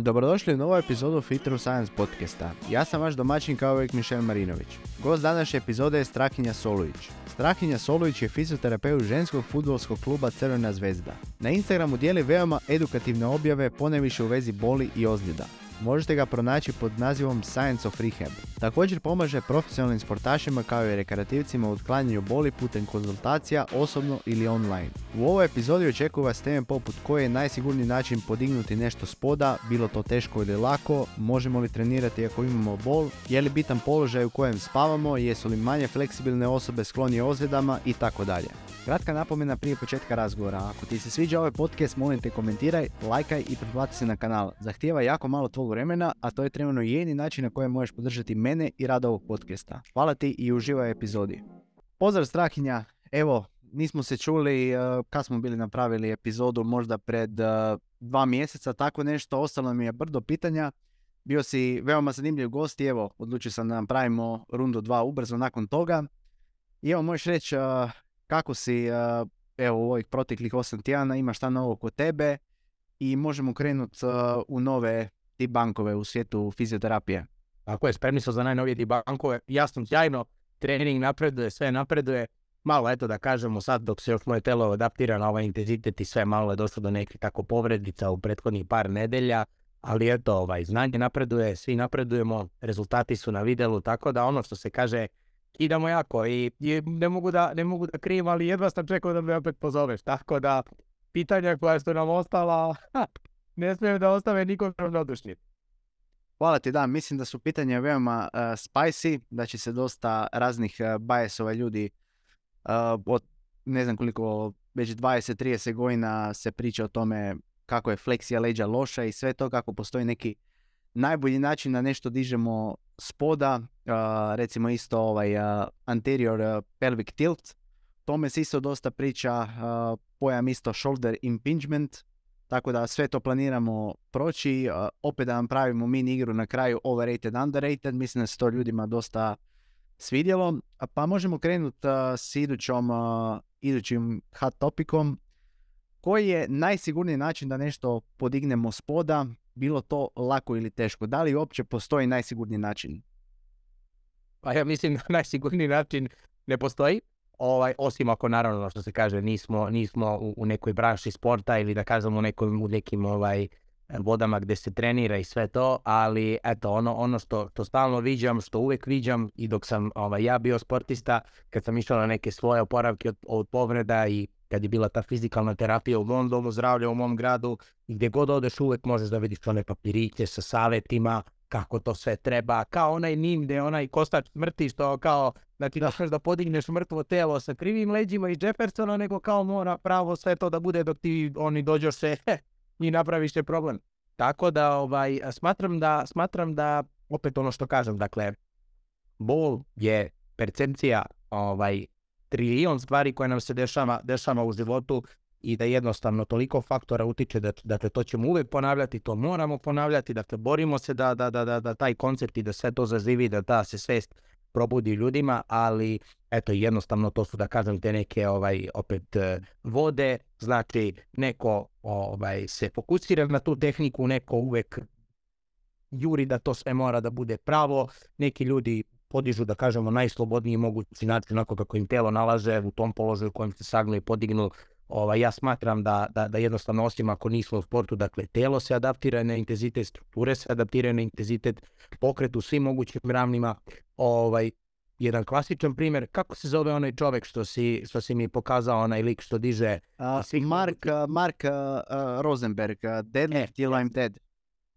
Dobrodošli u novu epizodu Fitru Science podcasta. Ja sam vaš domaćin kao uvijek Mišel Marinović. Gost današnje epizode je Strahinja Solujić. Strahinja Solujić je fizioterapeut ženskog futbolskog kluba Crvena zvezda. Na Instagramu dijeli veoma edukativne objave poneviše u vezi boli i ozljeda. Možete ga pronaći pod nazivom Science of Rehab. Također pomaže profesionalnim sportašima kao i rekreativcima u otklanjanju boli putem konzultacija osobno ili online. U ovoj epizodi očekuju vas teme poput koji je najsigurniji način podignuti nešto spoda, bilo to teško ili lako, možemo li trenirati ako imamo bol, je li bitan položaj u kojem spavamo, jesu li manje fleksibilne osobe sklonije ozljedama i tako dalje. Kratka napomena prije početka razgovora. Ako ti se sviđa ovaj podcast, molim te komentiraj, lajkaj i pretplati se na kanal. Zahtijeva jako malo tvog vremena, a to je trenutno jedini način na kojem možeš podržati mene i rad ovog podcasta. Hvala ti i uživaj epizodi. Pozdrav Strahinja, evo, nismo se čuli uh, kad smo bili napravili epizodu možda pred uh, dva mjeseca, tako nešto, ostalo mi je brdo pitanja. Bio si veoma zanimljiv gost i evo, odlučio sam da napravimo rundu dva ubrzo nakon toga. I evo, možeš reći uh, kako si evo u ovih proteklih osam tjedana, ima šta novo kod tebe i možemo krenuti u nove ti bankove u svijetu fizioterapije. Tako je, spremni smo za najnovije ti bankove. Jasno, sjajno, trening napreduje, sve napreduje. Malo, eto da kažemo sad dok se još moje telo adaptira na ovaj intenzitet i sve malo je došlo do nekih tako povredica u prethodnih par nedelja. Ali eto, ovaj, znanje napreduje, svi napredujemo, rezultati su na videlu, tako da ono što se kaže idemo jako i, ne, mogu da, ne mogu da krijem, ali jedva sam čekao da me opet pozoveš. Tako da pitanja koja su nam ostala, ne smijem da ostave nikom ravnodušni. Hvala ti, da, mislim da su pitanja veoma uh, spicy, da će se dosta raznih uh, bajesova ljudi uh, od ne znam koliko, već 20-30 godina se priča o tome kako je fleksija leđa loša i sve to, kako postoji neki najbolji način da nešto dižemo spoda, recimo isto ovaj anterior pelvic tilt, tome se isto dosta priča, pojam isto shoulder impingement, tako da sve to planiramo proći, opet da vam pravimo mini igru na kraju overrated, underrated, mislim da se to ljudima dosta svidjelo, pa možemo krenuti s idućom, idućim hot topicom, koji je najsigurniji način da nešto podignemo spoda, bilo to lako ili teško? Da li uopće postoji najsigurniji način? Pa ja mislim da najsigurniji način ne postoji. Ovaj, osim ako naravno što se kaže nismo, nismo u, nekoj branši sporta ili da kažemo u, nekom, u nekim ovaj, vodama gdje se trenira i sve to, ali eto ono, ono što, što stalno viđam, što uvijek viđam i dok sam ovaj, ja bio sportista, kad sam išao na neke svoje oporavke od, od povreda i kad je bila ta fizikalna terapija u mom domu zdravlja, u mom gradu, gdje god odeš uvijek možeš da vidiš one papiriće sa savjetima, kako to sve treba, kao onaj nim gdje onaj kostač smrti što kao da ti došeš da podigneš mrtvo telo sa krivim leđima i Jeffersona, nego kao mora pravo sve to da bude dok ti oni dođeš se i napraviš te problem. Tako da ovaj, smatram da, smatram da, opet ono što kažem, dakle, bol je percepcija ovaj, trilion stvari koje nam se dešava, dešava u životu i da jednostavno toliko faktora utiče da dakle, to ćemo uvijek ponavljati, to moramo ponavljati, dakle borimo se da, da, da, da, da taj koncept i da sve to zaživi, da ta se svest probudi ljudima, ali eto jednostavno to su da kažem te neke ovaj opet e, vode, znači neko ovaj se fokusira na tu tehniku, neko uvijek juri da to sve mora da bude pravo, neki ljudi podižu, da kažemo, najslobodniji mogući način onako kako im telo nalaže u tom položaju u kojem se sagnu i podignu. Ovaj, ja smatram da, da, da jednostavno osim ako nismo u sportu, dakle telo se adaptira na intenzitet, strukture se adaptiraju na intenzitet, pokret u svim mogućim ravnima. Ovaj, jedan klasičan primjer, kako se zove onaj čovjek što si, što si mi pokazao, onaj lik što diže... Uh, Mark, Mark uh, Rosenberg, uh, Deadlift till I'm dead.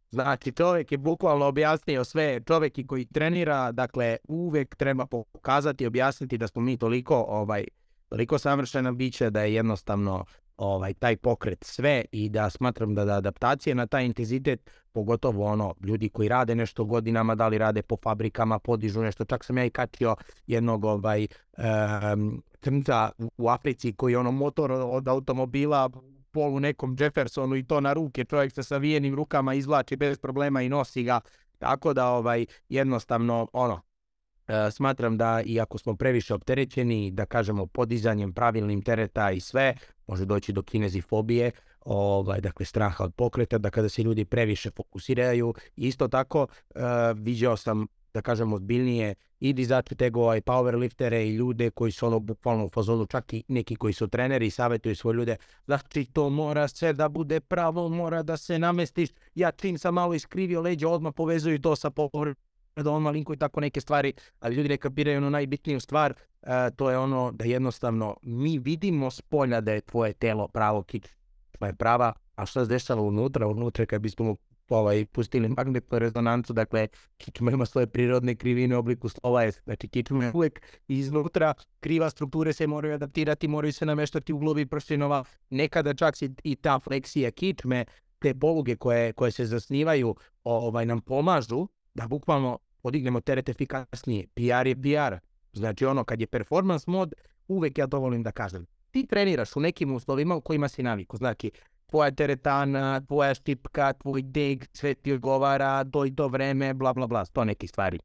Znači, čovjek je bukvalno objasnio sve, čovjek koji trenira, dakle, uvijek treba pokazati, objasniti da smo mi toliko, ovaj, toliko savršena bića da je jednostavno ovaj, taj pokret sve i da smatram da, da adaptacije na taj intenzitet, pogotovo ono, ljudi koji rade nešto godinama, da li rade po fabrikama, podižu nešto, čak sam ja i kačio jednog ovaj, um, crnca u Africi koji je ono motor od automobila polu nekom Jeffersonu i to na ruke, čovjek sa savijenim rukama izvlači bez problema i nosi ga, tako da ovaj jednostavno ono, smatram da ako smo previše opterećeni, da kažemo podizanjem pravilnim tereta i sve, može doći do kinezifobije, ovaj, dakle, straha od pokreta, da kada se ljudi previše fokusiraju. Isto tako, uh, viđao sam da kažem ozbiljnije i dizače tegova i powerliftere i ljude koji su ono bukvalno u fazonu, čak i neki koji su treneri i savjetuju svoje ljude, znači to mora sve da bude pravo, mora da se namestiš, ja čim sam malo iskrivio leđa, odmah povezuju to sa povredom odmah linkuju tako neke stvari, ali ljudi ne kapiraju ono najbitniju stvar, uh, to je ono da jednostavno mi vidimo s polja da je tvoje telo pravo kič, je prava, a šta se dešava unutra, unutra kad bismo ovaj, pustili magnetnu rezonancu, dakle, kičma ima svoje prirodne krivine u obliku slova. Znači, kičma je uvijek iznutra, kriva strukture se moraju adaptirati, moraju se nameštati uglovi pršinova, nekada čak i ta fleksija kičme, te poluge koje, koje se zasnivaju, ovaj, nam pomažu da bukvalno podignemo teret efikasnije. PR je PR. Znači ono, kad je performance mod, uvek ja to volim da kažem. Ti treniraš u nekim uslovima u kojima si naviku. Znači, tvoja teretana, tvoja štipka, tvoj deg, sve ti odgovara, to vreme, bla bla bla, sto neki stvari.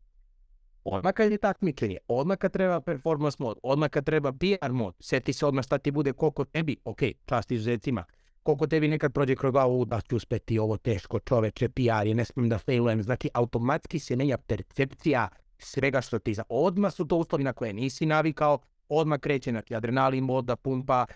Odmah kad je takmičenje, odmah kad treba performance mod, odmah kad treba PR mod, seti se odmah šta ti bude koliko tebi, ok, čast izuzecima, koliko tebi nekad prođe kroz glavu da ću uspeti ovo teško čoveče, PR je, ne smijem da failujem, znači automatski se menja percepcija svega što ti za. Odmah su to uslovi na koje nisi navikao, odmah kreće, znači adrenalin mod da pumpa,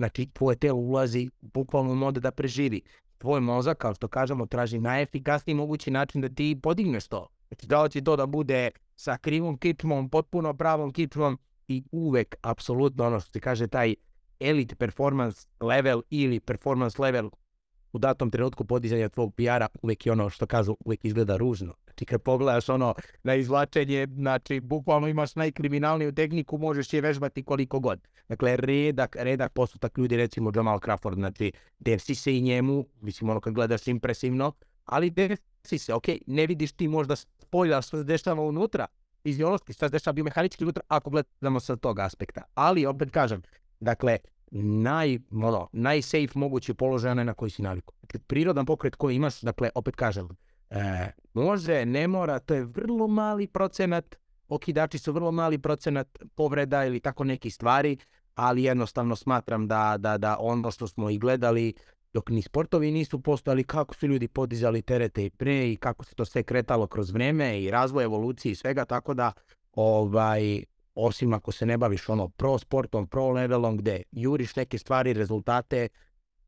Znači, tvoje telo ulazi bukvalno mode da preživi. Tvoj mozak, kao što kažemo, traži najefikasniji mogući način da ti podigneš to. Znači, da li će to da bude sa krivom kičmom, potpuno pravom kičmom i uvek, apsolutno, ono što se kaže, taj elite performance level ili performance level u datom trenutku podizanja tvog PR-a uvek je ono što kažu, uvek izgleda ružno. Znači kad pogledaš ono na izvlačenje, znači bukvalno imaš najkriminalniju tehniku, možeš je vežbati koliko god. Dakle, redak, redak postotak ljudi, recimo Jamal Crawford, znači desi se i njemu, mislim ono kad gledaš impresivno, ali desi se, ok, ne vidiš ti možda spojljaš što se dešava unutra, fiziološki, što se dešava biomehanički unutra, ako gledamo sa tog aspekta. Ali, opet kažem, dakle, naj, ono, najsafe mogući položaj na koji si naviku. Dakle, prirodan pokret koji imaš, dakle, opet kažem, e, može, ne mora, to je vrlo mali procenat, okidači su vrlo mali procenat povreda ili tako neki stvari, ali jednostavno smatram da, da, da ono što smo i gledali, dok ni sportovi nisu postojali, kako su ljudi podizali terete i pre i kako se to sve kretalo kroz vreme i razvoj evolucije i svega, tako da ovaj, osim ako se ne baviš ono pro sportom, pro levelom gde juriš neke stvari, rezultate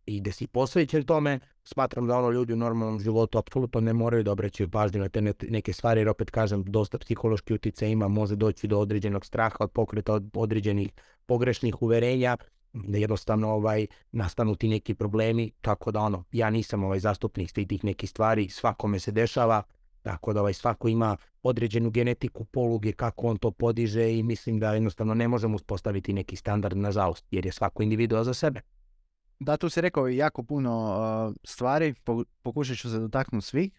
i gde si posvećen tome, smatram da ono ljudi u normalnom životu apsolutno ne moraju da obraćaju pažnju na te neke stvari, jer opet kažem, dosta psihološki utjecaj ima, može doći do određenog straha od pokreta, od određenih pogrešnih uverenja, da jednostavno ovaj, nastanu ti neki problemi, tako da ono, ja nisam ovaj zastupnik svih tih nekih stvari, svakome se dešava, tako da ovaj, svako ima određenu genetiku poluge, kako on to podiže i mislim da jednostavno ne možemo uspostaviti neki standard, nažalost, jer je svako individual za sebe. Da, tu si rekao jako puno uh, stvari, pokušat ću se dotaknuti svih.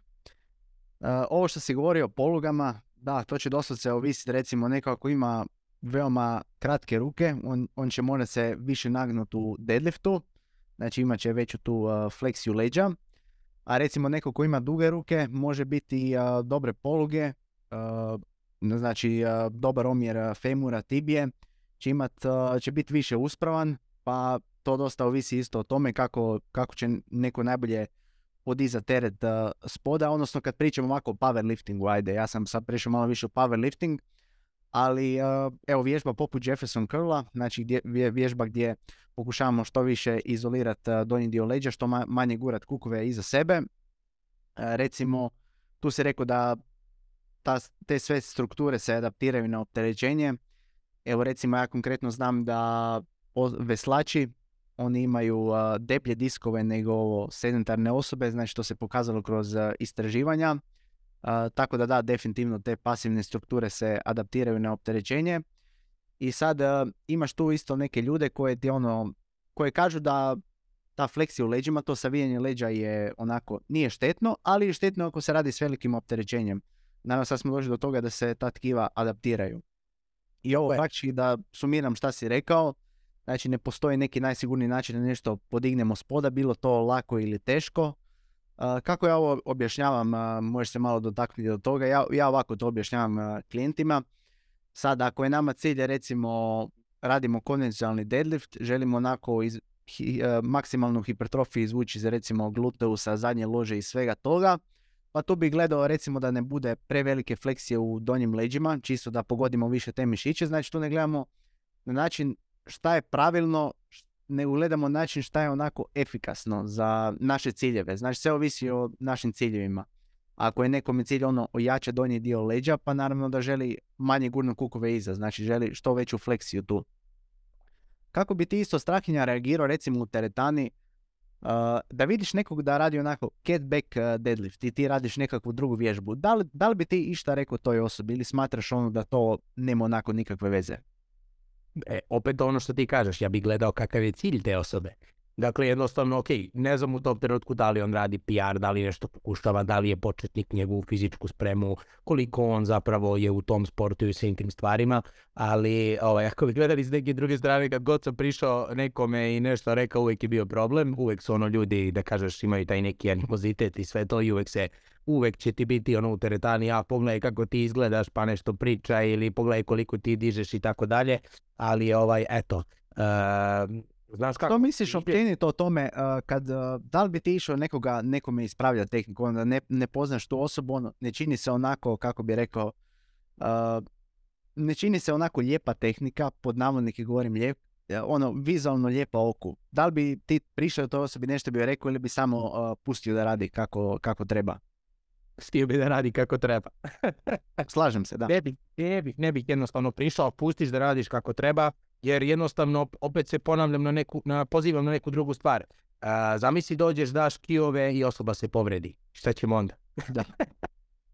Uh, ovo što si govorio o polugama, da, to će dosta se ovisiti, recimo neko ako ima veoma kratke ruke, on, on će morati se više nagnuti u deadliftu, znači imat će veću tu uh, fleksiju leđa, a recimo neko ko ima duge ruke može biti dobre poluge, znači dobar omjer femura, tibije, će, imat, će biti više uspravan, pa to dosta ovisi isto o tome kako, kako će neko najbolje podizati teret uh, spoda, odnosno kad pričamo ovako o powerliftingu, ajde, ja sam sad prešao malo više o powerlifting, ali uh, evo vježba poput Jefferson curla, znači gdje, vježba gdje pokušavamo što više izolirati uh, donji dio leđa, što manje gurat kukove iza sebe. Uh, recimo, tu se rekao da ta, te sve strukture se adaptiraju na opterećenje. Evo recimo ja konkretno znam da veslači oni imaju deplje diskove nego sedentarne osobe, znači to se pokazalo kroz istraživanja. tako da da, definitivno te pasivne strukture se adaptiraju na opterećenje. I sad imaš tu isto neke ljude koje ti ono, koje kažu da ta fleksija u leđima, to savijanje leđa je onako, nije štetno, ali je štetno ako se radi s velikim opterećenjem. Naravno sad smo došli do toga da se ta tkiva adaptiraju. I ovo praktički da sumiram šta si rekao, Znači ne postoji neki najsigurniji način da nešto podignemo spoda, bilo to lako ili teško. kako ja ovo objašnjavam, uh, možeš se malo dotaknuti do toga, ja, ja ovako to objašnjavam klijentima. Sad ako je nama cilj recimo radimo konvencionalni deadlift, želimo onako iz, maksimalnu hipertrofiju izvući iz recimo gluteusa, zadnje lože i svega toga. Pa tu bi gledao recimo da ne bude prevelike fleksije u donjim leđima, čisto da pogodimo više te mišiće. Znači tu ne gledamo na način šta je pravilno, ne gledamo način šta je onako efikasno za naše ciljeve. Znači sve ovisi o našim ciljevima. Ako je nekom cilj ono ojača donji dio leđa, pa naravno da želi manje gurnu kukove iza, znači želi što veću fleksiju tu. Kako bi ti isto strahinja reagirao recimo u teretani, uh, da vidiš nekog da radi onako catback uh, deadlift i ti radiš nekakvu drugu vježbu, da li, da li bi ti išta rekao toj osobi ili smatraš ono da to nema onako nikakve veze? E, opet ono što ti kažeš, ja bih gledao kakav je cilj te osobe. Dakle, jednostavno, ok, ne znam u tom trenutku da li on radi PR, da li nešto pokušava, da li je početnik njegovu fizičku spremu, koliko on zapravo je u tom sportu i svim tim stvarima, ali ovaj, ako bi gledali s neke druge strane, kad god sam prišao nekome i nešto rekao, uvijek je bio problem, uvijek su ono ljudi, da kažeš, imaju taj neki animozitet i sve to i uvijek se uvijek će ti biti ono u teretani, a pogledaj kako ti izgledaš pa nešto priča ili pogledaj koliko ti dižeš i tako dalje, ali ovaj, eto, Znaš kako? Što misliš općenito o tome, kad, da li bi ti išao nekoga, nekome ispravljati tehniku, onda ne, ne poznaš tu osobu, ono, ne čini se onako, kako bi rekao, ne čini se onako lijepa tehnika, pod navodnike govorim lijep, ono, vizualno lijepa oku. Da li bi ti prišao toj osobi nešto bi rekao ili bi samo pustio da radi kako, kako treba? Stio bi da radi kako treba. Slažem se, da. Ne bih, ne bih, ne bih jednostavno prišao, pustiš da radiš kako treba, jer jednostavno opet se ponavljam na neku, na, pozivam na neku drugu stvar. A, zamisli dođeš, daš kijove i osoba se povredi. Šta ćemo onda? Da.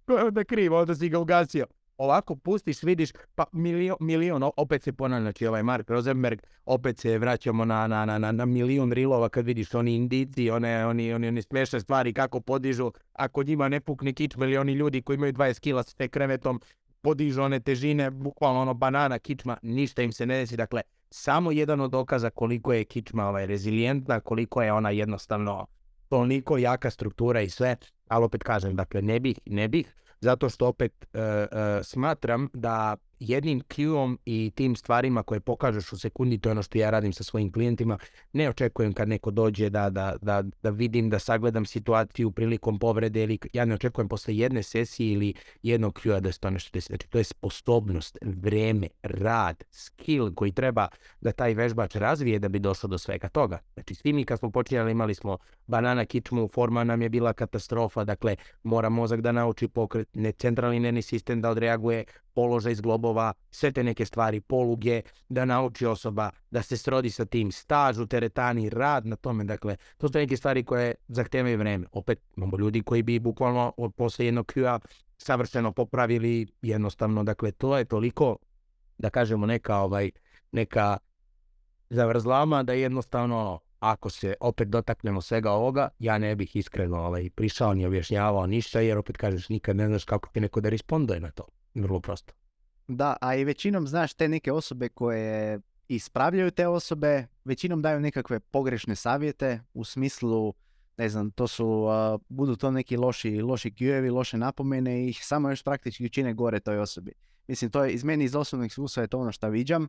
onda krivo, onda si ga ugasio. Ovako pustiš, vidiš, pa milion, milion opet se ponavlja, znači ovaj Mark Rosenberg, opet se vraćamo na, na, na, na milion rilova kad vidiš oni indici, one, oni, oni, oni smiješne stvari kako podižu, ako njima ne pukne kič milioni ljudi koji imaju 20 kila s te krevetom, podižu one težine, bukvalno ono banana, kičma, ništa im se ne desi. Dakle, samo jedan od dokaza koliko je kičma ovaj, rezilijentna, koliko je ona jednostavno toliko jaka struktura i sve, ali opet kažem, dakle, ne bih, ne bih, zato što opet uh, uh, smatram da jednim q i tim stvarima koje pokažeš u sekundi, to je ono što ja radim sa svojim klijentima, ne očekujem kad neko dođe da, da, da, da vidim, da sagledam situaciju prilikom povrede ili ja ne očekujem posle jedne sesije ili jednog q da se to nešto desi. Znači to je sposobnost, vreme, rad, skill koji treba da taj vežbač razvije da bi došao do svega toga. Znači svi mi kad smo počinjali imali smo banana kičmu, forma nam je bila katastrofa, dakle mora mozak da nauči pokret, ne centralni nervni sistem da odreaguje, položaj zglobova, sve te neke stvari, poluge, da nauči osoba da se srodi sa tim, staž u teretani, rad na tome, dakle, to su neke stvari koje zahtevaju vreme. Opet, imamo ljudi koji bi bukvalno posle jednog q savršeno popravili, jednostavno, dakle, to je toliko, da kažemo, neka, ovaj, neka zavrzlama da jednostavno ako se opet dotaknemo svega ovoga, ja ne bih iskreno ovaj, prišao ni objašnjavao ništa, jer opet kažeš nikad ne znaš kako ti neko da responduje na to. Vrlo prosto. Da, a i većinom znaš te neke osobe koje ispravljaju te osobe, većinom daju nekakve pogrešne savjete u smislu, ne znam, to su, budu to neki loši, loši q loše napomene i samo još praktički učine gore toj osobi. Mislim, to je iz meni iz osobnog iskustva je to ono što viđam.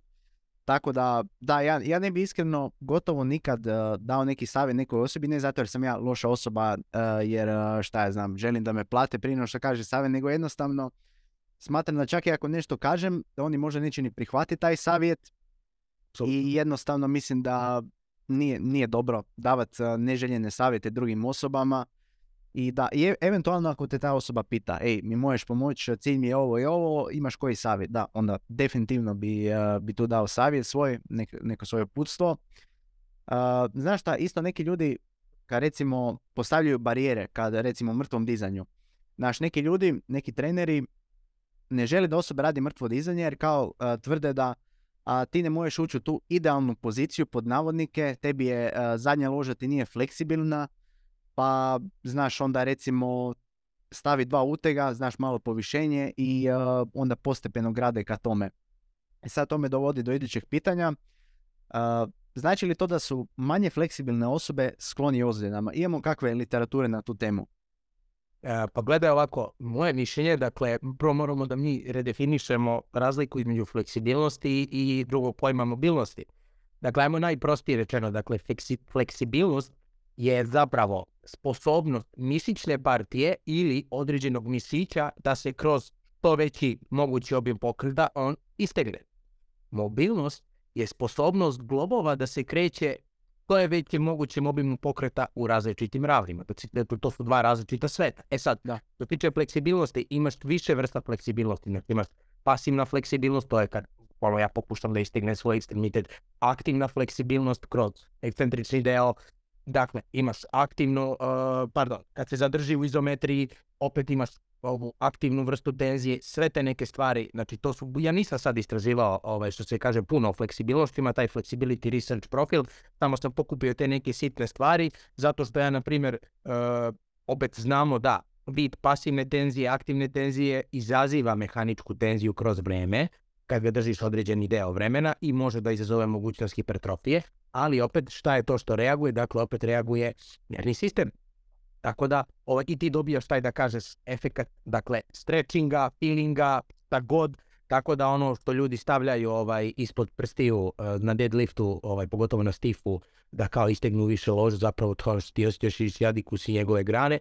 Tako da, da, ja, ja ne bi iskreno gotovo nikad dao neki savjet nekoj osobi, ne zato jer sam ja loša osoba, jer šta ja znam, želim da me plate prije što kaže savjet, nego jednostavno smatram da čak i ako nešto kažem, da oni možda neće ni prihvatiti taj savjet i jednostavno mislim da nije, nije dobro davati neželjene savjete drugim osobama i da i eventualno ako te ta osoba pita, ej, mi možeš pomoći, cilj mi je ovo i ovo, imaš koji savjet? Da, onda definitivno bi, bi tu dao savjet svoj, neko svoje putstvo. Uh, znaš šta, isto neki ljudi kad recimo postavljaju barijere, kad recimo mrtvom dizanju. Znaš, neki ljudi, neki treneri ne želi da osoba radi mrtvo dizanje jer kao tvrde da a, ti ne možeš ući u tu idealnu poziciju pod navodnike, tebi je zadnja loža ti nije fleksibilna, pa znaš onda recimo stavi dva utega, znaš malo povišenje i onda postepeno grade ka tome. E sad to me dovodi do idućeg pitanja. znači li to da su manje fleksibilne osobe skloni ozljedama? Imamo kakve literature na tu temu? E, pa gledaj ovako, moje mišljenje, dakle, prvo moramo da mi redefinišemo razliku između fleksibilnosti i drugog pojma mobilnosti. Dakle, ajmo najprostije rečeno, dakle, fleksibilnost je zapravo sposobnost mišićne partije ili određenog mišića da se kroz što veći mogući objem pokreta on istegne. Mobilnost je sposobnost globova da se kreće to je već mogućem obimu pokreta u različitim ravnima. Dakle, to su dva različita sveta. E sad, da. što tiče fleksibilnosti, imaš više vrsta fleksibilnosti. Znači, imaš pasivna fleksibilnost, to je kad ono, ja pokušam da istigne svoj ekstremitet. Aktivna fleksibilnost kroz ekscentrični deo. Dakle, imaš aktivno, uh, pardon, kad se zadrži u izometriji, opet imaš ovu aktivnu vrstu tenzije, sve te neke stvari, znači to su, ja nisam sad istraživao ovaj, što se kaže puno o fleksibilnostima, taj flexibility research profil, tamo sam pokupio te neke sitne stvari, zato što ja, na primjer, uh, opet znamo da vid pasivne tenzije, aktivne tenzije izaziva mehaničku tenziju kroz vreme, kad ga držiš određeni deo vremena i može da izazove mogućnost hipertrofije, ali opet šta je to što reaguje? Dakle, opet reaguje nervni sistem. Tako da ovaj, i ti dobijaš taj da kažeš efekat, dakle, stretchinga, feelinga, šta god, tako da ono što ljudi stavljaju ovaj ispod prstiju uh, na deadliftu, ovaj, pogotovo na stifu, da kao istegnu više ložu, zapravo to što ti osjećaš iz jadikus i njegove grane,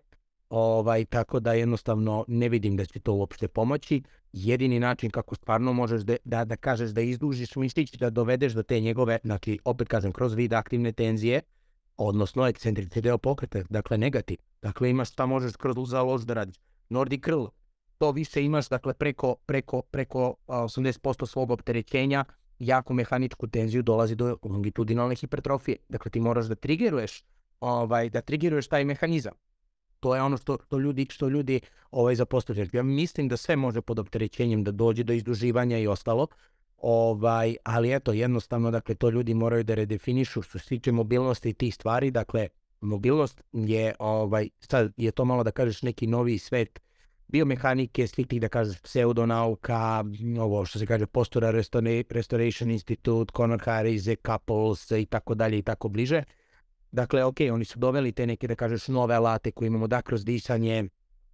ovaj, tako da jednostavno ne vidim da će to uopšte pomoći. Jedini način kako stvarno možeš da, da, da kažeš da izdužiš mišić, da dovedeš do te njegove, znači opet kažem, kroz vid aktivne tenzije, odnosno ekscentrični deo pokreta, dakle negativ. Dakle imaš šta možeš kroz za lož da radiš. Nordic curl, to više imaš dakle preko, preko, preko 80% svog opterećenja, jako mehaničku tenziju dolazi do longitudinalne hipertrofije. Dakle ti moraš da trigeruješ, ovaj, da trigeruješ taj mehanizam. To je ono što, što ljudi, što ljudi ovaj, zapostavljaju. Ja mislim da sve može pod opterećenjem da dođe do izduživanja i ostalo, Ovaj, ali eto, jednostavno, dakle, to ljudi moraju da redefinišu što se tiče mobilnosti i tih stvari. Dakle, mobilnost je, ovaj, sad je to malo da kažeš neki novi svet biomehanike, svih tih da kažeš pseudonauka, ovo što se kaže Postura Restoration Institute, Conor Harris, Couples i tako dalje i tako bliže. Dakle, ok, oni su doveli te neke da kažeš nove alate koje imamo da kroz disanje,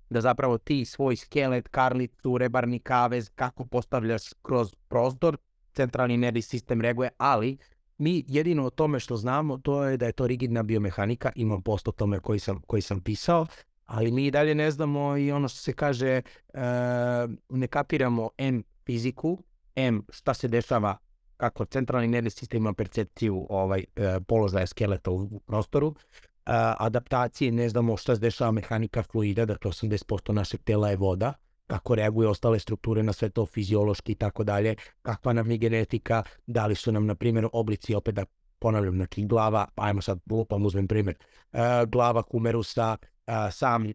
da zapravo ti svoj skelet, karlicu, rebarni kavez, kako postavljaš kroz prostor, centralni nervni sistem reaguje, ali mi jedino o tome što znamo to je da je to rigidna biomehanika, imam post o tome koji sam, koji sam pisao, ali mi dalje ne znamo i ono što se kaže, e, ne kapiramo M fiziku, M šta se dešava kako centralni nervni sistem ima percepciju ovaj, e, položaja skeleta u prostoru, adaptacije, ne znamo šta se dešava mehanika fluida, dakle 80% našeg tela je voda, kako reaguju ostale strukture na sve to fiziološki i tako dalje, kakva nam je genetika, da li su nam, na primjer, oblici, opet da ponavljam, znači glava, ajmo sad lupam, uzmem primjer, uh, glava kumerusa, uh, sam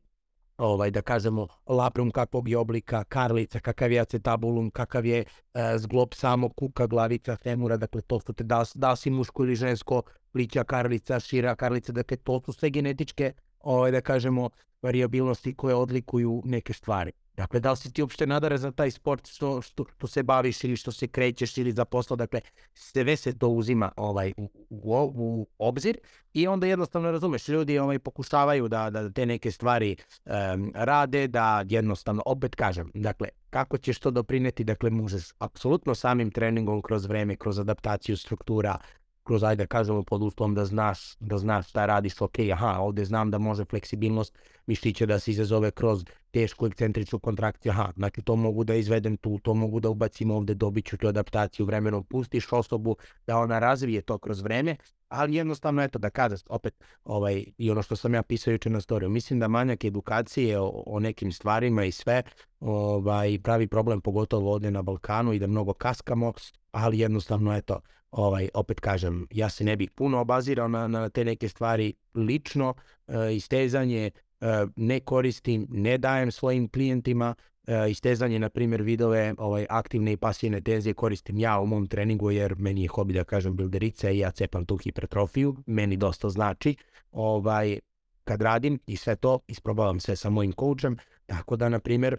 ovaj, da kažemo, labrum kakvog je oblika, karlica, kakav je acetabulum, kakav je e, zglob samog kuka, glavica, femura, dakle to su te da, da si muško ili žensko, plića karlica, šira karlica, dakle to su sve genetičke, ovaj, da kažemo, variabilnosti koje odlikuju neke stvari. Dakle, da li si ti uopšte nadare za taj sport što, što, što se baviš ili što se krećeš ili za posao, dakle, sve se to uzima ovaj, u, u, u obzir i onda jednostavno razumeš, ljudi ovaj, pokušavaju da, da te neke stvari um, rade, da jednostavno, opet kažem, dakle, kako ćeš to doprineti, dakle, možeš apsolutno samim treningom kroz vreme, kroz adaptaciju struktura, kroz, ajde kažemo, pod uslovom da znaš, da znaš šta radiš, ok, aha, ovde znam da može fleksibilnost mišića da se izazove kroz tešku ekcentričnu kontrakciju, aha, znači to mogu da izvedem tu, to mogu da ubacim ovde, dobit ću tu adaptaciju vremenom, pustiš osobu da ona razvije to kroz vreme, ali jednostavno, eto, da kada, opet, ovaj, i ono što sam ja pisao juče na storiju, mislim da manjak edukacije o, o nekim stvarima i sve, ovaj, pravi problem, pogotovo ovde na Balkanu i da mnogo kaskamo, ali jednostavno, eto, ovaj, opet kažem, ja se ne bih puno obazirao na, na te neke stvari lično, e, istezanje e, ne koristim, ne dajem svojim klijentima, istezanje, na primjer, vidove ovaj, aktivne i pasivne tenzije koristim ja u mom treningu, jer meni je hobi da kažem bilderica i ja cepam tu hipertrofiju, meni dosta znači, ovaj, kad radim i sve to, isprobavam sve sa mojim coachem, tako da, na primjer,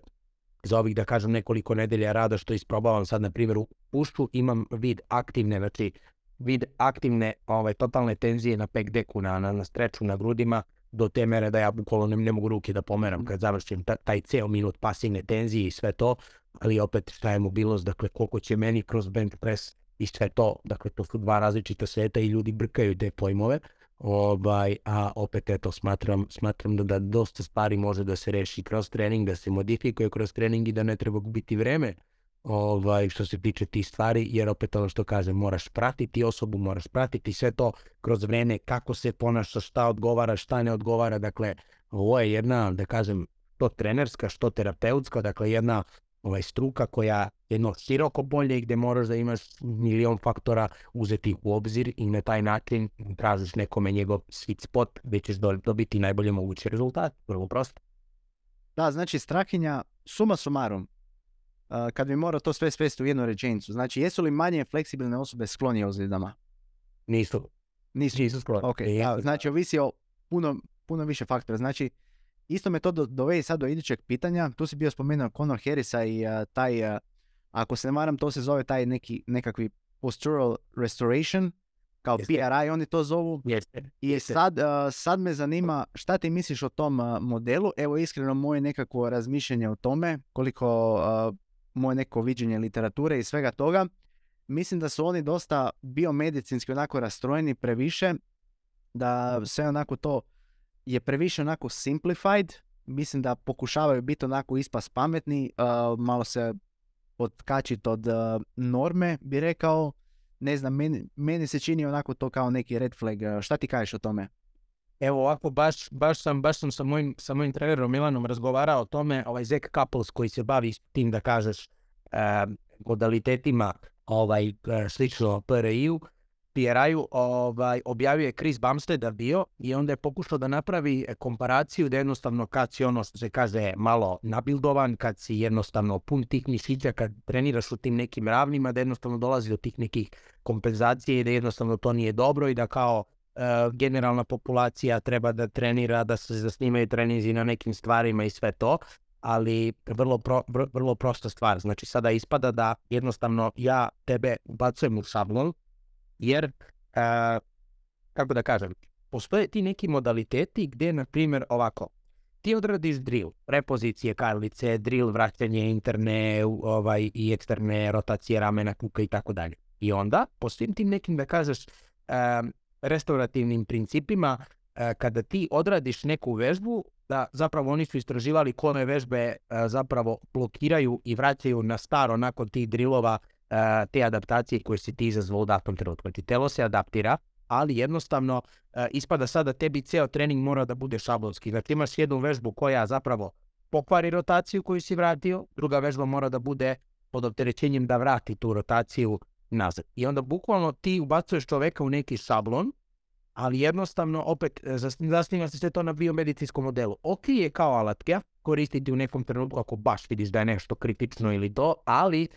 za ovih da kažem nekoliko nedelja rada što isprobavam sad na primjer u pušću imam vid aktivne, znači vid aktivne ovaj, totalne tenzije na pek deku, na, na, na streču, na grudima, do te mere da ja bukvalno ne, ne mogu ruke da pomeram kad završim ta, taj ceo minut pasivne tenzije i sve to, ali opet šta je mobilnost, dakle koliko će meni kroz bench press i sve to, dakle to su dva različita sveta i ljudi brkaju te pojmove, ovaj, a opet eto smatram, smatram da, da dosta stvari može da se reši kroz trening, da se modifikuje kroz trening i da ne treba gubiti vreme ovaj, što se tiče tih stvari, jer opet ono što kažem, moraš pratiti osobu, moraš pratiti sve to kroz vreme, kako se ponaša, šta odgovara, šta ne odgovara, dakle, ovo je jedna, da kažem, što trenerska, što terapeutska, dakle jedna ovaj, struka koja jedno široko polje gdje moraš da imaš milion faktora uzeti u obzir i na taj način tražiš nekome njegov sweet spot gdje ćeš dobiti najbolje mogući rezultat. Vrlo prosto. Da, znači strahinja, suma sumarum, kad bi morao to sve svesti u jednu rečenicu, znači jesu li manje fleksibilne osobe sklonije ozljedama? Nisu. Nisu? Nisu sklonije. Ok, znači ovisi o puno, puno više faktora. Znači, Isto me to dovedi sad do idućeg pitanja. Tu si bio spomenuo Conor Harrisa i taj, ako se ne varam, to se zove taj neki, nekakvi postural restoration, kao PRI oni to zovu. I sad, sad me zanima šta ti misliš o tom modelu. Evo iskreno moje nekako razmišljanje o tome, koliko moje neko viđenje literature i svega toga. Mislim da su oni dosta biomedicinski onako rastrojeni previše, da sve onako to je previše onako simplified. Mislim da pokušavaju biti onako ispas pametni, uh, malo se odkačiti od uh, norme, bi rekao. Ne znam, meni, meni se čini onako to kao neki red flag. Šta ti kažeš o tome? Evo ovako, baš, baš sam, baš sam sa mojim, sa mojim trenerom Milanom razgovarao o tome, ovaj Zek Couples koji se bavi tim da kažeš modalitetima ovaj, slično PRI-u, PRI-u ovaj, objavio je Chris Bumstead bio i onda je pokušao da napravi e, komparaciju da jednostavno kad si ono se kaže malo nabildovan, kad si jednostavno pun tih mišića, kad treniraš u tim nekim ravnima, da jednostavno dolazi do tih nekih kompenzacije i da jednostavno to nije dobro i da kao e, generalna populacija treba da trenira, da se zasnimaju trenizi na nekim stvarima i sve to ali vrlo, vrlo prosta stvar. Znači sada ispada da jednostavno ja tebe ubacujem u šablon jer, kako da kažem, postoje ti neki modaliteti gdje, na primjer, ovako, ti odradiš drill, repozicije karlice, drill, vraćanje interne ovaj, i eksterne rotacije ramena, kuka i tako dalje. I onda, po svim tim nekim, da kažeš, restaurativnim principima, kada ti odradiš neku vežbu, da zapravo oni su istraživali kome vežbe zapravo blokiraju i vraćaju na staro nakon tih drillova E, te adaptacije koje si ti izazvao u datom trenutku. Ti telo se adaptira, ali jednostavno e, ispada sada tebi ceo trening mora da bude šablonski. Znači imaš jednu vežbu koja zapravo pokvari rotaciju koju si vratio, druga vežba mora da bude pod opterećenjem da vrati tu rotaciju nazad. I onda bukvalno ti ubacuješ čoveka u neki šablon, ali jednostavno opet e, zasniva se sve to na biomedicinskom modelu. Ok je kao alatka koristiti u nekom trenutku ako baš vidiš da je nešto kritično ili to, ali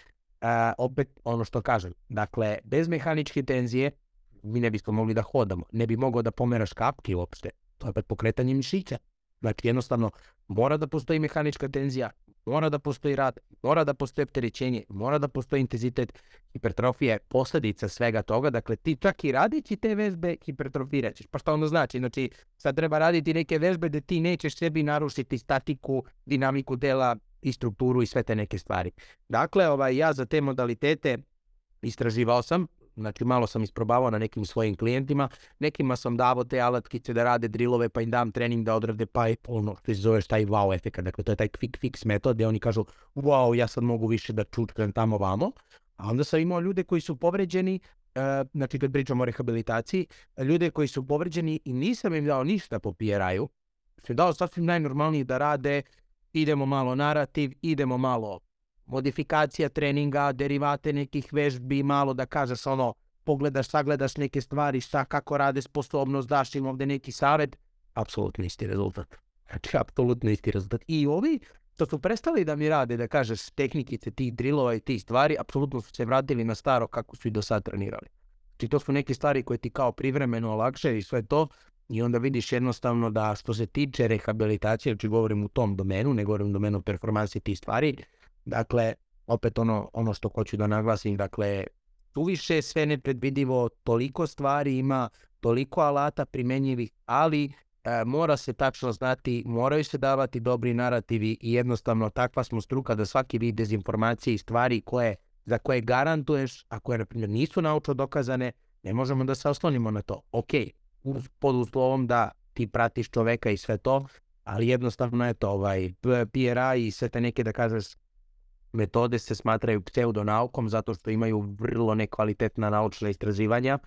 opet ono što kažem, dakle, bez mehaničke tenzije mi ne bismo mogli da hodamo, ne bi mogao da pomeraš kapke uopšte, to je opet pokretanje mišića. Znači jednostavno mora da postoji mehanička tenzija, mora da postoji rad, mora da postoji opterećenje, mora da postoji intenzitet. Hipertrofija je posljedica svega toga, dakle ti čak i radići te vežbe hipertrofirat ćeš. Pa što ono znači? Znači sad treba raditi neke vežbe da ti nećeš sebi narušiti statiku, dinamiku dela, i strukturu i sve te neke stvari. Dakle, ovaj, ja za te modalitete istraživao sam, znači malo sam isprobavao na nekim svojim klijentima, nekima sam davao te alatkice da rade drilove pa im dam trening da odrade pa je ono što se zove taj wow efekt, dakle to je taj quick fix metod gdje oni kažu wow ja sad mogu više da čučkam tamo vamo, a onda sam imao ljude koji su povređeni, uh, znači kad pričamo o rehabilitaciji, ljude koji su povređeni i nisam im dao ništa po PRI-u, sam dao sasvim najnormalnije da rade idemo malo narativ, idemo malo modifikacija treninga, derivate nekih vežbi, malo da kažeš ono, pogledaš, sagledaš neke stvari, šta, kako rade sposobnost, daš im ovdje neki savjet, apsolutno isti rezultat. Znači, apsolutno isti rezultat. I ovi što su prestali da mi rade, da kažeš, tehnikice tih drillova i tih stvari, apsolutno su se vratili na staro kako su i do sad trenirali. Znači, to su neke stvari koje ti kao privremeno olakše i sve to, i onda vidiš jednostavno da što se tiče rehabilitacije, znači govorim u tom domenu, ne govorim u domenu performansi tih stvari, dakle, opet ono, ono što hoću da naglasim, dakle, tu više sve nepredvidivo, toliko stvari ima, toliko alata primjenjivih, ali e, mora se tačno znati, moraju se davati dobri narativi i jednostavno takva smo struka da svaki vid dezinformacije i stvari koje za koje garantuješ, a koje, na primjer, nisu naučno dokazane, ne možemo da se oslonimo na to. Ok, pod uslovom da ti pratiš čoveka i sve to, ali jednostavno je to ovaj PRA i sve te neke da kažeš metode se smatraju pseudonaukom zato što imaju vrlo nekvalitetna naučna istraživanja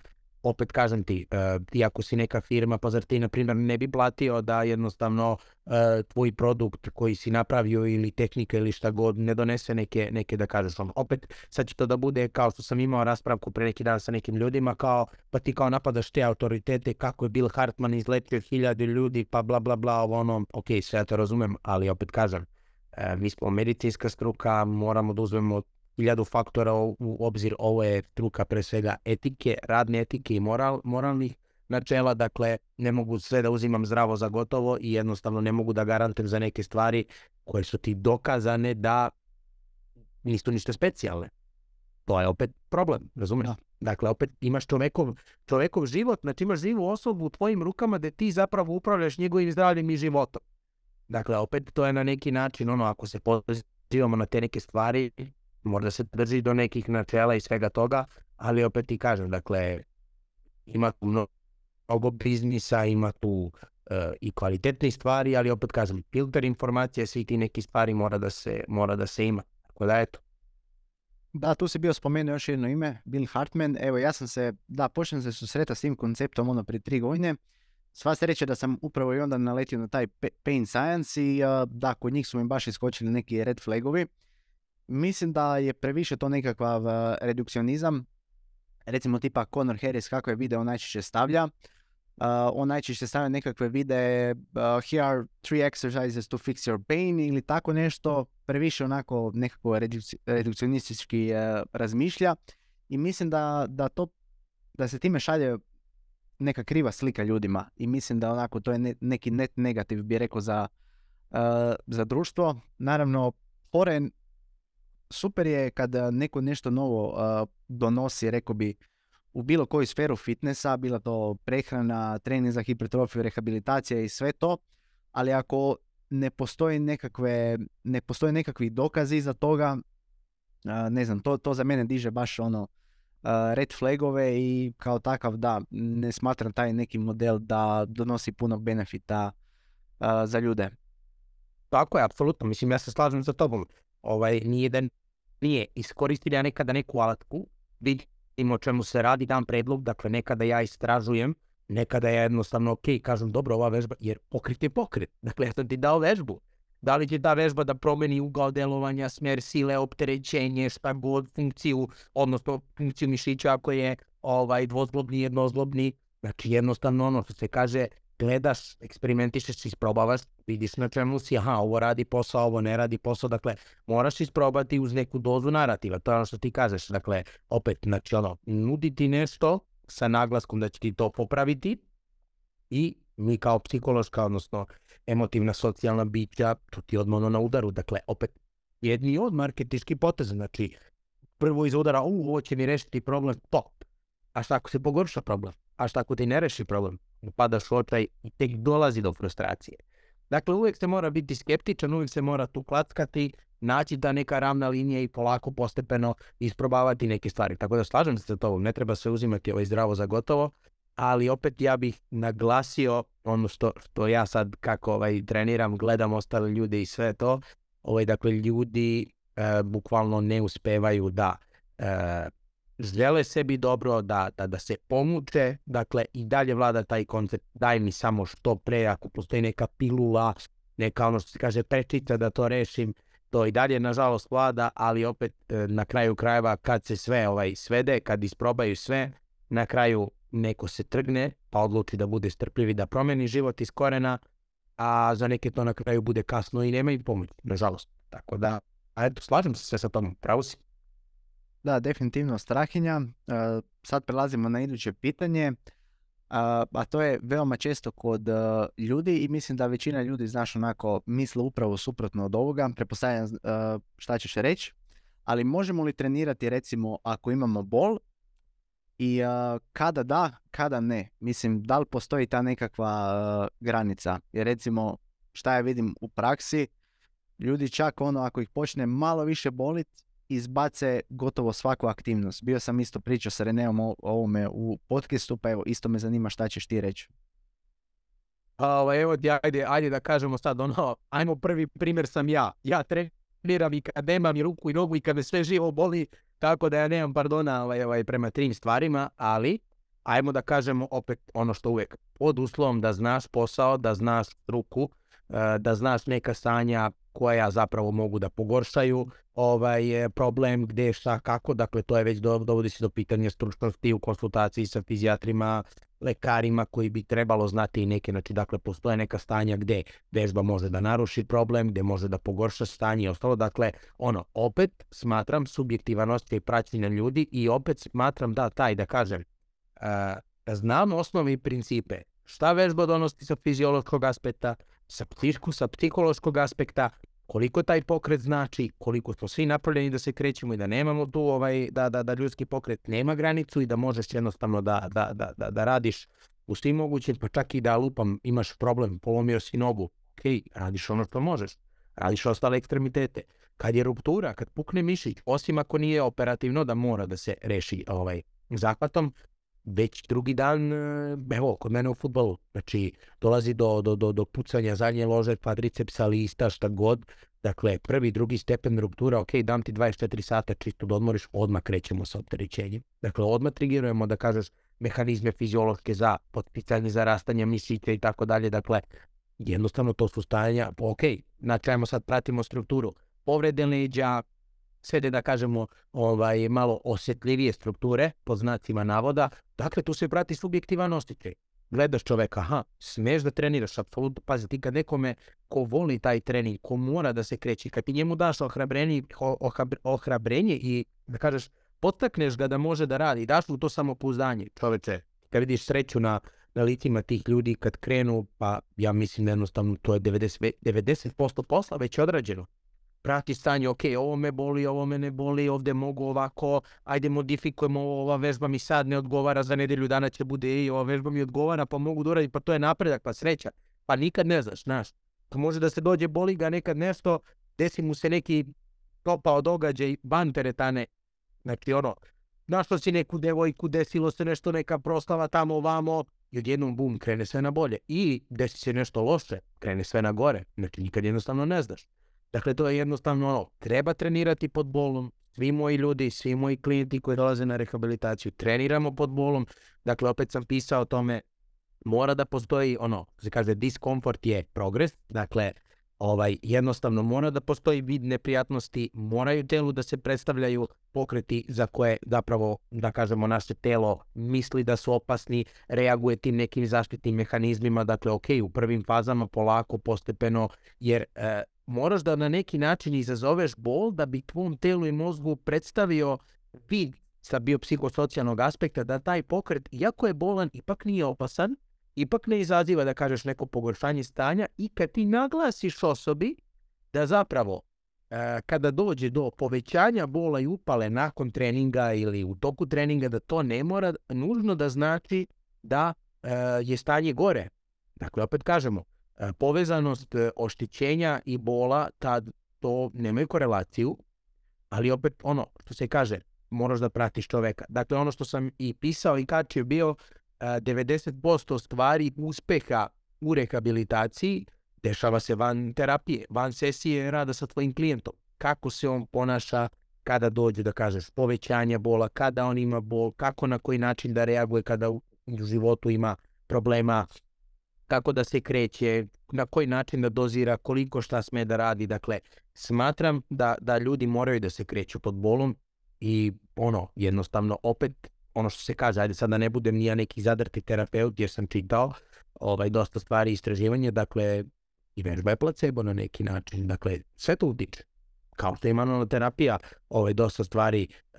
opet kažem ti, uh, ti ako si neka firma, pa zar ti na primjer ne bi platio da jednostavno uh, tvoj produkt koji si napravio ili tehnika ili šta god ne donese neke, neke da kažeš ono. Opet sad će to da bude kao što sam imao raspravku pre neki dan sa nekim ljudima kao pa ti kao napadaš te autoritete kako je Bill Hartman izletio hiljade ljudi pa bla bla bla ovo ono, ok sve ja to razumem, ali opet kažem uh, mi smo medicinska struka, moramo da uzmemo hiljadu faktora u obzir. Ovo je struka pre svega etike, radne etike i moral, moralnih načela, dakle ne mogu sve da uzimam zdravo za gotovo i jednostavno ne mogu da garantujem za neke stvari koje su ti dokazane da nisu ništa specijalne. To je opet problem, razumiješ? Dakle, opet imaš čovekov, čovekov život, znači imaš živu osobu u tvojim rukama da ti zapravo upravljaš njegovim zdravljem i životom. Dakle, opet to je na neki način, ono, ako se pozivamo na te neke stvari, možda se drži do nekih načela i svega toga, ali opet ti kažem, dakle, ima tu mnogo biznisa, ima tu uh, i kvalitetne stvari, ali opet kažem, filter informacije, svi ti neki stvari mora da se, mora da se ima. Tako da, eto. Da, tu si bio spomenuo još jedno ime, Bill Hartman. Evo, ja sam se, da, počnem se susreta s tim konceptom ono prije tri godine. Sva se reće da sam upravo i onda naletio na taj pain science i da, kod njih su mi baš iskočili neki red flagovi mislim da je previše to nekakav redukcionizam. Recimo tipa Conor Harris kako je video najčešće stavlja. On najčešće stavlja nekakve videe here are three exercises to fix your pain ili tako nešto. Previše onako nekako redukcionistički razmišlja. I mislim da, da to da se time šalje neka kriva slika ljudima i mislim da onako to je neki net negativ bi rekao za, za društvo. Naravno, foren super je kada neko nešto novo donosi, rekao bi, u bilo koju sferu fitnessa, bila to prehrana, trening za hipertrofiju, rehabilitacija i sve to, ali ako ne postoji nekakve, ne postoje nekakvi dokazi za toga, ne znam, to, to za mene diže baš ono red flagove i kao takav da, ne smatram taj neki model da donosi puno benefita za ljude. Tako je, apsolutno. Mislim, ja se slažem sa tobom ovaj, nije da nije nekada neku alatku, vidim o čemu se radi, dam predlog, dakle nekada ja istražujem, nekada ja jednostavno ok, kažem dobro ova vežba, jer pokrit je pokret, dakle ja sam ti dao vežbu, da li će ta vežba da promeni ugao delovanja, smjer sile, opterećenje, šta god, funkciju, odnosno funkciju mišića ako je ovaj dvozglobni, jednozglobni, znači jednostavno ono što se kaže, gledaš, eksperimentišeš, isprobavaš, vidiš na čemu si, aha, ovo radi posao, ovo ne radi posao, dakle, moraš isprobati uz neku dozu narativa, to je ono što ti kažeš, dakle, opet, znači, ono, nuditi nešto sa naglaskom da će ti to popraviti i mi kao psihološka, odnosno emotivna socijalna bića, to ti odmah ono na udaru, dakle, opet, jedni od marketički poteza, znači, prvo iz udara, u, ovo će mi rešiti problem, top, a šta ako se pogorša problem, a šta ako ti ne reši problem, upadaš u i tek dolazi do frustracije. Dakle, uvijek se mora biti skeptičan, uvijek se mora tu klackati, naći ta neka ravna linija i polako, postepeno isprobavati neke stvari. Tako da slažem se sa tobom, ne treba se uzimati ovaj zdravo za gotovo, ali opet ja bih naglasio ono što, što ja sad kako ovaj, treniram, gledam ostale ljude i sve to, ovaj, dakle ljudi e, bukvalno ne uspevaju da e, sebi dobro, da, da, da se pomuče, dakle i dalje vlada taj koncept, daj mi samo što pre, ako postoji neka pilula, neka ono što se kaže prečica da to rešim, to i dalje nažalost vlada, ali opet e, na kraju krajeva kad se sve ovaj svede, kad isprobaju sve, na kraju neko se trgne, pa odluči da bude strpljivi, da promeni život iz korena, a za neke to na kraju bude kasno i nema i pomoć, nažalost. Tako da, a eto, slažem se sve sa tom, pravo si. Da, definitivno strahinja. E, sad prelazimo na iduće pitanje, a to je veoma često kod e, ljudi i mislim da većina ljudi, znaš, onako misle upravo suprotno od ovoga. Prepostavljam e, šta ćeš reći, ali možemo li trenirati recimo ako imamo bol i kada da, kada ne. Mislim, da li postoji ta nekakva granica? Jer recimo, šta ja vidim u praksi, ljudi čak ono, ako ih počne malo više boliti, izbace gotovo svaku aktivnost. Bio sam isto pričao sa Reneom o ovome u podcastu, pa evo, isto me zanima šta ćeš ti reći. Pa ovaj, evo ajde, ajde da kažemo sad ono, ajmo prvi primjer sam ja. Ja treniram i kad nemam i ruku i nogu i kad me sve živo boli, tako da ja nemam pardona ovaj, ovaj, prema tim stvarima, ali ajmo da kažemo opet ono što uvijek, pod uslovom da znaš posao, da znaš ruku, eh, da znaš neka stanja koja zapravo mogu da pogoršaju ovaj eh, problem gdje šta kako, dakle to je već do, dovodi se do pitanja stručnosti u konsultaciji sa fizijatrima, lekarima koji bi trebalo znati i neke, znači dakle postoje neka stanja gdje vežba može da naruši problem, gdje može da pogorša stanje i ostalo, dakle ono, opet smatram subjektivan osjećaj praćenja ljudi i opet smatram da taj, da kažem, uh, znam osnovi i principe. Šta vežba donosi sa fiziološkog aspekta, sa, psišku, sa psihološkog aspekta, koliko taj pokret znači, koliko smo svi napravljeni da se krećemo i da nemamo tu ovaj, da, da, da ljudski pokret nema granicu i da možeš jednostavno da, da, da, da, da radiš u svim mogućim, pa čak i da lupam, imaš problem, polomio si nogu, ok, radiš ono što možeš, radiš ostale ekstremitete. Kad je ruptura, kad pukne mišić, osim ako nije operativno da mora da se reši ovaj zahvatom, već drugi dan, evo, kod mene u futbolu, znači dolazi do, do, do, do pucanja zadnje lože, kvadricepsa, lista, šta god, dakle, prvi, drugi stepen ruptura, ok, dam ti 24 sata čisto da odmoriš, odmah krećemo sa opterećenjem. Dakle, odmah trigirujemo da kažeš mehanizme fiziološke za potpicanje, za rastanje mišića i tako dalje, dakle, jednostavno to su stajanja, ok, znači ajmo sad pratimo strukturu, povrede leđa, sve da kažemo ovaj, malo osjetljivije strukture, po znacima navoda. Dakle, tu se prati subjektivan osjećaj. Gledaš čoveka, aha, smiješ da treniraš, apsolutno, pazi, ti kad nekome ko voli taj trening, ko mora da se kreće, kad ti njemu daš ohrabrenje, ohrabrenje i da kažeš, potakneš ga da može da radi, daš mu to samopouzdanje, čoveče, kad vidiš sreću na, na licima tih ljudi kad krenu, pa ja mislim da jednostavno to je 90%, 90 posla već odrađeno prati stanje, ok, ovo me boli, ovo me ne boli, ovdje mogu ovako, ajde modifikujemo, ova vežba mi sad ne odgovara, za nedelju dana će bude i ova vežba mi odgovara, pa mogu da uradim, pa to je napredak, pa sreća. Pa nikad ne znaš, znaš. To može da se dođe boli ga nekad nešto, desi mu se neki topao događaj van teretane. Znači ono, našlo si neku devojku, desilo se nešto, neka proslava tamo ovamo, i odjednom bum, krene sve na bolje. I desi se nešto loše, krene sve na gore. Znači nikad jednostavno ne znaš. Dakle, to je jednostavno ono, treba trenirati pod bolom, svi moji ljudi, svi moji klijenti koji dolaze na rehabilitaciju, treniramo pod bolom. Dakle, opet sam pisao o tome, mora da postoji ono, se kaže, diskomfort je progres, dakle, ovaj, jednostavno mora da postoji vid neprijatnosti, moraju telu da se predstavljaju pokreti za koje zapravo, da kažemo, naše telo misli da su opasni, reaguje tim nekim zaštitnim mehanizmima, dakle, ok, u prvim fazama polako, postepeno, jer e, moraš da na neki način izazoveš bol da bi tvom telu i mozgu predstavio vid sa biopsihosocijalnog aspekta da taj pokret, iako je bolan, ipak nije opasan, ipak ne izaziva da kažeš neko pogoršanje stanja i kad ti naglasiš osobi da zapravo e, kada dođe do povećanja bola i upale nakon treninga ili u toku treninga da to ne mora nužno da znači da e, je stanje gore. Dakle, opet kažemo, E, povezanost e, oštećenja i bola, tad to nemaju korelaciju, ali opet ono što se kaže, moraš da pratiš čoveka. Dakle, ono što sam i pisao i kačio bio 90% e, stvari uspeha u rehabilitaciji dešava se van terapije, van sesije rada sa tvojim klijentom. Kako se on ponaša kada dođe da kažeš povećanje bola, kada on ima bol, kako na koji način da reaguje kada u životu ima problema kako da se kreće, na koji način da dozira, koliko šta sme da radi. Dakle, smatram da, da ljudi moraju da se kreću pod bolom i ono, jednostavno, opet, ono što se kaže, ajde sad da ne budem nija neki zadrti terapeut jer sam čitao ovaj, dosta stvari istraživanja, dakle, i vežba je placebo na neki način, dakle, sve to utiče. Kao što je terapija, ovaj, dosta stvari uh,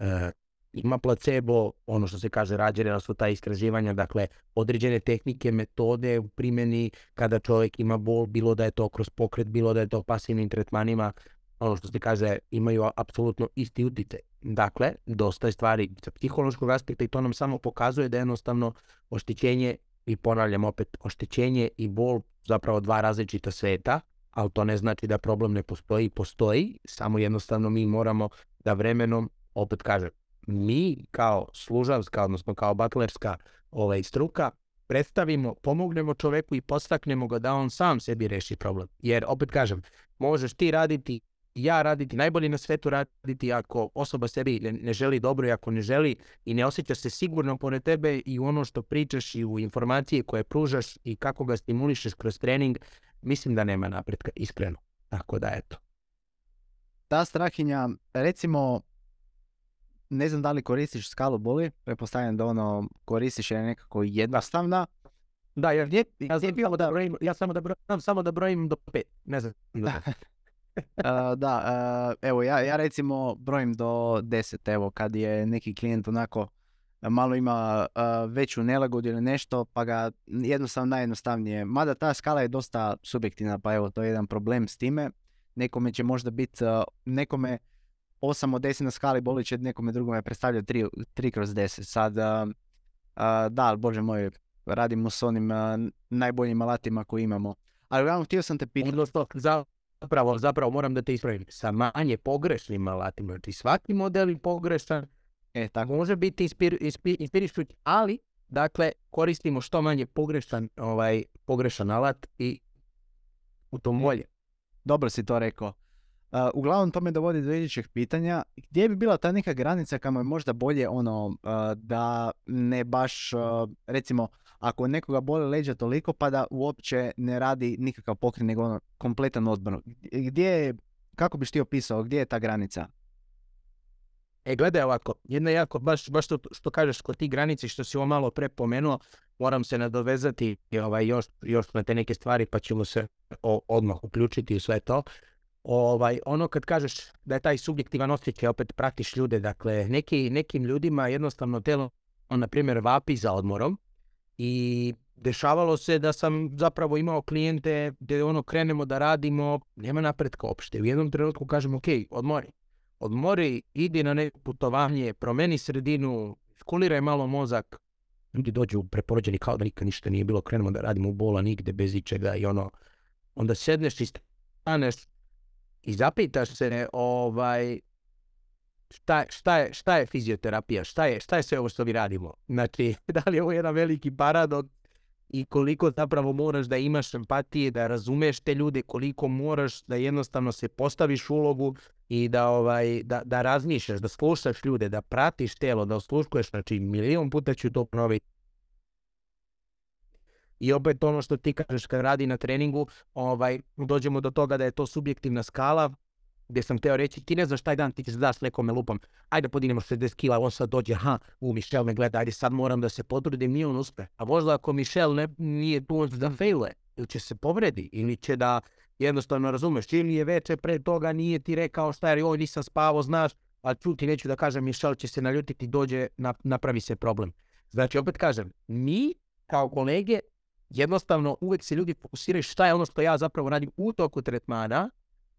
ima placebo, ono što se kaže rađena su ta istraživanja, dakle određene tehnike, metode u primjeni kada čovjek ima bol, bilo da je to kroz pokret, bilo da je to pasivnim tretmanima, ono što se kaže imaju apsolutno isti utjecaj. Dakle, dosta je stvari sa psihološkog aspekta i to nam samo pokazuje da je jednostavno oštećenje i ponavljam opet, oštećenje i bol zapravo dva različita sveta ali to ne znači da problem ne postoji, postoji, samo jednostavno mi moramo da vremenom, opet kažem, mi kao služavska, odnosno kao batlerska ovaj, struka, predstavimo, pomognemo čoveku i postaknemo ga da on sam sebi reši problem. Jer, opet kažem, možeš ti raditi, ja raditi, najbolje na svetu raditi ako osoba sebi ne, ne želi dobro i ako ne želi i ne osjeća se sigurno pored tebe i u ono što pričaš i u informacije koje pružaš i kako ga stimulišeš kroz trening, mislim da nema napretka, iskreno. Tako da, eto. Ta strahinja, recimo, ne znam da li koristiš skalu boli, pretpostavljam da ono koristiš je nekako jednostavna. Da, jer ja, sam samo da brojim, ja samo da brojim, samo da brojim do pet, ne znam. Uh, da, uh, evo ja, ja recimo brojim do deset, evo kad je neki klijent onako malo ima uh, veću nelagodu ili nešto, pa ga jednostavno najjednostavnije, mada ta skala je dosta subjektivna, pa evo to je jedan problem s time, nekome će možda biti, nekome 8 od 10 na skali boli će nekome drugome predstavlja 3, 3 kroz 10. Sad, uh, da, bože moj, radimo s onim najboljim alatima koji imamo. Ali uglavnom, htio sam te pitati. Odnosno, zapravo, zapravo moram da te ispravim. Sa manje pogrešnim alatima. Znači svaki model je pogrešan. E, tako. Može biti inspir, inspir, ali dakle koristimo što manje pogrešan, ovaj, pogrešan alat i u tom bolje. Dobro si to rekao. Uh, uglavnom to me dovodi do idućeg pitanja. Gdje bi bila ta neka granica kamo je možda bolje ono uh, da ne baš uh, recimo ako nekoga boli leđa toliko pa da uopće ne radi nikakav pokret nego ono kompletan odmor. Gdje je, kako biš ti opisao, gdje je ta granica? E gledaj ovako, jedna jako, baš, baš to što kažeš kod tih granici što si ovo malo pre pomenuo, moram se nadovezati ovaj, još, još na te neke stvari pa ćemo se odmah uključiti u sve to ovaj, ono kad kažeš da je taj subjektivan osjećaj, opet pratiš ljude, dakle, neki, nekim ljudima jednostavno telo, on, na primjer, vapi za odmorom i dešavalo se da sam zapravo imao klijente gdje ono krenemo da radimo, nema napretka opšte. U jednom trenutku kažem, ok, odmori. Odmori, idi na neko putovanje, promeni sredinu, skuliraj malo mozak. Ljudi dođu preporođeni kao da nikad ništa nije bilo, krenemo da radimo u bola nigde, bez ičega i ono, onda sedneš i staneš, i zapitaš se ovaj, šta, šta, je, šta je fizioterapija, šta je, šta je sve ovo što mi radimo. Znači, da li je ovo jedan veliki paradoks i koliko zapravo moraš da imaš empatije, da razumeš te ljude, koliko moraš da jednostavno se postaviš ulogu i da, ovaj, da, da razmišljaš, da slušaš ljude, da pratiš telo, da osluškuješ, znači milion puta ću to ponoviti i opet ono što ti kažeš kad radi na treningu, ovaj, dođemo do toga da je to subjektivna skala, gdje sam teo reći, ti ne znaš taj dan, ti ti se daš nekome lupom, ajde podignemo 60 kila, on sad dođe, ha, u Michel me gleda, ajde sad moram da se potrudim, nije on uspe. A možda ako Michel ne, nije tu da fejle, ili će se povredi, ili će da jednostavno razumeš, ili je veče pre toga nije ti rekao šta je, oj nisam spavao, znaš, ali čuti neću da kažem, Michel će se naljutiti, dođe, napravi se problem. Znači, opet kažem, mi kao kolege jednostavno uvijek se ljudi fokusiraju šta je ono što ja zapravo radim u toku tretmana,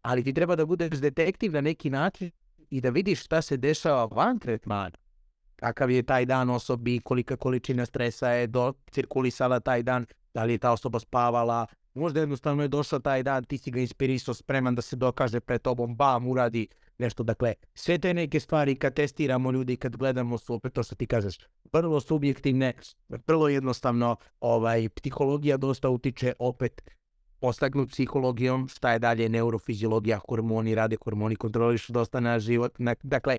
ali ti treba da budeš detektiv na neki način i da vidiš šta se dešava van tretmana. Kakav je taj dan osobi, kolika količina stresa je do, cirkulisala taj dan, da li je ta osoba spavala, možda jednostavno je došao taj dan, ti si ga inspirisao, spreman da se dokaže pred tobom, bam, uradi nešto. Dakle, sve te neke stvari kad testiramo ljudi, kad gledamo su, opet to što ti kažeš, vrlo subjektivne, vrlo jednostavno, ovaj, psihologija dosta utiče opet postagnut psihologijom, šta je dalje neurofiziologija, hormoni rade, hormoni kontrolišu dosta na život. dakle,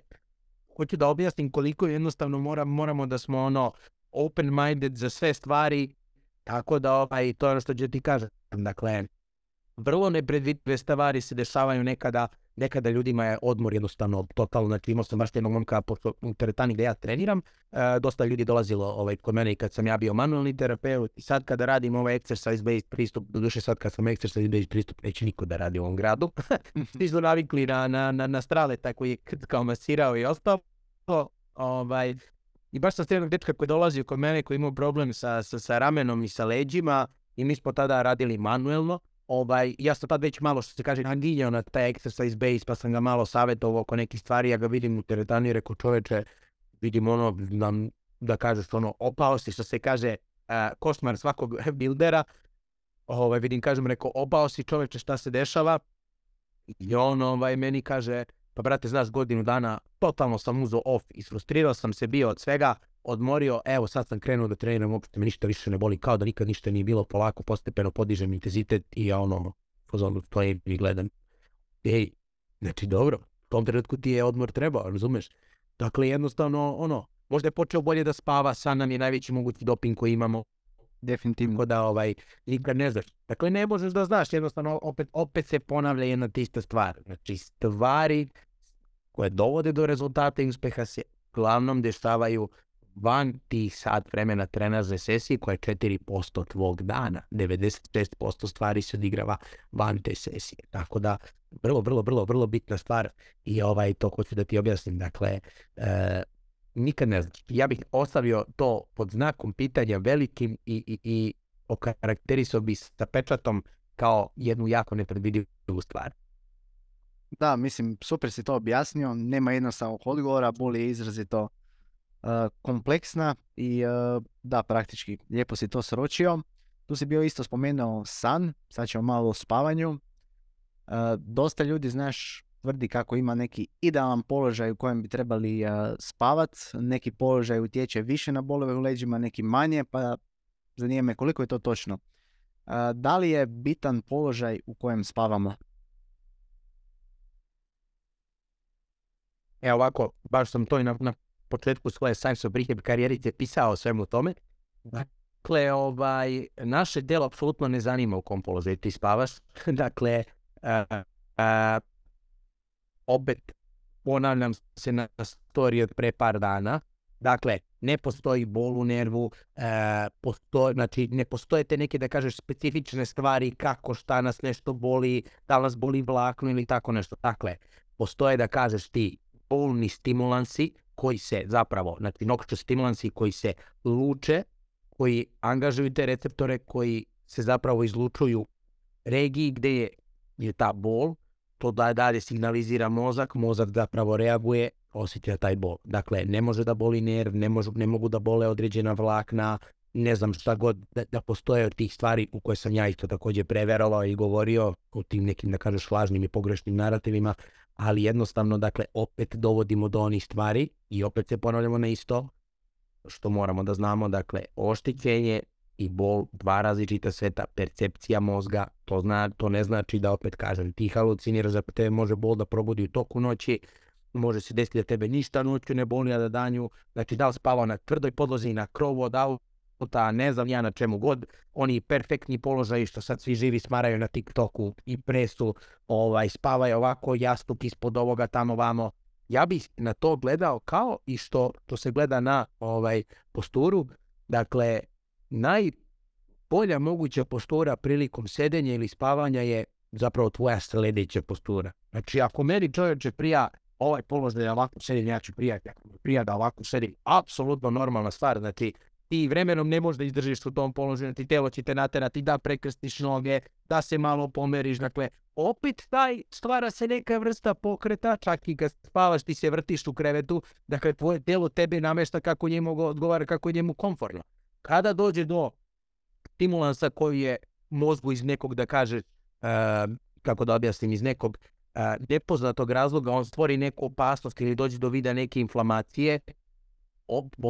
hoću da objasnim koliko jednostavno moram, moramo da smo ono open-minded za sve stvari, tako da ovaj, to je ono što ću ti kažem. Dakle, vrlo nepredvidive stvari se dešavaju nekada nekada ljudima je odmor jednostavno totalno, znači imao sam baš jednog momka u teretani gdje ja treniram, e, dosta ljudi dolazilo ovaj, kod mene i kad sam ja bio manualni terapeut i sad kada radim ovaj exercise based pristup, doduše sad kad sam exercise based pristup neće niko da radi u ovom gradu, svi su navikli na, na, na, na strale tako je kao masirao i ostalo, ovaj, i baš sam jednog dečka koji dolazi kod mene koji imao problem sa, sa, sa ramenom i sa leđima i mi smo tada radili manuelno ovaj, ja sam tad već malo, što se kaže, naginjao na taj exercise base, pa sam ga malo savjetovao oko nekih stvari, ja ga vidim u teretani rekao čoveče, vidim ono, da kažeš ono, opao si, što se kaže, uh, košmar svakog bildera, ovaj, vidim, kažem, rekao, obao si čoveče šta se dešava. I on ovaj, meni kaže, pa brate, znaš, godinu dana totalno sam uzeo off, isfrustrirao sam se bio od svega, odmorio, evo sad sam krenuo da treniram, uopšte me ništa više ne boli, kao da nikad ništa nije bilo, polako, postepeno podižem intenzitet i ja ono, fazonu stojim i gledam. Ej, znači dobro, u tom trenutku ti je odmor trebao, razumeš? Dakle, jednostavno, ono, možda je počeo bolje da spava, san nam je najveći mogući doping koji imamo, Definitivno. tako da ovaj, nikad ne znaš. Dakle, ne možeš da znaš, jednostavno opet, opet se ponavlja jedna te ista stvar. Znači, stvari koje dovode do rezultata i uspeha se uglavnom dešavaju van tih sat vremena trenažne sesije koja je 4% tvog dana. 96% stvari se odigrava van te sesije. Tako da, vrlo, vrlo, vrlo, vrlo bitna stvar i ovaj, to hoću da ti objasnim. Dakle, e, nikad ne znaš. Ja bih ostavio to pod znakom pitanja velikim i, i, i okarakterisao bi sa pečatom kao jednu jako nepredvidivu stvar. Da, mislim, super si to objasnio, nema jednostavnog odgovora, bol je izrazito kompleksna i da, praktički, lijepo si to sročio. Tu si bio isto spomenuo san, sad ćemo malo o spavanju. Dosta ljudi, znaš, tvrdi kako ima neki idealan položaj u kojem bi trebali spavat, neki položaj utječe više na bolove u leđima, neki manje, pa zanima me koliko je to točno. Da li je bitan položaj u kojem spavamo? Evo ovako, baš sam to i na početku svoje Science of Rehab karijerice pisao o svemu tome. Dakle, ovaj, naše telo apsolutno ne zanima u kom položaju ti spavaš. dakle, a, a, opet ponavljam se na storiji od pre par dana. Dakle, ne postoji bol u nervu, e, postoji, znači ne postoje te neke da kažeš specifične stvari kako šta nas nešto boli, da li nas boli vlakno ili tako nešto. Dakle, postoje da kažeš ti bolni stimulansi koji se zapravo, znači nokče stimulansi koji se luče, koji angažuju te receptore koji se zapravo izlučuju regiji gde je, je ta bol, to da dalje signalizira mozak, mozak zapravo reaguje, osjeća taj bol. Dakle, ne može da boli nerv, ne, može, ne mogu da bole određena vlakna, ne znam šta god da, da postoje od tih stvari u koje sam ja isto takođe preverovao i govorio o tim nekim, da kažeš, lažnim i pogrešnim narativima, ali jednostavno, dakle, opet dovodimo do onih stvari i opet se ponavljamo na isto što moramo da znamo, dakle, oštećenje i bol, dva različita sveta, percepcija mozga, to, zna, to ne znači da opet kažem, ti haluciniraš da te može bol da probudi u toku noći, može se desiti da tebe ništa noću ne boli, a da danju, znači da li spavao na tvrdoj podlozi, na krovu od auta, ne znam ja na čemu god, oni perfektni položaji što sad svi živi smaraju na TikToku i presu, ovaj, spavaju ovako, jastuk ispod ovoga tamo vamo, ja bih na to gledao kao i što to se gleda na ovaj posturu, dakle najbolja moguća postura prilikom sedenja ili spavanja je zapravo tvoja sledeća postura. Znači, ako meni čovječe prija ovaj položaj da ovako sedim, ja ću mi prija da ovako sedim, apsolutno normalna stvar, znači, ti vremenom ne možeš da izdržiš u tom položaju, ti telo će te naterati da prekrstiš noge, da se malo pomeriš, dakle, opet taj stvara se neka vrsta pokreta, čak i kad spavaš ti se vrtiš u krevetu, dakle, tvoje telo tebe namešta kako njemu odgovara, kako je njemu komfortno. Kada dođe do stimulansa koji je mozgu iz nekog, da kaže, uh, kako da objasnim, iz nekog uh, nepoznatog razloga, on stvori neku opasnost ili dođe do vida neke inflamacije,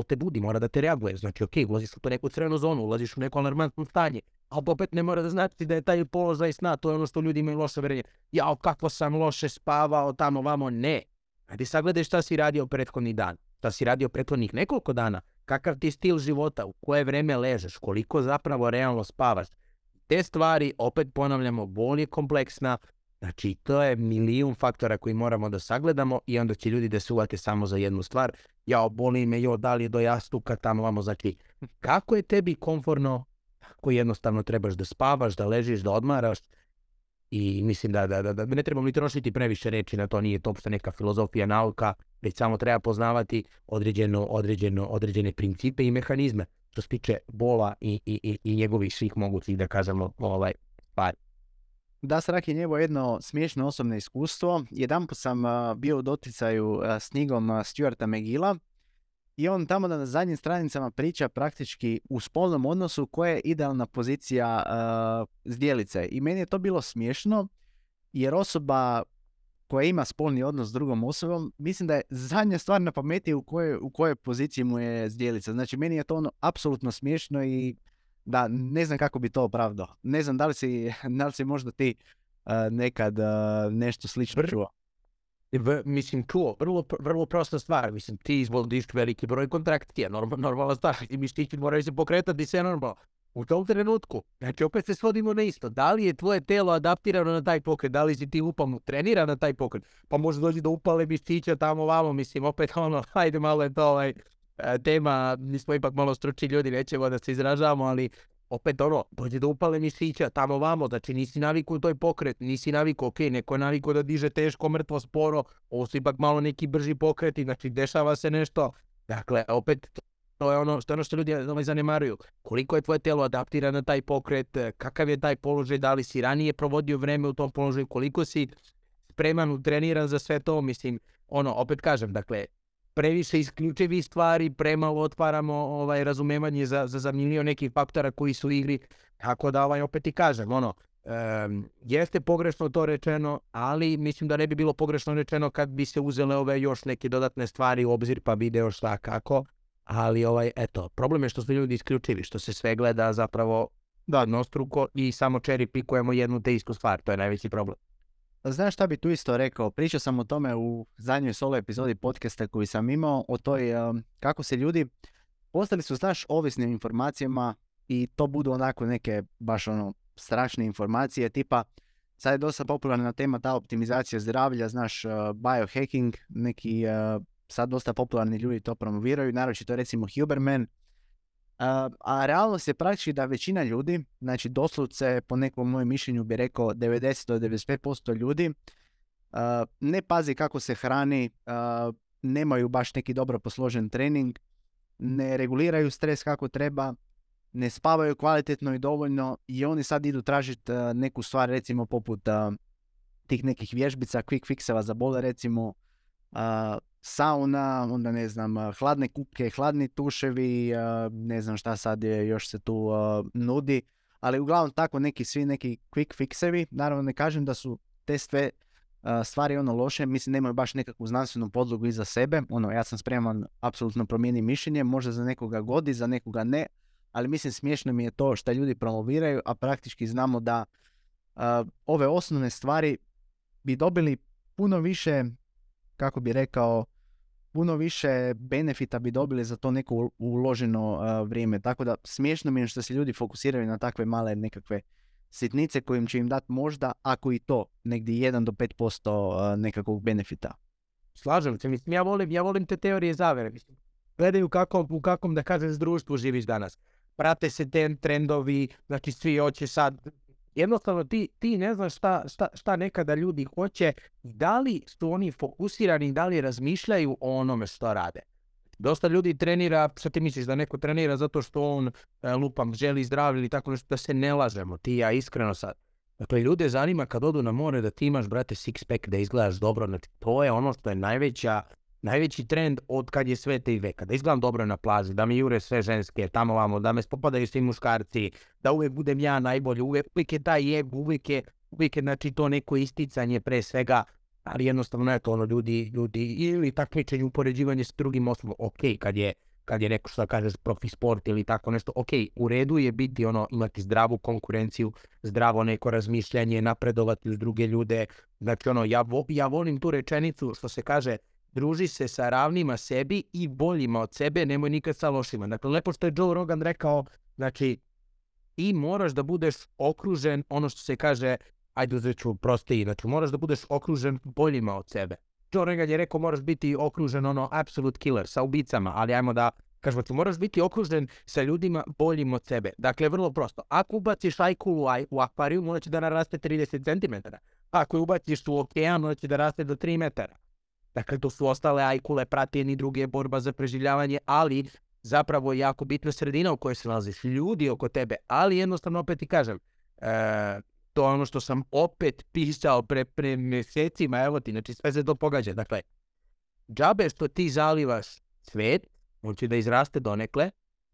te budi, mora da te reaguje. Znači, ok, ulaziš u to neku crvenu zonu, ulaziš u neko alarmantno stanje, ali opet ne mora da znači da je taj položaj sna, to je ono što ljudi imaju loše verenje. Jao, kako sam loše spavao, tamo, vamo, ne. Ajde sagledaj šta si radio prethodni dan, šta si radio prethodnih nekoliko dana, kakav ti stil života, u koje vreme ležeš, koliko zapravo realno spavaš. Te stvari, opet ponavljamo, bol je kompleksna, Znači, to je milijun faktora koji moramo da sagledamo i onda će ljudi da se uvate samo za jednu stvar. Ja, boli me, jo, da li do jastuka tamo vamo. Znači, kako je tebi komforno, kako jednostavno trebaš da spavaš, da ležiš, da odmaraš. I mislim da, da, da, da ne trebamo ni trošiti previše reči na to, nije to uopšte neka filozofija, nauka, već samo treba poznavati određeno, određeno, određene principe i mehanizme što se tiče bola i, i, i, i njegovih svih mogućih, da kažemo, ovaj, stvari. Da, Srak je njegovo jedno smiješno osobno iskustvo. Jedanput sam bio u doticaju s knjigom Stuarta McGilla I on tamo na zadnjim stranicama priča praktički u spolnom odnosu koja je idealna pozicija uh, zdjelice. I meni je to bilo smiješno jer osoba koja ima spolni odnos s drugom osobom, mislim da je zadnja stvar na pameti u kojoj, u kojoj poziciji mu je zdjelica. Znači meni je to ono apsolutno smiješno i da ne znam kako bi to opravdao. Ne znam da li si, da li si možda ti uh, nekad uh, nešto slično čuo. V, mislim, čuo, vrlo, vrlo prosta stvar. Mislim, ti izvodiš veliki broj kontrakcija, normal, normalna stvar. I mišići moraju se pokretati, sve normalno. U tom trenutku, znači opet se svodimo na isto. Da li je tvoje telo adaptirano na taj pokret? Da li si ti upalno trenira na taj pokret? Pa može doći do upale mišića tamo vamo, mislim, opet ono, hajde malo je to ovaj, tema, mi smo ipak malo stručni ljudi, nećemo da se izražavamo, ali opet ono, dođe do upale mišića tamo vamo, znači nisi naviku u toj pokret, nisi naviku, ok, neko je naviku da diže teško, mrtvo, sporo, ovo su ipak malo neki brži pokreti, znači dešava se nešto, dakle, opet to je ono što, ono što ljudi ovaj, zanemaruju. Koliko je tvoje telo adaptirano na taj pokret, kakav je taj položaj, da li si ranije provodio vreme u tom položaju, koliko si spreman, treniran za sve to, mislim, ono, opet kažem, dakle, previše isključivi stvari, premalo otvaramo ovaj razumevanje za, za, za milion nekih faktora koji su u igri, tako da ovaj, opet i kažem, ono, um, jeste pogrešno to rečeno, ali mislim da ne bi bilo pogrešno rečeno kad bi se uzele ove još neke dodatne stvari u obzir pa video šta kako, ali ovaj, eto, problem je što su ljudi isključivi, što se sve gleda zapravo da, nostruko i samo cherry pikujemo jednu te istu stvar, to je najveći problem. Znaš šta bi tu isto rekao? Pričao sam o tome u zadnjoj solo epizodi podcasta koji sam imao, o toj um, kako se ljudi postali su, znaš, ovisnim informacijama i to budu onako neke baš ono strašne informacije, tipa sad je dosta popularna tema ta optimizacija zdravlja, znaš, uh, biohacking, neki uh, sad dosta popularni ljudi to promoviraju, naročito recimo Huberman, a realnost je praktički da većina ljudi, znači doslovce po nekom mojem mišljenju bi rekao 90 do 95% ljudi, ne pazi kako se hrani, nemaju baš neki dobro posložen trening, ne reguliraju stres kako treba, ne spavaju kvalitetno i dovoljno i oni sad idu tražiti neku stvar recimo poput tih nekih vježbica, quick fixeva za bole recimo, sauna, onda ne znam, hladne kuke, hladni tuševi, ne znam šta sad je, još se tu nudi, ali uglavnom tako neki svi neki quick fixevi, naravno ne kažem da su te sve stvari ono loše, mislim nemaju baš nekakvu znanstvenu podlogu iza sebe, ono ja sam spreman apsolutno promijeniti mišljenje, možda za nekoga godi, za nekoga ne, ali mislim smiješno mi je to što ljudi promoviraju, a praktički znamo da ove osnovne stvari bi dobili puno više kako bi rekao, puno više benefita bi dobili za to neko uloženo vrijeme. Tako da smiješno mi je što se ljudi fokusiraju na takve male nekakve sitnice kojim će im dati možda, ako i to, negdje 1 do 5% nekakvog benefita. Slažem se, mislim, ja volim, ja volim te teorije zavere. Mislim, gledaju kako, u kakvom, da kažem, društvu živiš danas. Prate se te trendovi, znači svi hoće sad jednostavno ti, ti ne znaš šta, šta, šta nekada ljudi hoće, da li su oni fokusirani, da li razmišljaju o onome što rade. Dosta ljudi trenira, šta ti misliš da neko trenira zato što on, e, lupam, želi zdravlje ili tako nešto, da se ne lažemo, ti ja iskreno sad. Dakle, ljude zanima kad odu na more da ti imaš, brate, six pack, da izgledaš dobro, znači to je ono što je najveća najveći trend od kad je svete i veka. Da izgledam dobro na plaži, da mi jure sve ženske, tamo vamo, da me spopadaju svi muškarci, da uvijek budem ja najbolji, uvijek, uvijek je taj jeb, uvijek je, uvijek je znači, to neko isticanje pre svega, ali jednostavno je to ono ljudi, ljudi ili takmičenje, upoređivanje s drugim osobom, ok, kad je, kad je neko što kaže profi sport ili tako nešto, ok, u redu je biti ono, imati zdravu konkurenciju, zdravo neko razmišljanje, napredovati uz druge ljude, znači ono, ja, ja volim tu rečenicu što se kaže, druži se sa ravnima sebi i boljima od sebe, nemoj nikad sa lošima. Dakle, lepo što je Joe Rogan rekao, znači, i moraš da budeš okružen, ono što se kaže, ajde uzet ću prostiji, znači moraš da budeš okružen boljima od sebe. Joe Rogan je rekao moraš biti okružen ono absolute killer sa ubicama, ali ajmo da kažemo ti moraš biti okružen sa ljudima boljim od sebe. Dakle, vrlo prosto. Ako ubaciš ajkulu u akvarijum, ona će da naraste 30 cm. Ako je ubaciš u okean, ona će da raste do 3 metara. Dakle, to su ostale ajkule, prate ni druge, borba za preživljavanje, ali zapravo je jako bitna sredina u kojoj se nalaziš, ljudi oko tebe, ali jednostavno opet ti kažem, e, to je ono što sam opet pisao pre, pre mjesecima, evo ti, znači sve se to pogađa. Dakle, džabe što ti zalivaš svet, on će da izraste donekle,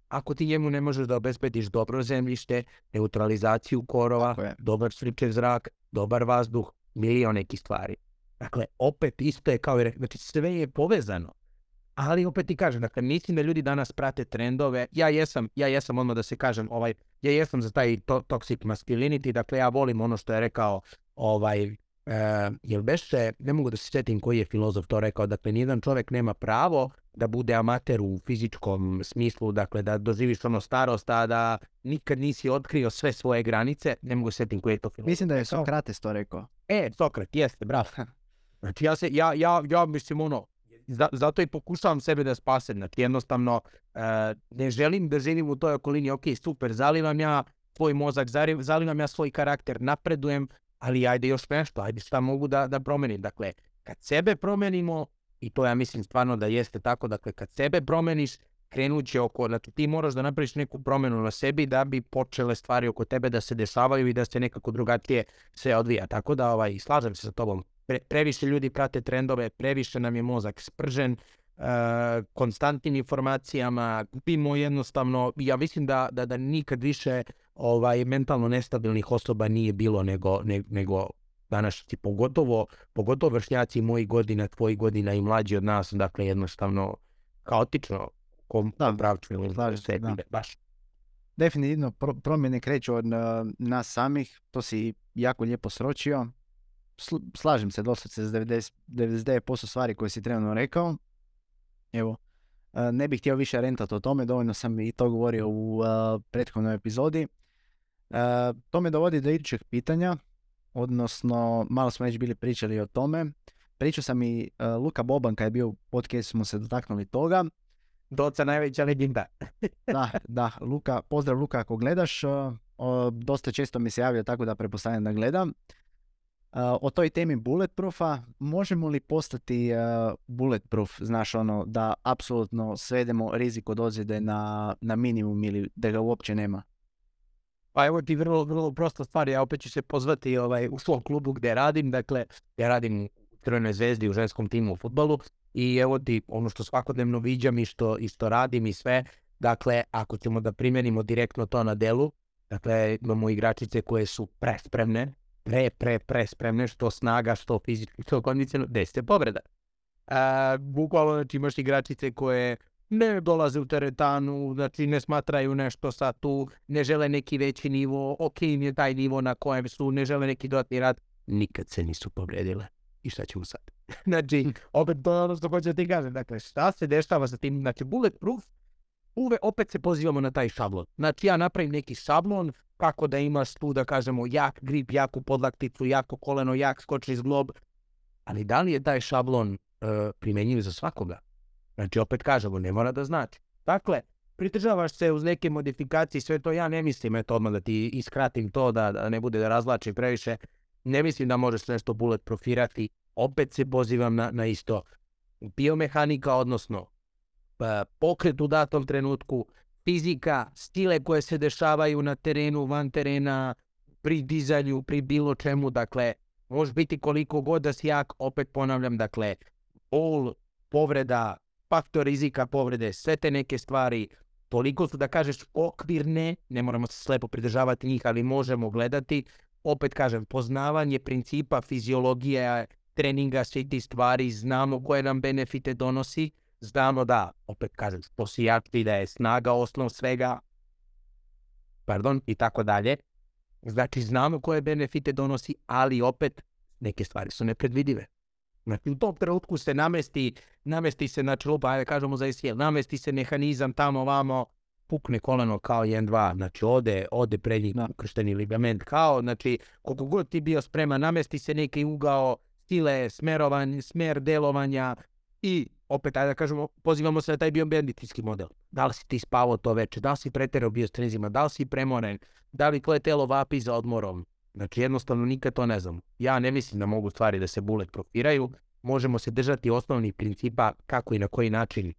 ako ti njemu ne možeš da obezbediš dobro zemljište, neutralizaciju korova, dobar stričev zrak, dobar vazduh, milion nekih stvari. Dakle, opet isto je kao i re- znači sve je povezano. Ali opet ti kažem, dakle, mislim da ljudi danas prate trendove. Ja jesam, ja jesam odmah da se kažem, ovaj, ja jesam za taj to, toxic masculinity, dakle, ja volim ono što je rekao, ovaj, e, jel beše, ne mogu da se sjetim koji je filozof to rekao, dakle, nijedan čovjek nema pravo da bude amater u fizičkom smislu, dakle, da doživiš ono starost, a da nikad nisi otkrio sve svoje granice, ne mogu se sjetim koji je to filozof. Mislim da je rekao. Sokrates to rekao. E, Sokrat, jeste, bravo. Znači ja se, ja, ja, ja mislim ono, za- zato i pokušavam sebe da spasem, znači jednostavno e, ne želim da živim u toj okolini, ok, super, zalivam ja svoj mozak, zalivam ja svoj karakter, napredujem, ali ajde još nešto, ajde šta mogu da, da promenim. Dakle, kad sebe promenimo, i to ja mislim stvarno da jeste tako, dakle kad sebe promeniš, krenut će oko, znači ti moraš da napraviš neku promenu na sebi da bi počele stvari oko tebe da se dešavaju i da se nekako drugačije sve odvija. Tako da ovaj, slažem se sa tobom. Pre- previše ljudi prate trendove, previše nam je mozak spržen, e, konstantnim informacijama, gubimo jednostavno, ja mislim da, da, da nikad više ovaj, mentalno nestabilnih osoba nije bilo nego, ne- nego današnji, pogotovo, pogotovo vršnjaci mojih godina, tvojih godina i mlađi od nas, dakle jednostavno kaotično kom, Da, kom pravcu ili se, da. baš. Definitivno pro- promjene kreću od uh, nas samih, to si jako lijepo sročio. Sl- slažem se doslovce s 90, 99% stvari koje si trenutno rekao. Evo, uh, ne bih htio više rentati o tome, dovoljno sam i to govorio u uh, prethodnoj epizodi. Uh, to me dovodi do idućeg pitanja, odnosno malo smo već bili pričali o tome. Pričao sam i uh, Luka Boban kad je bio u podcastu smo se dotaknuli toga. Doca najveća legenda. Da, da, Luka, pozdrav Luka ako gledaš, uh, dosta često mi se javlja tako da pretpostavljam da gledam. O toj temi bulletproofa, možemo li postati bulletproof, znaš ono, da apsolutno svedemo rizik od ozljede na, na minimum ili da ga uopće nema? Pa evo ti vrlo, vrlo prosta stvar, ja opet ću se pozvati ovaj, u svom klubu gdje radim, dakle ja radim u Crvenoj zvezdi u ženskom timu u futbalu. I evo ti ono što svakodnevno viđam i što, i što radim i sve, dakle ako ćemo da primjenimo direktno to na delu, dakle imamo igračice koje su prespremne, pre, pre, prespremne, što snaga, što fizički, što kondicionalno, desite povreda. A, bukvalno znači imaš igračice koje ne dolaze u teretanu, znači ne smatraju nešto sad tu, ne žele neki veći nivo, ok im je taj nivo na kojem su, ne žele neki dodatni rad, nikad se nisu povredile. I šta ćemo sad? znači, opet to je ono što hoću da ti kažem, dakle, šta se dešava sa tim, znači, bulletproof, uve, opet se pozivamo na taj šablon. Znači, ja napravim neki šablon, kako da imaš tu, da kažemo, jak grip, jaku podlakticu, jako koleno, jak skočni zglob, ali da li je taj šablon uh, primjenjiv za svakoga? Znači, opet kažemo, ne mora da znači. Dakle, pridržavaš se uz neke modifikacije, sve to ja ne mislim, eto odmah da ti iskratim to, da, da ne bude da razvlačim previše, ne mislim da možeš nešto bullet profirati, opet se pozivam na, na isto. Biomehanika, odnosno pokret u datom trenutku, fizika, stile koje se dešavaju na terenu, van terena, pri dizanju, pri bilo čemu, dakle, može biti koliko god da si jak, opet ponavljam, dakle, bol, povreda, faktor rizika povrede, sve te neke stvari, toliko su da kažeš okvirne, ne moramo se slepo pridržavati njih, ali možemo gledati. Opet kažem, poznavanje principa, fiziologije, treninga, svi ti stvari, znamo koje nam benefite donosi, znamo da, opet kažem, što si jači, da je snaga osnov svega, pardon, i tako dalje. Znači, znamo koje benefite donosi, ali opet neke stvari su nepredvidive. Znači, u tom trenutku se namesti, namesti se, znači, lupa, ajde kažemo za ICL, namesti se mehanizam tamo, vamo, pukne koleno kao 1-2, znači ode, ode prednji Da. ukršteni ligament, kao, znači, koliko god ti bio spreman, namesti se neki ugao, stile, smerovanje, smer delovanja i opet, ajde da kažemo, pozivamo se na taj biomedicinski model. Da li si ti spavao to veče, da li si preterao biostrenzima, da li si premoren, da li tvoje telo vapi za odmorom. Znači jednostavno nikad to ne znam. Ja ne mislim da mogu stvari da se bullet profiraju. Možemo se držati osnovnih principa kako i na koji način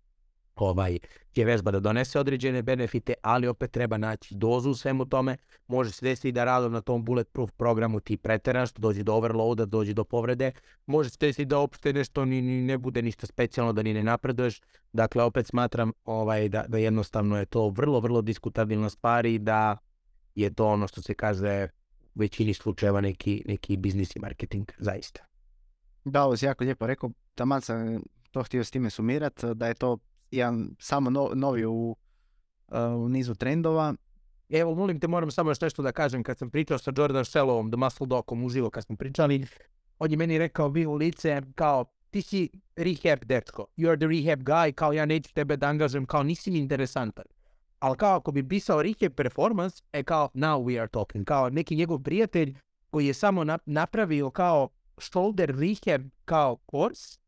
ovaj, će vežba da donese određene benefite, ali opet treba naći dozu u svemu tome. Može se desiti da radom na tom bulletproof programu ti preteraš, dođe do overloada, dođe do povrede. Može se desiti da uopšte nešto ni, ni ne bude ništa specijalno, da ni ne napreduješ. Dakle, opet smatram ovaj, da, da jednostavno je to vrlo, vrlo diskutabilna stvar i da je to ono što se kaže u većini slučajeva neki, neki biznis i marketing, zaista. Da, ovo si jako lijepo rekao, taman sam to htio s time sumirat, da je to jedan samo no, novi u, uh, u nizu trendova. Evo, molim te, moram samo još nešto da kažem. Kad sam pričao sa Jordan Shellovom, The Muscle Docom, uživo kad smo pričali, on je meni rekao vi u lice kao ti si rehab dečko, you are the rehab guy, kao ja neću tebe da angažujem, kao nisi mi interesantan. Ali kao ako bi pisao rehab performance, e kao now we are talking, kao neki njegov prijatelj koji je samo napravio kao shoulder rehab kao course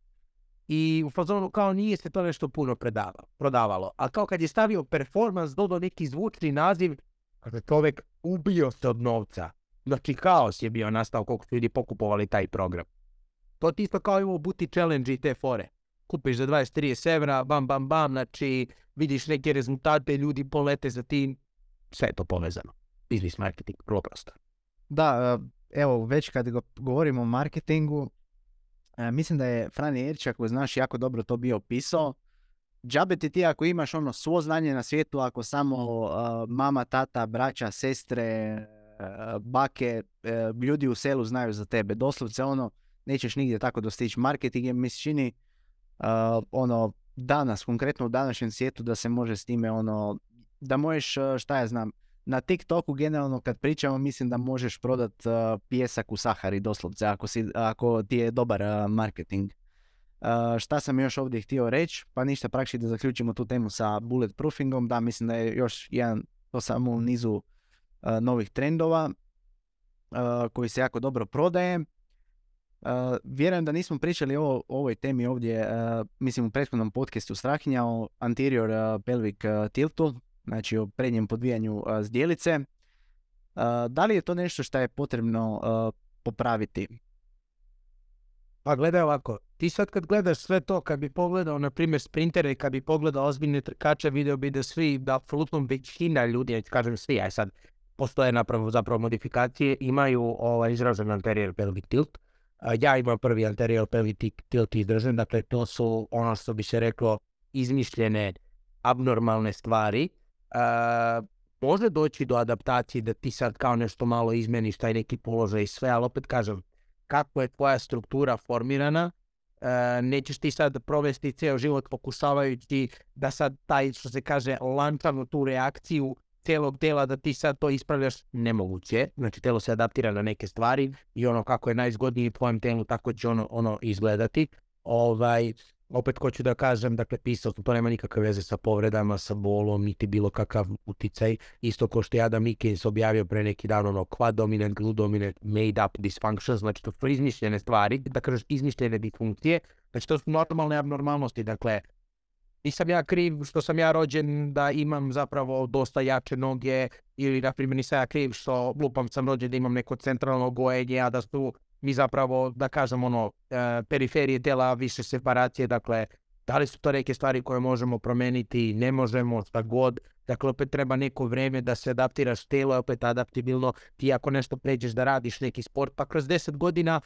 i u fazonu kao nije se to nešto puno predavalo, prodavalo. A kao kad je stavio performance, dodao neki zvučni naziv, kaže čovjek ubio se od novca. Znači kaos je bio nastao koliko su ljudi pokupovali taj program. To ti isto kao imamo buti challenge i te fore. Kupiš za 20-30 evra, bam, bam, bam, znači vidiš neke rezultate, ljudi polete za tim, sve je to povezano. Business marketing, vrlo prosto. Da, evo, već kad govorimo o marketingu, mislim da je Frani Erić, ako znaš, jako dobro to bio opisao. Džabe ti ti ako imaš ono svo znanje na svijetu, ako samo mama, tata, braća, sestre, uh, bake, ljudi u selu znaju za tebe. Doslovce ono, nećeš nigdje tako dostići. Marketing je mi se čini ono danas, konkretno u današnjem svijetu da se može s time ono, da možeš, šta ja znam, na TikToku generalno kad pričamo mislim da možeš prodat uh, pjesak u Sahari doslovce ako, si, ako ti je dobar uh, marketing. Uh, šta sam još ovdje htio reći? Pa ništa praktički da zaključimo tu temu sa bulletproofingom. Da, mislim da je još jedan, to samo u nizu novih trendova koji se jako dobro prodaje. Vjerujem da nismo pričali o, ovoj temi ovdje, mislim u prethodnom podcastu Strahinja o anterior pelvic tiltu, znači o prednjem podvijanju zdjelice. Da li je to nešto što je potrebno popraviti? Pa gledaj ovako, ti sad kad gledaš sve to, kad bi pogledao na primjer sprintere, kad bi pogledao ozbiljne trkače, video bi da svi, da apsolutno većina ljudi, ja kažem svi, aj sad postoje napravo zapravo modifikacije, imaju ovaj, izražen anterior pelvic tilt. Ja imam prvi anterior pelvic tilt izražen, dakle to su ono što bi se reklo izmišljene abnormalne stvari Može doći do adaptacije da ti sad kao nešto malo izmeniš taj neki položaj i sve, ali opet kažem, kako je tvoja struktura formirana, nećeš ti sad provesti ceo život pokušavajući da sad taj, što se kaže, lančanu tu reakciju celog tela da ti sad to ispravljaš, nemoguće. Znači, telo se adaptira na neke stvari i ono kako je najzgodnije tvojem telu, tako će ono, ono izgledati. Ovaj, opet hoću da kažem, dakle, pisao sam, to nema nikakve veze sa povredama, sa bolom, niti bilo kakav uticaj. Isto kao što je Adam Mikins objavio pre neki dan, ono, quad dominant, glue dominant, made up dysfunction, znači to su izmišljene stvari, da kažeš izmišljene disfunkcije, znači to su normalne abnormalnosti, dakle, nisam ja kriv što sam ja rođen da imam zapravo dosta jače noge ili na primjer nisam ja kriv što lupam sam rođen da imam neko centralno gojenje, a da su mi zapravo, da kažem, ono, e, periferije tela, više separacije, dakle, da li su to neke stvari koje možemo promeniti, ne možemo, šta god, dakle, opet treba neko vrijeme da se adaptiraš, telo je opet adaptibilno, ti ako nešto pređeš da radiš neki sport, pa kroz 10 godina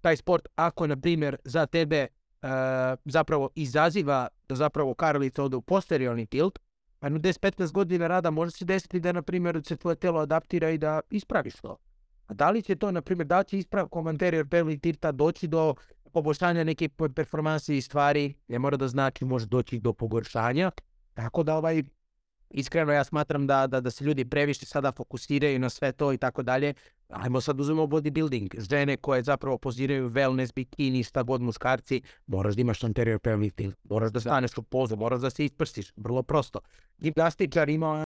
taj sport, ako, na primjer, za tebe e, zapravo izaziva da zapravo karlica ode u posteriorni tilt, pa na 10-15 godina rada može se desiti da, na primjer, se tvoje telo adaptira i da ispraviš to. A da li će to, na primjer, da li će ispravkom anterior pelvic tirta doći do poboljšanja neke performanse i stvari, ne mora da znači može doći do pogoršanja. Tako da ovaj, iskreno ja smatram da, da, da se ljudi previše sada fokusiraju na sve to i tako dalje. Ajmo sad uzmemo bodybuilding. Žene koje zapravo poziraju wellness, bikini, šta god muškarci, moraš da imaš anterior pelvic tilt, moraš da staneš u pozu, moraš da se isprstiš. Vrlo prosto. Gimnastičar imao,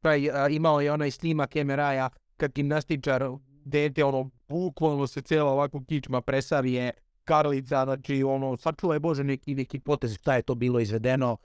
imao je onaj snimak MRI-a kad gimnastičar dete, ono, bukvalno se cijela ovako kičma presavije, karlica, znači, ono, sačuvaj Bože neki, neki potez, šta je to bilo izvedeno.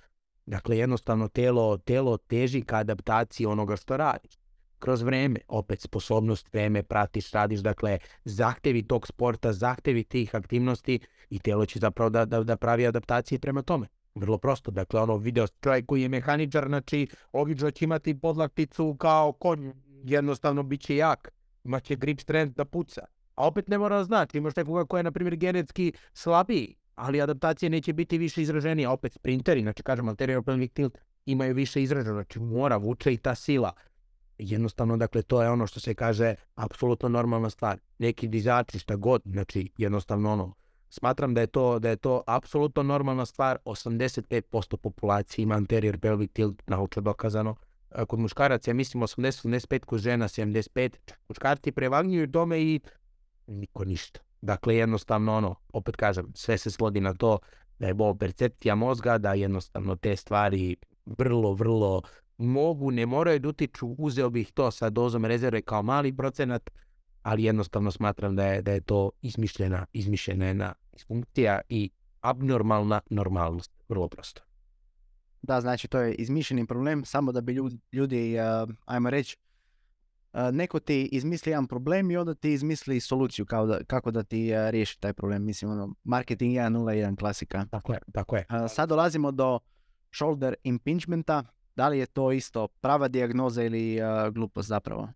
Dakle, jednostavno, telo, telo teži ka adaptaciji onoga što radiš. Kroz vreme, opet sposobnost, vreme, pratiš, radiš, dakle, zahtevi tog sporta, zahtevi tih aktivnosti i telo će zapravo da, da, da pravi adaptacije prema tome. Vrlo prosto, dakle ono video čovjek koji je mehaničar, znači obično će imati podlakticu kao konj, jednostavno bit će jak, imaće grip strength da puca. A opet ne mora znači, imaš nekoga koja je na primjer genetski slabiji, ali adaptacija neće biti više izraženija. Opet sprinteri, znači kažem anterior pelvic tilt, imaju više izraženo, znači mora vuče i ta sila. Jednostavno, dakle, to je ono što se kaže apsolutno normalna stvar. Neki dizači, šta god, znači jednostavno ono, smatram da je to, da je to apsolutno normalna stvar. 85% populacije ima anterior pelvic tilt, naučno dokazano. Kod muškaraca, ja mislim 80-85, kod žena 75. Muškarci prevagnjuju tome i niko ništa. Dakle, jednostavno ono, opet kažem, sve se slodi na to da je bol percepcija mozga, da jednostavno te stvari vrlo, vrlo mogu, ne moraju da utiču, uzeo bih to sa dozom rezerve kao mali procenat, ali jednostavno smatram da je, da je to izmišljena, izmišljena jedna funkcija i abnormalna normalnost, vrlo prosto. Da, znači to je izmišljeni problem, samo da bi ljudi, ljudi ajmo reći, neko ti izmisli jedan problem i onda ti izmisli soluciju kao da, kako da ti riješi taj problem. Mislim, ono, marketing 1.0.1 klasika. Tako je, tako je. sad dolazimo do shoulder impingementa. Da li je to isto prava dijagnoza ili glupost zapravo?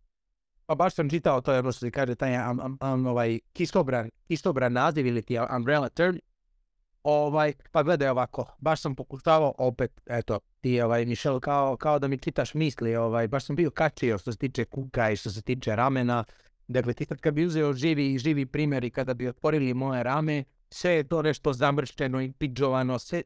Pa baš sam čitao to, ono što se kaže, taj ovaj, kistobran, kistobran naziv ili ti umbrella term. Ovaj, pa gledaj ovako, baš sam pokušavao opet, eto, ti ovaj, Mišel, kao, kao da mi čitaš misli, ovaj, baš sam bio kačio što se tiče kuka i što se tiče ramena. Dakle, ti sad kad bi uzeo živi, živi primjer i kada bi otvorili moje rame, sve je to nešto zamršteno i pidžovano, sve,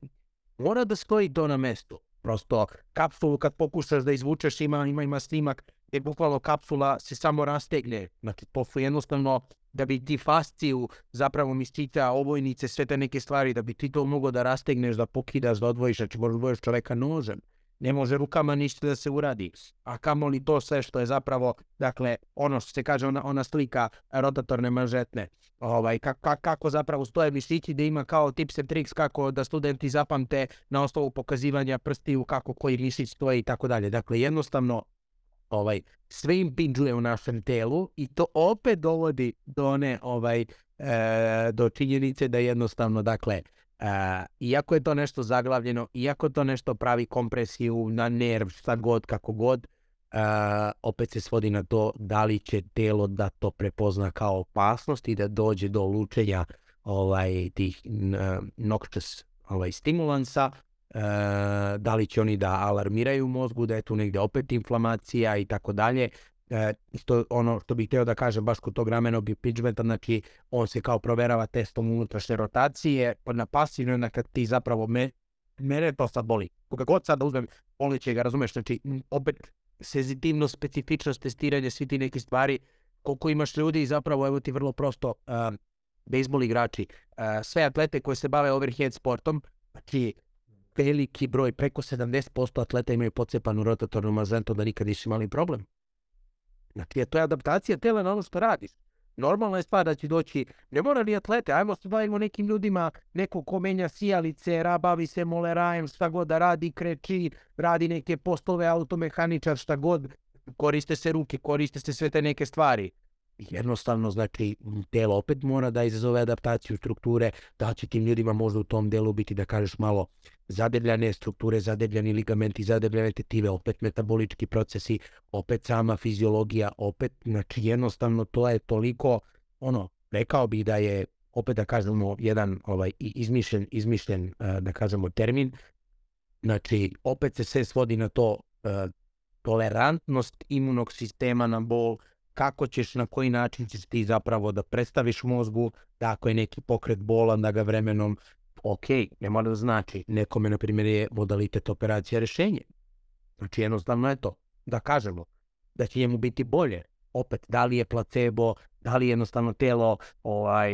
mora da stoji to na mestu. Prosto kapsulu kad pokušaš da izvučeš ima, ima, ima snimak gdje bukvalno kapsula se samo rastegne. Znači to su jednostavno da bi ti fasciju, zapravo mišića, ovojnice, sve te neke stvari, da bi ti to mogao da rastegneš, da pokidaš, da odvojiš, znači možda odvojiš čovjeka nožem. Ne može rukama ništa da se uradi. A kamoli to sve što je zapravo, dakle, ono što se kaže, ona, ona slika rotatorne manžetne. Ovaj, kako zapravo stoje mišići da ima kao tips and tricks kako da studenti zapamte na osnovu pokazivanja prstiju kako koji mišić stoji i tako dalje. Dakle, jednostavno ovaj, sve impinđuje u našem telu i to opet dovodi do one ovaj, e, do činjenice da jednostavno, dakle, e, iako je to nešto zaglavljeno, iako to nešto pravi kompresiju na nerv, šta god, kako god, e, opet se svodi na to da li će telo da to prepozna kao opasnost i da dođe do lučenja ovaj, tih noxious ovaj, stimulansa da li će oni da alarmiraju mozgu, da je tu negdje opet inflamacija i tako dalje. E, isto ono što bih htio da kažem baš kod tog ramenog pitchmenta, znači on se kao proverava testom unutrašnje rotacije, na pasivnoj, kad ti zapravo me, mene to sad boli. Koga god sad da uzmem, boli će ga, razumeš, znači opet senzitivnost, specifičnost, testiranje, svi ti neki stvari, koliko imaš ljudi zapravo, evo ti vrlo prosto, uh, bejsbol igrači, uh, sve atlete koje se bave overhead sportom, znači veliki broj, preko 70% atleta imaju pocepanu rotatornu mazentu da nikad nisu imali problem. Znači, to je adaptacija tela na ono što radiš. Normalna je stvar da će doći, ne mora ni atlete, ajmo se bavimo nekim ljudima, neko ko menja sijalice, bavi se molerajem, šta god da radi, kreći, radi neke poslove automehaničar, šta god, koriste se ruke, koriste se sve te neke stvari jednostavno znači telo opet mora da izazove adaptaciju strukture, da će tim ljudima možda u tom delu biti da kažeš malo zadebljane strukture, zadebljani ligamenti, zadebljane tetive, opet metabolički procesi, opet sama fiziologija, opet znači jednostavno to je toliko ono rekao bih da je opet da kažemo jedan ovaj izmišljen izmišljen eh, da kažemo termin. Znači opet se sve svodi na to eh, tolerantnost imunog sistema na bol kako ćeš, na koji način ćeš ti zapravo da predstaviš mozgu, da ako je neki pokret bolan, da ga vremenom, ok, ne mora da znači, nekome, na primjer, je modalitet operacija rješenje. Znači, jednostavno je to, da kažemo, da će njemu biti bolje. Opet, da li je placebo, da li je jednostavno telo ovaj,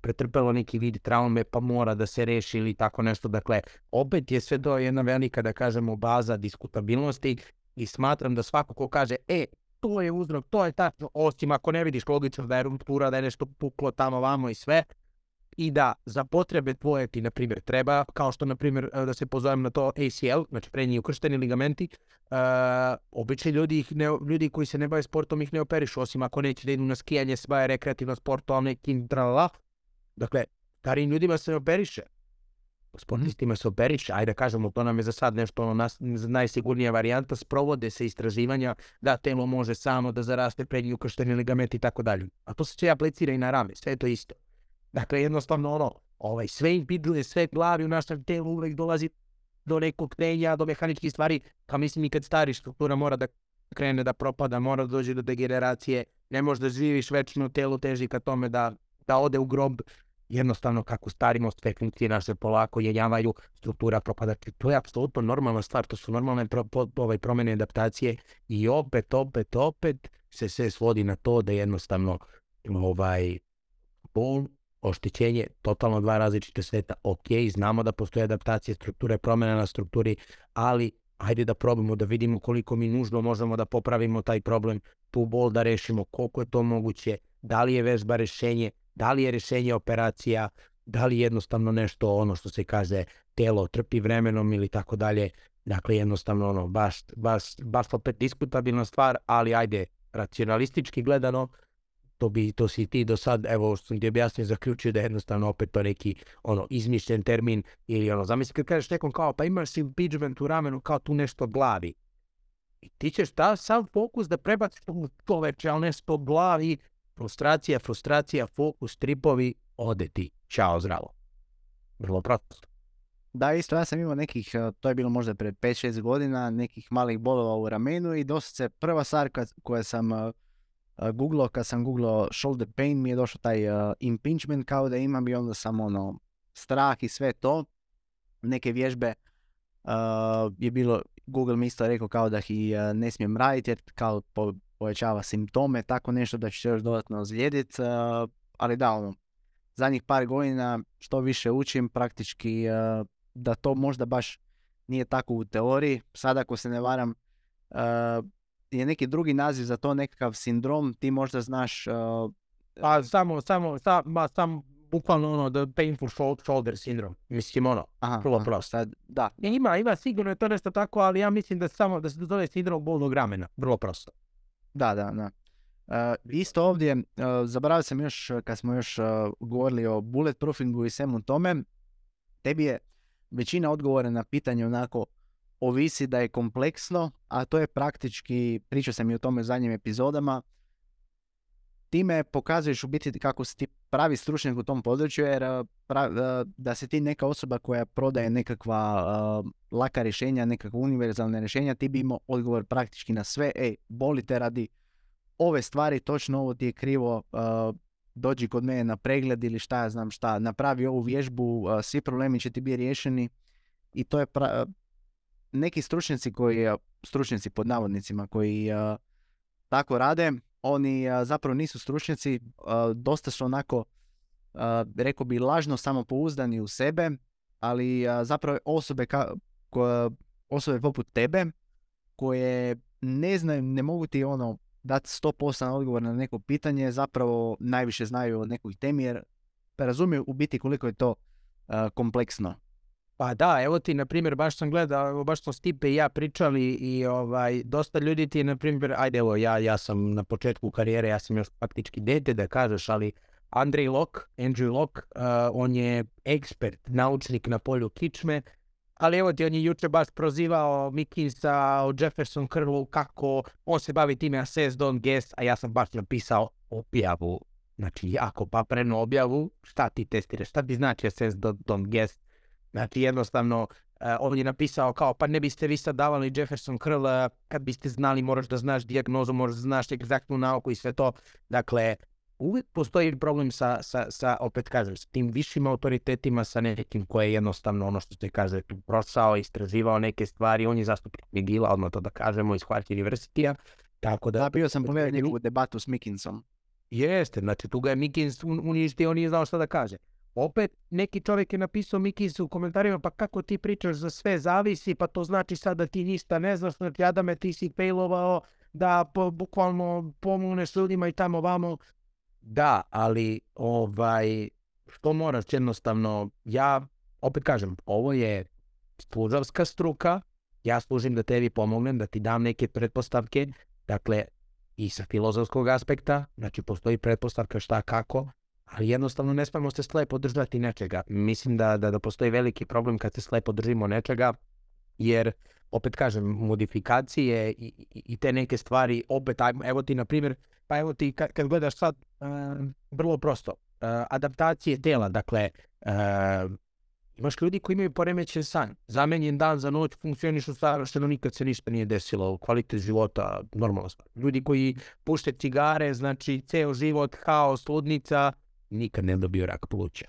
pretrpelo neki vid traume pa mora da se reši ili tako nešto. Dakle, opet je sve to jedna velika, da kažemo, baza diskutabilnosti i smatram da svako ko kaže, e, to je uzrok, to je tačno, osim ako ne vidiš logično da je ruptura, da je nešto puklo tamo vamo i sve, i da za potrebe tvoje ti, na primjer, treba, kao što, na primjer, e, da se pozovem na to ACL, znači prednji ukršteni ligamenti, uh, obični ljudi, ih ne, ljudi koji se ne bave sportom ih ne operišu, osim ako neće da idu na skijanje, se bave rekreativno sportom, nekim tralala. Dakle, starijim ljudima se ne operiše. Sportistima se operiše, ajde kažemo, to nam je za sad nešto ono nas, najsigurnija varijanta, sprovode se istraživanja da telo može samo da zaraste prednju kršteni ligament i tako dalje. A to se će aplicira i na rame, sve je to isto. Dakle, jednostavno ono, ovaj, sve impidžuje, sve glavi u našem telu uvek dolazi do nekog trenja, do mehaničkih stvari, pa mislim i kad stari struktura mora da krene da propada, mora da dođe do degeneracije, ne možeš da živiš večno, telo teži ka tome da, da ode u grob, jednostavno kako starimo sve funkcije naše polako jenjavaju, struktura propada. To je apsolutno normalna stvar, to su normalne pro, po, ovaj, promjene adaptacije i opet, opet, opet se sve svodi na to da jednostavno ovaj, bol, oštećenje, totalno dva različite sveta. Ok, znamo da postoje adaptacije strukture, promjena na strukturi, ali ajde da probamo da vidimo koliko mi nužno možemo da popravimo taj problem, tu bol da rešimo, koliko je to moguće, da li je vežba rešenje, da li je rešenje operacija, da li jednostavno nešto ono što se kaže telo trpi vremenom ili tako dalje. Dakle, jednostavno ono, baš, baš, baš opet diskutabilna stvar, ali ajde, racionalistički gledano, to bi, to si ti do sad, evo što sam ti objasnio, zaključio da je jednostavno opet to neki ono izmišljen termin ili ono, zamisli kad kažeš nekom kao pa imaš impingement u ramenu kao tu nešto glavi. I ti ćeš ta sam fokus da prebaciš to veče, ali nešto glavi, frustracija, frustracija, fokus, tripovi, ode ti. Ćao, zdravo. Vrlo prosto. Da, isto ja sam imao nekih, to je bilo možda pred 5-6 godina, nekih malih bolova u ramenu i dosta se prva stvar koja sam googlao, kad sam googlao shoulder pain mi je došao taj uh, impingement kao da imam i onda sam ono strah i sve to. Neke vježbe je bilo, Google mi isto rekao kao da ih ne smijem raditi jer kao po, povećava simptome, tako nešto da će se još dodatno ozlijediti. ali da, ono, zadnjih par godina što više učim praktički da to možda baš nije tako u teoriji. Sad ako se ne varam, je neki drugi naziv za to, nekakav sindrom, ti možda znaš... Uh, pa samo, samo, samo, sam, bukvalno ono, the painful shoulder syndrome, mislim ono, aha, vrlo prosto. Da. Ima, ima, sigurno je to nešto tako, ali ja mislim da samo, da se zove sindrom bolnog ramena, vrlo prosto. Da, da, da. Uh, isto ovdje, uh, zaboravio sam još, kad smo još uh, govorili o bulletproofingu i svemu tome, tebi je većina odgovora na pitanje onako ovisi da je kompleksno, a to je praktički, pričao sam i o tome u zadnjim epizodama, time pokazuješ u biti kako si ti pravi stručnjak u tom području, jer da si ti neka osoba koja prodaje nekakva laka rješenja, nekakva univerzalna rješenja, ti bi imao odgovor praktički na sve, ej, bolite radi ove stvari, točno ovo ti je krivo, dođi kod mene na pregled ili šta ja znam šta, napravi ovu vježbu, svi problemi će ti biti riješeni. I to je neki stručnjaci koji, stručnjaci pod navodnicima koji tako rade, oni zapravo nisu stručnjaci, dosta su onako, rekao bi, lažno samopouzdani u sebe, ali zapravo osobe, ka, osobe poput tebe koje ne znaju, ne mogu ti ono dati 100% odgovor na neko pitanje, zapravo najviše znaju od nekoj temi jer razumiju u biti koliko je to kompleksno. Pa da, evo ti, na primjer, baš sam gledao, baš smo Stipe i ja pričali i ovaj, dosta ljudi ti, na primjer, ajde evo, ja, ja sam na početku karijere, ja sam još faktički dete da kažeš, ali Andrej Lok, Andrew Lok, uh, on je ekspert, naučnik na polju kičme, ali evo ti, on je juče baš prozivao Mikinsa o Jefferson Curlu kako on se bavi time assess don't guess, a ja sam baš napisao objavu, znači jako paprenu objavu, šta ti testiraš, šta ti znači assess don't, don't guess, Znači jednostavno uh, on je napisao kao pa ne biste vi sad davali Jefferson Curl kad biste znali moraš da znaš dijagnozu, moraš da znaš egzaktnu nauku i sve to. Dakle, uvijek postoji problem sa, sa, sa opet kažem, s tim višim autoritetima, sa nekim koje je jednostavno ono što se kaže tu prosao, istraživao neke stvari, on je zastupnik Migila, odmah to da kažemo, iz Hart University-a. Tako da, da, bio sam pogledao njegovu debatu s Mickinsom. Jeste, znači tu ga je Mickins uništio, on nije znao šta da kaže. Opet, neki čovjek je napisao Mikis u komentarima, pa kako ti pričaš za sve zavisi, pa to znači sad da ti ništa ne znaš, znači Adame ti si failovao, da po, bukvalno pomogneš ljudima i tamo vamo. Da, ali ovaj, što moraš jednostavno, ja opet kažem, ovo je služavska struka, ja služim da tebi pomognem, da ti dam neke pretpostavke, dakle, i sa filozofskog aspekta, znači postoji pretpostavka šta kako, ali jednostavno ne smemo se slepo držati nečega. Mislim da, da, da postoji veliki problem kad se slepo držimo nečega, jer opet kažem, modifikacije i, i, i te neke stvari, opet, evo ti na primjer, pa evo ti kad, kad gledaš sad, uh, vrlo prosto, uh, adaptacije tela, dakle, uh, imaš ljudi koji imaju poremećen san, zamenjen dan za noć, funkcionišu savršeno, nikad se ništa nije desilo, kvalitet života, normalno stvar. Ljudi koji pušte cigare, znači ceo život, haos, ludnica, nikad ne dobio rak pluća.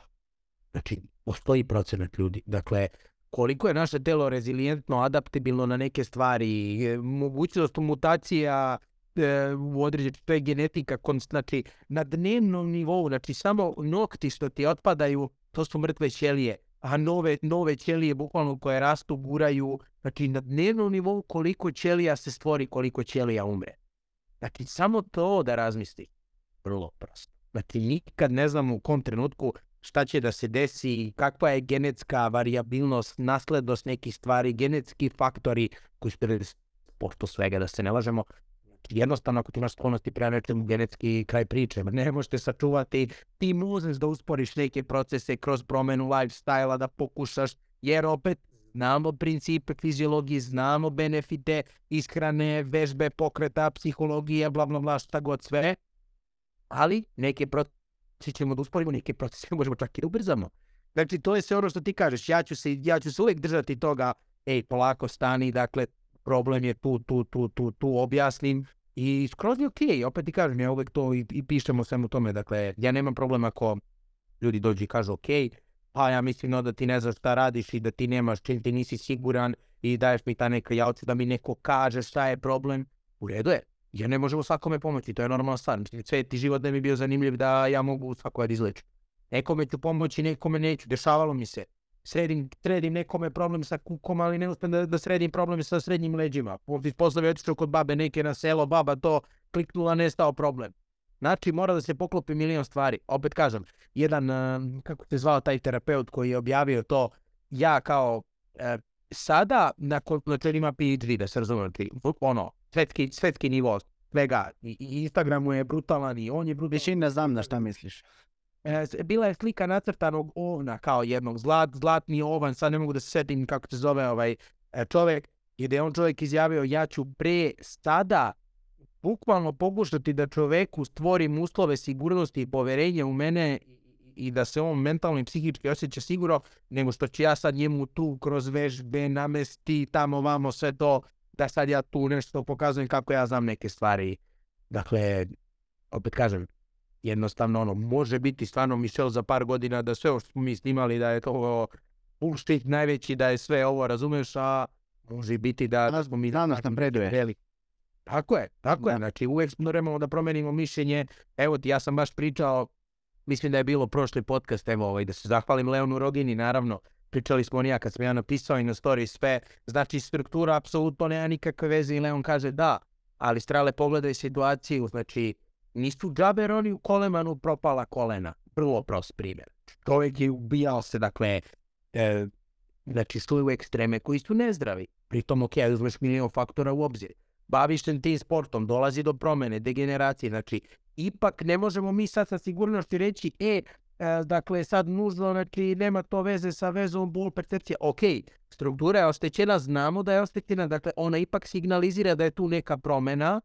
Znači, postoji procenat ljudi. Dakle, koliko je naše telo rezilijentno, adaptabilno na neke stvari, mogućnost mutacija e, u određenju, to je genetika, znači na dnevnom nivou, znači samo nokti što ti otpadaju, to su mrtve ćelije, a nove, nove ćelije bukvalno koje rastu, guraju, znači na dnevnom nivou koliko ćelija se stvori, koliko ćelija umre. Znači samo to da razmisli, vrlo prosto. Znači nikad ne znamo u kom trenutku šta će da se desi, kakva je genetska variabilnost, naslednost nekih stvari, genetski faktori koji su pošto svega da se ne lažemo, jednostavno ako ti imaš sklonosti prema nečemu genetski kraj priče, ne možete sačuvati, ti možeš da usporiš neke procese kroz promenu lifestyle da pokušaš, jer opet znamo principe fiziologije, znamo benefite ishrane, vežbe, pokreta, psihologije, bla bla bla, god sve, ali neke procese ćemo da usporimo neke procese, možemo čak i da ubrzamo. Znači, to je sve ono što ti kažeš, ja ću se, ja ću se uvijek držati toga, ej, polako stani, dakle, problem je tu, tu, tu, tu, tu, objasnim i skroz je okej, okay. opet ti kažem, ja uvijek to i, i pišemo svemu tome, dakle, ja nemam problem ako ljudi dođu i kažu ok, pa ja mislim no, da ti ne znaš šta radiš i da ti nemaš čim ti nisi siguran i daješ mi ta neka javca da mi neko kaže šta je problem, u redu je, jer ne možemo svakome pomoći, to je normalna stvar. Sve ti život ne bi bio zanimljiv da ja mogu svakoga da izlečiti. Nekome ću pomoći, nekome neću, dešavalo mi se. Sredim, sredim nekome problem sa kukom, ali ne uspem da, da sredim problem sa srednjim leđima. Poslovi otišao kod babe neke na selo, baba to kliknula, nestao problem. Znači, mora da se poklopi milion stvari. Opet kažem, jedan, kako se zvao taj terapeut koji je objavio to, ja kao, e, sada, nakon, znači ima PhD, da se razumete, ono, svetski, svetski nivo svega. I, I Instagram mu je brutalan i on je brutalan. Više ne znam na šta misliš. E, bila je slika nacrtanog ovna kao jednog zlat, zlatni ovan, sad ne mogu da se setim kako se zove ovaj e, čovjek, i da je on čovjek izjavio ja ću pre sada bukvalno pokušati da čoveku stvorim uslove sigurnosti i poverenja u mene i da se on mentalno i psihički osjeća sigurno, nego što ću ja sad njemu tu kroz vežbe namesti tamo vamo sve to da sad ja tu nešto pokazujem kako ja znam neke stvari. Dakle, opet kažem, jednostavno ono, može biti stvarno Michel za par godina da sve što smo mi snimali da je to bullshit najveći, da je sve ovo, razumeš, a može biti da... Da smo mi znanost napreduje. Velik. Tako je, tako je. Znači smo moramo da promenimo mišljenje. Evo ti, ja sam baš pričao, mislim da je bilo prošli podcast, evo ovaj, da se zahvalim Leonu Rogini, naravno, pričali smo on ja kad sam ja napisao i na story sve, znači struktura apsolutno nema nikakve veze i Leon kaže da, ali strale pogledaj situaciju, znači nisu džaber oni u kolemanu propala kolena, vrlo prost primjer. Čovjek je ubijao se, dakle, e, znači su u ekstreme koji su nezdravi. Pritom, ok, uzmeš milijon faktora u obzir. Baviš se tim sportom, dolazi do promene, degeneracije, znači ipak ne možemo mi sad sa sigurnošću reći, e, E, dakle, sad nužno, znači, nema to veze sa vezom bol percepcija. Ok, struktura je oštećena, znamo da je oštećena, dakle, ona ipak signalizira da je tu neka promena,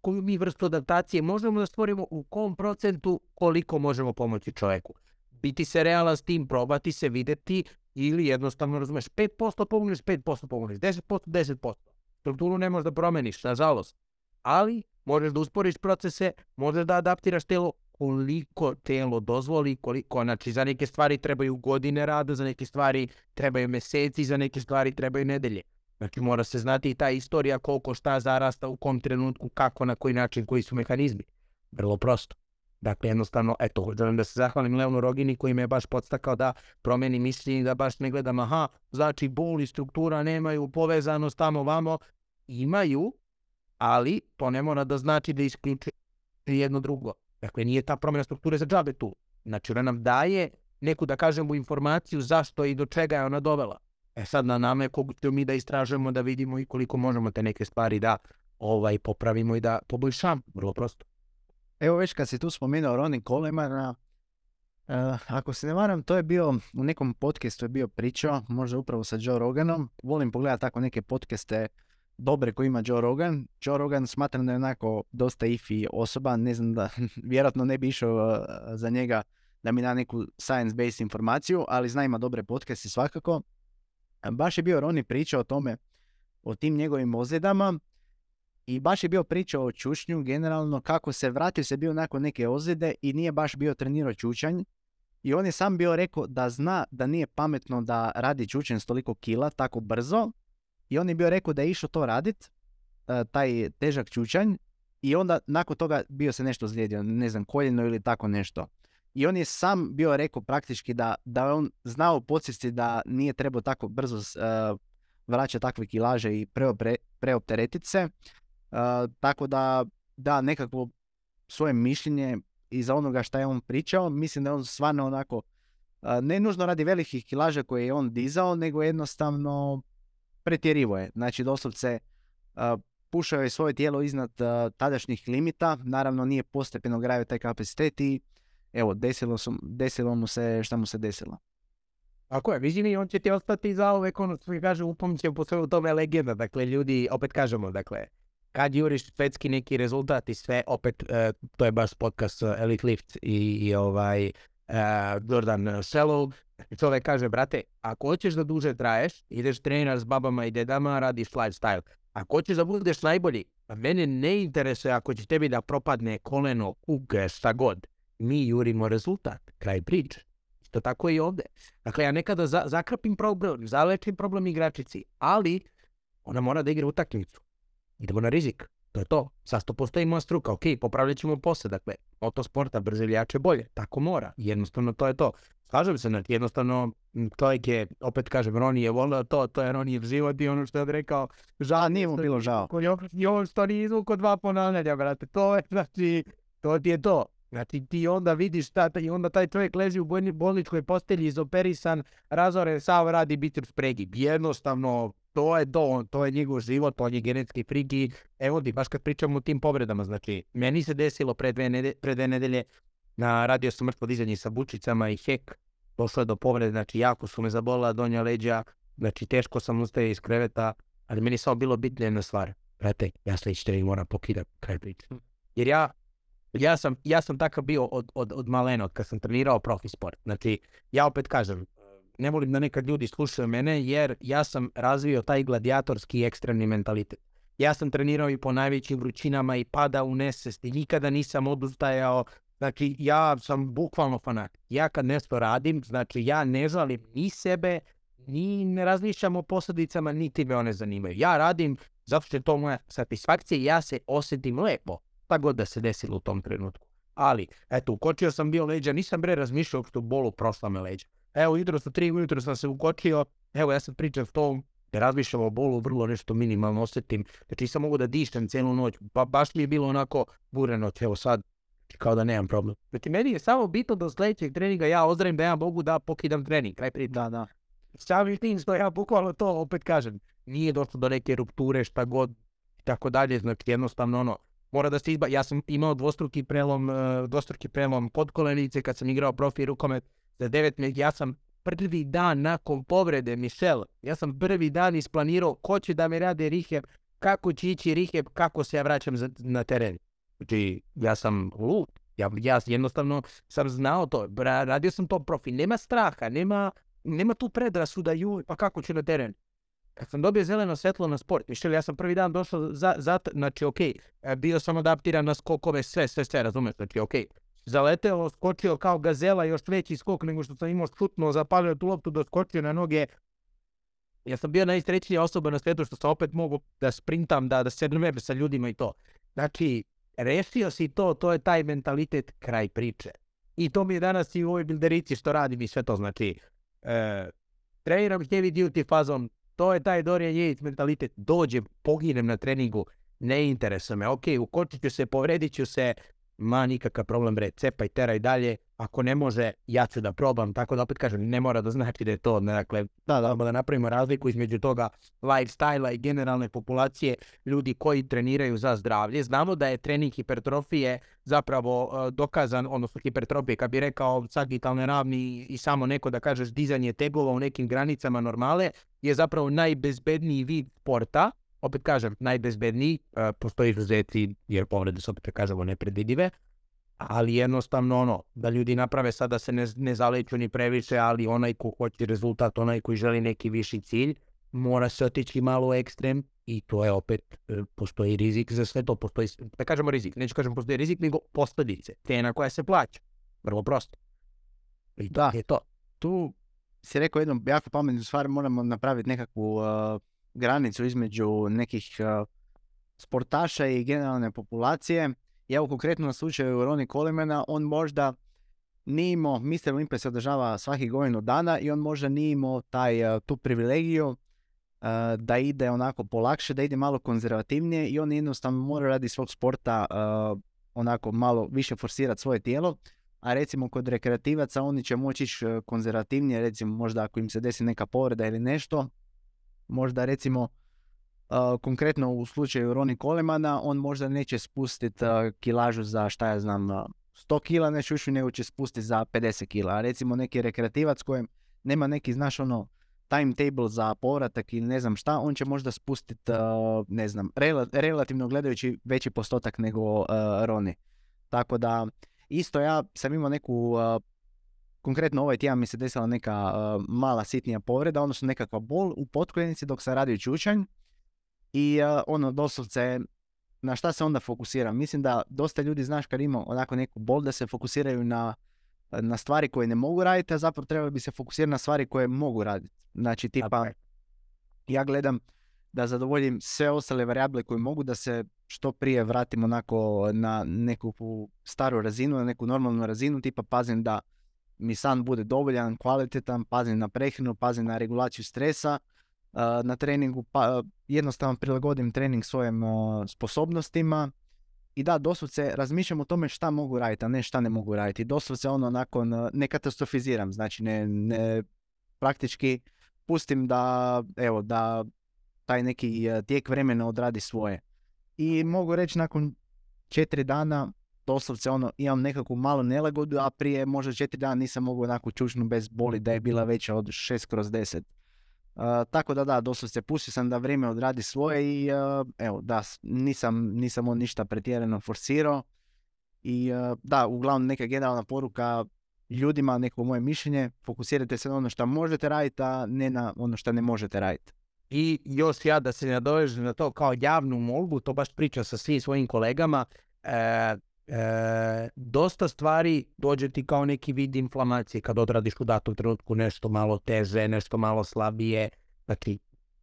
koju mi vrstu adaptacije možemo da stvorimo u kom procentu koliko možemo pomoći čovjeku. Biti se realan s tim, probati se, videti ili jednostavno razumeš 5% pomogneš, 5% pomogneš, 10%, 10%. Strukturu ne možeš da promeniš, nažalost. Ali možeš da usporiš procese, možeš da adaptiraš telo koliko telo dozvoli, koliko, znači za neke stvari trebaju godine rada, za neke stvari trebaju meseci, za neke stvari trebaju nedelje. Znači mora se znati i ta istorija koliko šta zarasta, u kom trenutku, kako, na koji način, koji su mehanizmi. Vrlo prosto. Dakle, jednostavno, eto, želim da se zahvalim Leonu Rogini koji me je baš podstakao da promeni mišljenje, da baš ne gledam, aha, znači bol i struktura nemaju povezanost tamo vamo. Imaju, ali to ne mora da znači da isključuje jedno drugo. Dakle, nije ta promjena strukture za džabe tu. Znači, ona nam daje neku, da kažemo, informaciju zašto i do čega je ona dovela. E sad na nama je kogu mi da istražujemo, da vidimo i koliko možemo te neke stvari da ovaj popravimo i da poboljšamo. Vrlo prosto. Evo već kad si tu spomenuo Ronin Colemana, Uh, ako se ne varam, to je bio, u nekom podcastu je bio pričao, možda upravo sa Joe Roganom. Volim pogledati tako neke podcaste dobre koje ima Joe Rogan. Joe Rogan smatram da je onako dosta ifi osoba, ne znam da, vjerojatno ne bi išao za njega da mi da neku science-based informaciju, ali zna ima dobre podcaste svakako. Baš je bio Roni pričao o tome, o tim njegovim ozljedama i baš je bio pričao o čučnju generalno kako se vratio se bio nakon neke ozljede i nije baš bio trenirao čučanj i on je sam bio rekao da zna da nije pametno da radi čučanj s toliko kila tako brzo i on je bio rekao da je išao to radit, e, taj težak čučanj i onda nakon toga bio se nešto zlijedio, ne znam, koljeno ili tako nešto. I on je sam bio rekao praktički da, da on znao podsjesti da nije trebao tako brzo uh, vraćati takve kilaže i preopre, preopteretiti se. tako da da nekakvo svoje mišljenje iza onoga što je on pričao. Mislim da je on stvarno onako, ne nužno radi velikih kilaža koje je on dizao, nego jednostavno pretjerivo je. Znači doslovce pušao je svoje tijelo iznad tadašnjih limita, naravno nije postepeno gravio taj kapacitet i evo, desilo, su, desilo mu se šta mu se desilo. Ako je, vidim on će ti ostati za uvek, ono što kaže, upamće po svemu tome legenda. Dakle, ljudi, opet kažemo, dakle, kad juriš svetski neki rezultat i sve, opet, uh, to je baš podcast uh, Elite Lift i, i ovaj Jordan Selo. Čovjek kaže, brate, ako hoćeš da duže traješ, ideš trener s babama i dedama, radiš lifestyle. Ako hoćeš da budeš najbolji, a mene ne interesuje ako će tebi da propadne koleno, kuke, šta god mi jurimo rezultat, kraj priče. Isto tako i ovdje. Dakle, ja nekada za, zakrpim problem, zalečim problem igračici, ali ona mora da igra utakmicu. Idemo na rizik. To je to. Sad to postoji struka. Ok, popravljat ćemo posle. Dakle, sporta, brže jače, bolje. Tako mora. Jednostavno, to je to. Slažem se, znači, jednostavno, čovjek je, opet kažem, Roni je volio to, to je Ronijev život i ono što je rekao, žao, nije mu bilo žao. I ovo što nije izvuko dva ponavljanja, brate, to je, znači, to ti je to. Znači ti onda vidiš šta, i onda taj čovjek leži u bolničkoj postelji izoperisan, razoren, sav radi biceps spregi. Jednostavno, to je to, to je njegov život, on je genetski frigi. Evo ti, baš kad pričamo o tim povredama, znači, meni se desilo pre dve, nedelje, pre dve nedelje na radio sam mrtvo dizanje sa bučicama i hek, došlo je do povrede, znači jako su me zabolila donja leđa, znači teško sam ustaje iz kreveta, ali meni samo bilo bitno jedna stvar. Brate, ja sljedeći trening moram pokidati kraj priče. Hm. Jer ja ja sam, ja sam takav bio od, od, od malena, od kad sam trenirao profi sport. Znači, ja opet kažem, ne volim da nekad ljudi slušaju mene, jer ja sam razvio taj gladijatorski ekstremni mentalitet. Ja sam trenirao i po najvećim vrućinama i pada u nesvest i nikada nisam odustajao. Znači, ja sam bukvalno fanat. Ja kad nešto radim, znači ja ne žalim ni sebe, ni ne razmišljam o posljedicama, niti me one zanimaju. Ja radim zato što je to moja satisfakcija ja se osjetim lepo šta god da se desilo u tom trenutku. Ali, eto, ukočio sam bio leđa, nisam bre razmišljao uopšte o bolu, prošla me leđa. Evo, jutro sam tri ujutro sam se ukočio, evo, ja sam pričam to, ne razmišljam o bolu, vrlo nešto minimalno osjetim. Znači, sam mogu da dišem cijelu noć, ba, baš mi je bilo onako bureno, evo sad, kao da nemam problem. Znači, meni je samo bitno da sljedećeg treninga ja ozdravim da ja mogu da pokidam trening, kraj priča. Da, da. Samim tim što ja bukvalno to opet kažem, nije došlo do neke rupture, šta god, tako dalje, znači jednostavno ono, mora da se izba... Ja sam imao dvostruki prelom, uh, dvostruki prelom podkolenice kad sam igrao profi rukomet za devet mjeseci. Ja sam prvi dan nakon povrede, Michel, ja sam prvi dan isplanirao ko će da me rade riheb, kako će ići riheb, kako se ja vraćam na teren. Znači, ja sam lud. Ja, ja jednostavno sam znao to, radio sam to profi, nema straha, nema, nema tu predrasuda, juj, pa kako ću na teren. Kad sam dobio zeleno svetlo na sport, Mišel, ja sam prvi dan došao za, za znači ok, e, bio sam adaptiran na skokove, sve, sve, sve, razumiješ, znači ok. Zaleteo, skočio kao gazela, još veći skok nego što sam imao šutno, zapalio tu loptu, doskočio na noge. Ja sam bio najsrećnija osoba na svijetu što sam opet mogu da sprintam, da, da se drmebe sa ljudima i to. Znači, rešio si to, to je taj mentalitet kraj priče. I to mi je danas i u ovoj bilderici što radim i sve to, znači, e, treniram heavy duty fazom, to je taj Dorian Yates mentalitet. Dođem, poginem na treningu, ne interesuje me. Ok, ukočit ću se, povredit ću se, ma nikakav problem bre, cepaj, teraj dalje. ako ne može, ja ću da probam, tako da opet kažem, ne mora da znači da je to, dakle, Da, da. da napravimo razliku između toga lifestyle i generalne populacije ljudi koji treniraju za zdravlje. Znamo da je trening hipertrofije zapravo e, dokazan, odnosno hipertrofije, kad bi rekao sagitalne ravni i samo neko da kažeš dizanje tegova u nekim granicama normale, je zapravo najbezbedniji vid sporta. Opet kažem, najbezbedniji, postoji izuzeti jer povrede su opet kažemo nepredvidive, ali jednostavno ono, da ljudi naprave sad da se ne, ne zaleću ni previše, ali onaj ko hoće rezultat, onaj koji želi neki viši cilj, mora se otići malo u ekstrem i to je opet, e, postoji rizik za sve to, postoji, da kažemo rizik, neću kažem postoji rizik, nego posljedice, cena koja se plaća, vrlo prosto. I Da. je to. tu si rekao jednu jako pametnu stvar, moramo napraviti nekakvu uh, granicu između nekih uh, sportaša i generalne populacije. I evo konkretno na slučaju Roni Colemana, on možda nije imao, Mr. Olympia se održava svakih godinu dana i on možda nije imao taj, uh, tu privilegiju uh, da ide onako polakše, da ide malo konzervativnije i on jednostavno mora radi svog sporta onako malo više forsirati svoje tijelo a recimo kod rekreativaca oni će moći konzervativnije, recimo možda ako im se desi neka povreda ili nešto, možda recimo e, konkretno u slučaju Roni Kolemana, on možda neće spustiti kilažu za šta ja znam e, 100 kila ne šušu, nego će spustiti za 50 kila. A recimo neki rekreativac kojem nema neki, znaš ono, timetable za povratak ili ne znam šta, on će možda spustiti, ne znam, rela- relativno gledajući veći postotak nego uh, Roni. Tako da, isto ja sam imao neku, uh, konkretno ovaj tjedan mi se desila neka uh, mala sitnija povreda, odnosno nekakva bol u potkoljenici dok sam radio čučanj i uh, ono doslovce na šta se onda fokusiram? Mislim da dosta ljudi, znaš, kad ima onako neku bol, da se fokusiraju na, na stvari koje ne mogu raditi, a zapravo trebali bi se fokusirati na stvari koje mogu raditi. Znači, tipa, je. ja gledam da zadovoljim sve ostale varijable koje mogu da se što prije vratim onako na neku staru razinu, na neku normalnu razinu, tipa pazim da mi san bude dovoljan, kvalitetan, pazim na prehranu, pazim na regulaciju stresa, na treningu, pa jednostavno prilagodim trening svojim sposobnostima i da, doslovce razmišljam o tome šta mogu raditi, a ne šta ne mogu raditi. Doslovce ono nakon, ne katastrofiziram, znači ne, ne praktički pustim da, evo, da taj neki uh, tijek vremena odradi svoje. I mogu reći nakon četiri dana doslovce ono, imam nekakvu malu nelagodu, a prije možda četiri dana nisam mogao onako čučnu bez boli da je bila veća od 6 kroz 10. Uh, tako da da, doslovce pustio sam da vrijeme odradi svoje i uh, evo da, nisam, nisam on ništa pretjerano forsirao. I uh, da, uglavnom neka generalna poruka ljudima, neko moje mišljenje, fokusirajte se na ono što možete raditi, a ne na ono što ne možete raditi. I još ja da se nadovežem na to kao javnu molbu, to baš pričam sa svim svojim kolegama, e, e, dosta stvari dođe ti kao neki vid inflamacije kad odradiš u datom trenutku nešto malo teže, nešto malo slabije. Znači,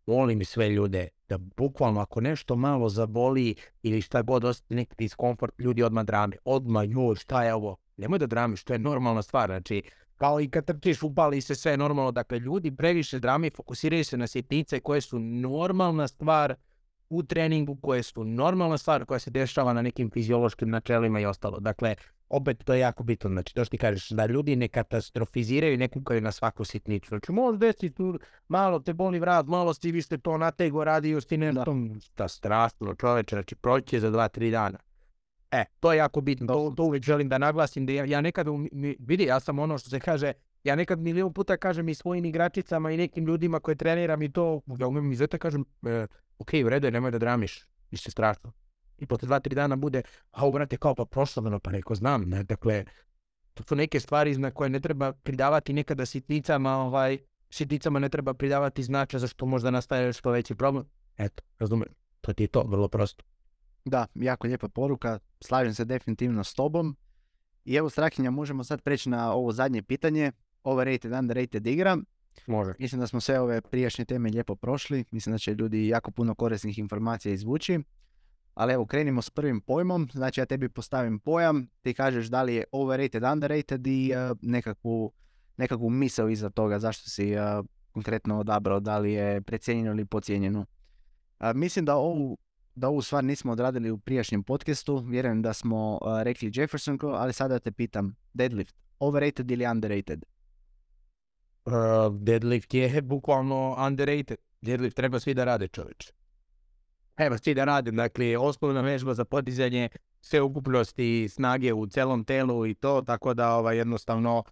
molim sve ljude da bukvalno ako nešto malo zaboli ili šta god osjeti neki diskomfort, ljudi odmah drame. Odmah, joj, šta je ovo? Nemoj da dramiš, to je normalna stvar. Znači, kao i kad trčiš, upali se sve normalno. Dakle, ljudi previše drame i fokusiraju se na sitnice koje su normalna stvar u treningu, koje su normalna stvar koja se dešava na nekim fiziološkim načelima i ostalo. Dakle, opet to je jako bitno. Znači, to što ti kažeš, da ljudi ne katastrofiziraju i ne kukaju na svaku sitnicu. Znači, može desiti tu, malo te boli vrat, malo si više to natego, radi još ti nešto. Da, strašno čoveče, znači, proći za dva, tri dana. E, to je jako bitno, to, to uvijek želim da naglasim, da ja, ja nekad, vidi, ja sam ono što se kaže, ja nekad milion puta kažem i svojim igračicama i nekim ljudima koje treniram i to, ja umem izveta kažem, e, ok, u redu je, nemoj da dramiš, ništa strašno. I posle dva, tri dana bude, a brate, kao pa prošlo pa neko znam, ne, dakle, to su neke stvari na koje ne treba pridavati nekada sitnicama, ovaj, sitnicama ne treba pridavati značaj zašto možda nastaje što veći problem. Eto, razumem, to ti je to, vrlo prosto. Da, jako lijepa poruka, slažem se definitivno s tobom. I evo Strahinja, možemo sad preći na ovo zadnje pitanje, overrated, underrated igra. Može. Mislim da smo sve ove prijašnje teme lijepo prošli, mislim da će ljudi jako puno korisnih informacija izvući. Ali evo, krenimo s prvim pojmom, znači ja tebi postavim pojam, ti kažeš da li je overrated, underrated i uh, nekakvu, nekakvu misao iza toga, zašto si uh, konkretno odabrao, da li je precijenjeno ili pocijenjeno. A, mislim da ovu da ovu stvar nismo odradili u prijašnjem podcastu, vjerujem da smo uh, rekli Jefferson, ali sada te pitam, deadlift, overrated ili underrated? Uh, deadlift je bukvalno underrated. Deadlift treba svi da rade čovječ. Treba svi da rade, dakle osnovna vežba za podizanje sveukupnosti snage u celom telu i to, tako da ovaj, jednostavno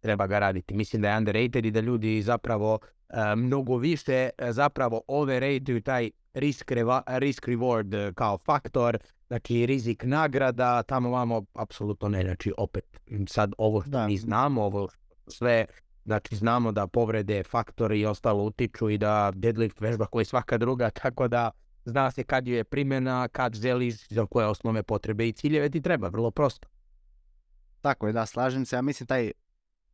treba ga raditi. Mislim da je underrated i da ljudi zapravo e, mnogo više e, zapravo overrateuju taj risk, risk reward e, kao faktor, znači rizik nagrada, tamo vamo apsolutno ne, znači opet sad ovo što mi znamo, ovo sve, znači znamo da povrede, faktori i ostalo utiču i da deadlift vežba koja je svaka druga, tako da zna se kad je primjena, kad želiš, za koje osnovne potrebe i ciljeve ti treba, vrlo prosto. Tako je, da, slažem se. Ja mislim taj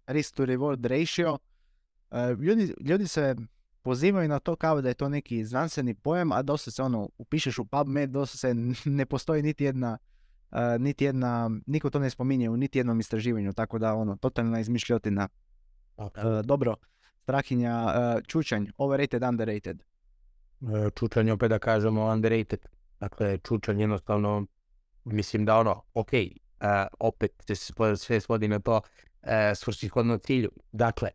risk to reward ratio, uh, ljudi, ljudi se pozivaju na to kao da je to neki znanstveni pojam, a dosta se ono, upišeš u PubMed, dosta se ne postoji niti jedna, uh, niti jedna, niko to ne spominje u niti jednom istraživanju, tako da ono, totalna izmišljotina. Uh, dobro, Strahinja, Čučanj, overrated, underrated. Čučanj opet da kažemo underrated. Dakle, Čučanj jednostavno, mislim da ono, ok, opet se sve svodi na to e, svrsishodno cilju. Dakle,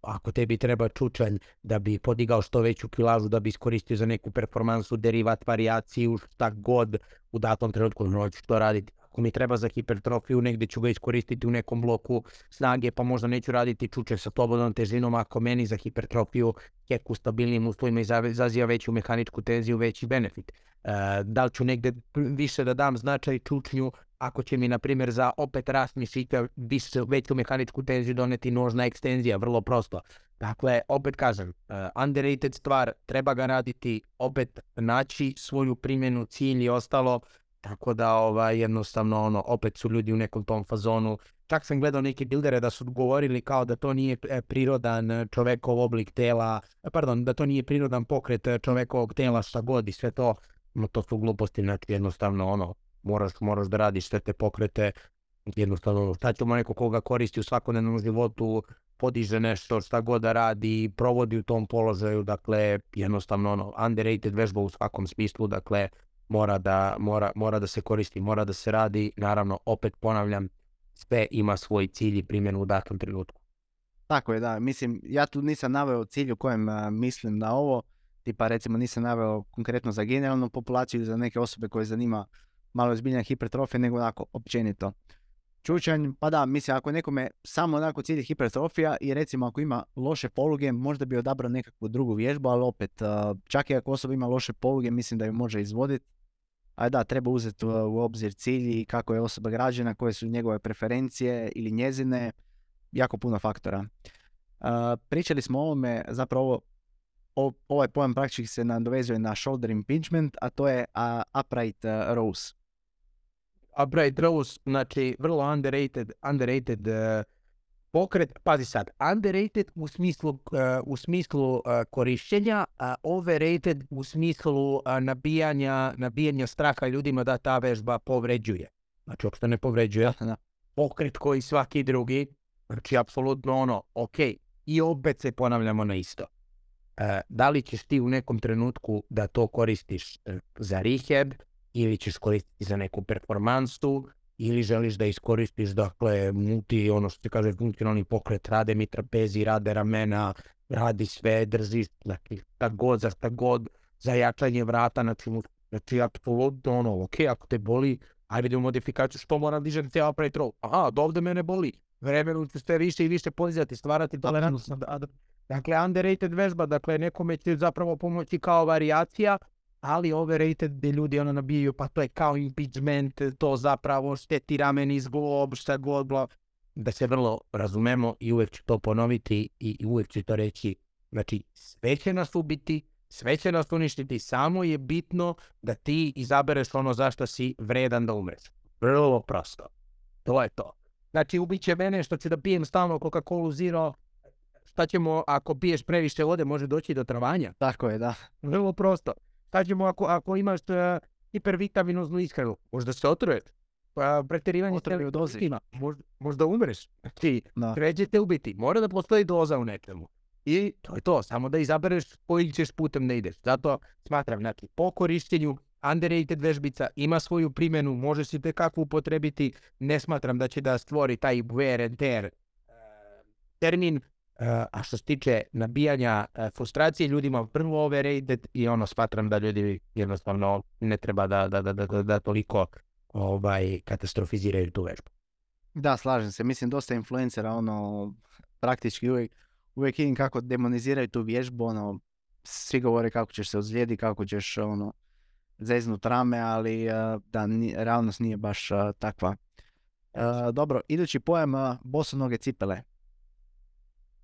ako tebi treba čučanj da bi podigao što veću kilažu, da bi iskoristio za neku performansu, derivat, varijaciju, šta god u datom trenutku, noću što raditi. Ako mi treba za hipertrofiju, negdje ću ga iskoristiti u nekom bloku snage, pa možda neću raditi čučaj sa slobodnom težinom, ako meni za hipertrofiju kek u stabilnim uslovima izaziva veću mehaničku tenziju, veći benefit. E, da li ću negdje više da dam značaj čučnju ako će mi, na primjer, za opet rast mišića više, veću mehaničku tenziju doneti nožna ekstenzija, vrlo prosto. Dakle, opet kažem, uh, underrated stvar, treba ga raditi, opet naći svoju primjenu, cilj i ostalo, tako da ovaj, jednostavno ono, opet su ljudi u nekom tom fazonu. Čak sam gledao neke bildere da su govorili kao da to nije e, prirodan čovekov oblik tela, e, pardon, da to nije prirodan pokret čovekovog tela šta god i sve to, no to su gluposti, znači jednostavno ono, moraš, moraš da radiš sve te pokrete, jednostavno šta ćemo neko koga koristi u svakodnevnom životu, podiže nešto, šta god da radi, provodi u tom položaju, dakle jednostavno ono, underrated vežba u svakom smislu, dakle mora da, mora, mora da se koristi, mora da se radi, naravno opet ponavljam, sve ima svoj cilj i primjenu u datom trenutku. Tako je, da. Mislim, ja tu nisam naveo cilj u kojem mislim na ovo, tipa recimo nisam naveo konkretno za generalnu populaciju ili za neke osobe koje zanima malo zbiljna hipertrofija, nego onako općenito. Čučanj, pa da, mislim, ako nekome samo onako cilj hipertrofija i recimo ako ima loše poluge, možda bi odabrao nekakvu drugu vježbu, ali opet, čak i ako osoba ima loše poluge, mislim da ju može izvoditi. A da, treba uzeti u obzir cilj i kako je osoba građena, koje su njegove preferencije ili njezine, jako puno faktora. pričali smo o ovome, zapravo ovaj pojam praktički se nadovezuje na shoulder impingement, a to je upright rows upright rows, znači vrlo underrated, underrated uh, pokret, pazi sad, underrated u smislu, uh, u smislu uh, korišćenja, a overrated u smislu nabijanja, nabijanja straha ljudima da ta vežba povređuje. Znači, uopšte ne povređuje. Pokret koji svaki drugi, znači, apsolutno ono, ok, i opet se ponavljamo na isto. da li ćeš ti u nekom trenutku da to koristiš za rehab, ili ćeš koristiti za neku performansu ili želiš da iskoristiš dakle multi, ono što se kaže funkcionalni pokret, rade mi trapezi, rade ramena, radi sve, držiš, znači šta god, za šta god, za jačanje vrata, znači, znači apsolutno ono, ok, ako te boli, ajde idemo modifikaciju, što moram dižati cijela upright row, aha, do ovdje mene boli, vremenu ću sve više i više podizati, stvarati tolerantnost. Dakle, underrated vežba, dakle, nekome će zapravo pomoći kao varijacija, ali overrated gdje ljudi ono nabijaju, pa to je kao impeachment, to zapravo šteti ramen iz glob, šta god, bla. Da se vrlo razumemo i uvijek ću to ponoviti i uvijek ću to reći. Znači, sve će nas ubiti, sve će nas uništiti, samo je bitno da ti izabereš ono zašto si vredan da umreš. Vrlo prosto. To je to. Znači, ubit će mene što će da pijem stalno Coca-Cola Zero, šta ćemo ako piješ previše vode, može doći do travanja. Tako je, da. Vrlo prosto. Kažemo, ako, ako imaš uh, hipervitaminoznu ishranu, možda se otruješ. Pa pretjerivanje u dozi. Možda, možda umreš. Ti treće te ubiti. Mora da postoji doza u nečemu. I to je to, samo da izabereš kojim ćeš putem da ideš. Zato smatram, znači, po korištenju underrated vežbica, ima svoju primjenu, može se tekako upotrebiti, ne smatram da će da stvori taj wear and tear termin, a što se tiče nabijanja frustracije ljudima vrlo overrated i ono smatram da ljudi jednostavno ne treba da, da, da, da, da toliko ovaj, katastrofiziraju tu vežbu. Da, slažem se. Mislim, dosta influencera, ono, praktički uvijek, uvijek vidim kako demoniziraju tu vježbu, ono, svi govore kako ćeš se ozlijedi, kako ćeš, ono, zeznut rame, ali da, realnost nije baš takva. dobro, idući pojam, bosonoge cipele.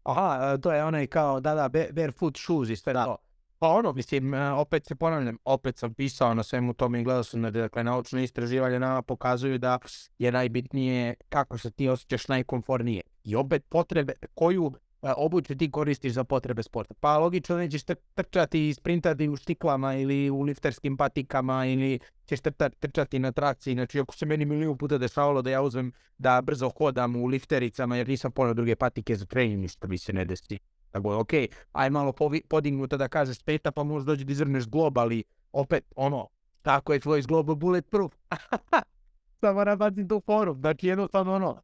Aha, to je onaj kao, da, da, barefoot shoes i sve to. Pa ono, mislim, opet se ponavljam, opet sam pisao na svemu tome i gledao sam, da, dakle, naučne istraživanja nama pokazuju da je najbitnije kako se ti osjećaš najkomfornije. I opet potrebe, koju obuću ti koristiš za potrebe sporta. Pa logično nećeš trčati i sprintati u štiklama ili u lifterskim patikama ili ćeš trčati na traci. Znači ako se meni milijun puta dešavalo da ja uzmem da brzo hodam u liftericama jer nisam ponio druge patike za trening, ništa mi se ne desi. Tako je, ok, aj malo podignuta da kažeš peta pa možda dođe da izvrneš glob, ali opet ono, tako je tvoj zglob bulletproof. Samo nabacim tu forum, znači jednostavno ono,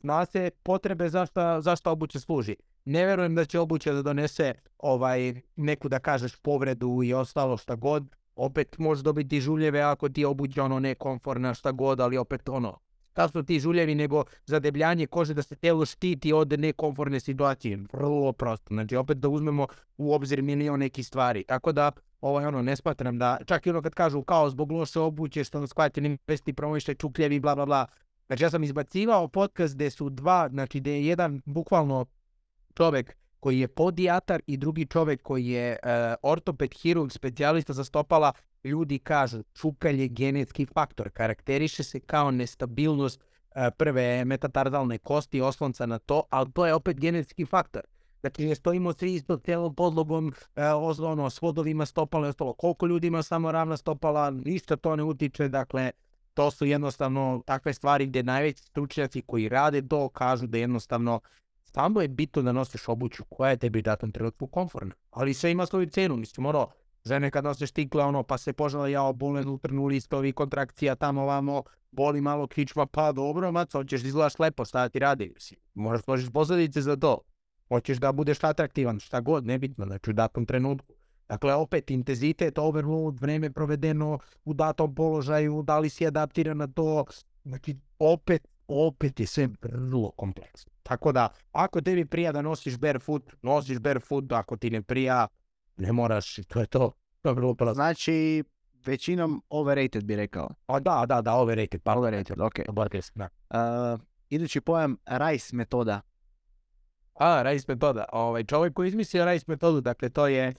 zna se potrebe zašto, zašto obuće služi. Ne vjerujem da će obuća da donese ovaj neku da kažeš povredu i ostalo šta god. Opet možeš dobiti žuljeve ako ti je obuća ono nekomforna šta god, ali opet ono, šta su ti žuljevi nego zadebljanje kože da se telo štiti od nekomforne situacije. Vrlo prosto. Znači opet da uzmemo u obzir milion nekih stvari. Tako da ovaj ono ne smatram da čak i ono kad kažu kao zbog loše obuće što nas shvatili vesti promovište čukljevi bla bla bla Znači ja sam izbacivao podcast gdje su dva, znači gdje je jedan bukvalno čovjek koji je podijatar i drugi čovjek koji je uh, ortoped, hirurg, specijalista za stopala, ljudi kažu čukalj je genetski faktor, karakteriše se kao nestabilnost uh, prve metatarzalne kosti, oslonca na to, ali to je opet genetski faktor. Znači ne stojimo svi isto cijelom podlogom, uh, ono, s stopala i ostalo. Koliko ljudi ima samo ravna stopala, ništa to ne utiče, dakle, to su jednostavno takve stvari gdje najveći stručnjaci koji rade to kažu da jednostavno samo je bitno da nosiš obuću koja je tebi datom trenutku konforna. Ali sve ima svoju cenu, mislim ono, žene kad nosiš tikle ono pa se požele jao bolen utrnu listovi, kontrakcija tamo ovamo, boli malo kičma, pa dobro mac, hoćeš da izgledaš lepo, šta ti radi, mislim, možeš složiti posljedice za to. Hoćeš da budeš atraktivan, šta god, nebitno, znači u datom trenutku. Dakle, opet intenzitet, overload, vreme provedeno u datom položaju, da li si adaptiran na to, znači opet, opet je sve vrlo kompleksno. Tako da, ako tebi prija da nosiš barefoot, nosiš barefoot, ako ti ne prija, ne moraš, to je to. To je vrlo Znači, većinom overrated bi rekao. A da, da, da, overrated, pa overrated, ok. Da. Uh, idući pojam, RICE metoda. A, RICE metoda. Ovaj, čovjek koji izmislio RICE metodu, dakle, to je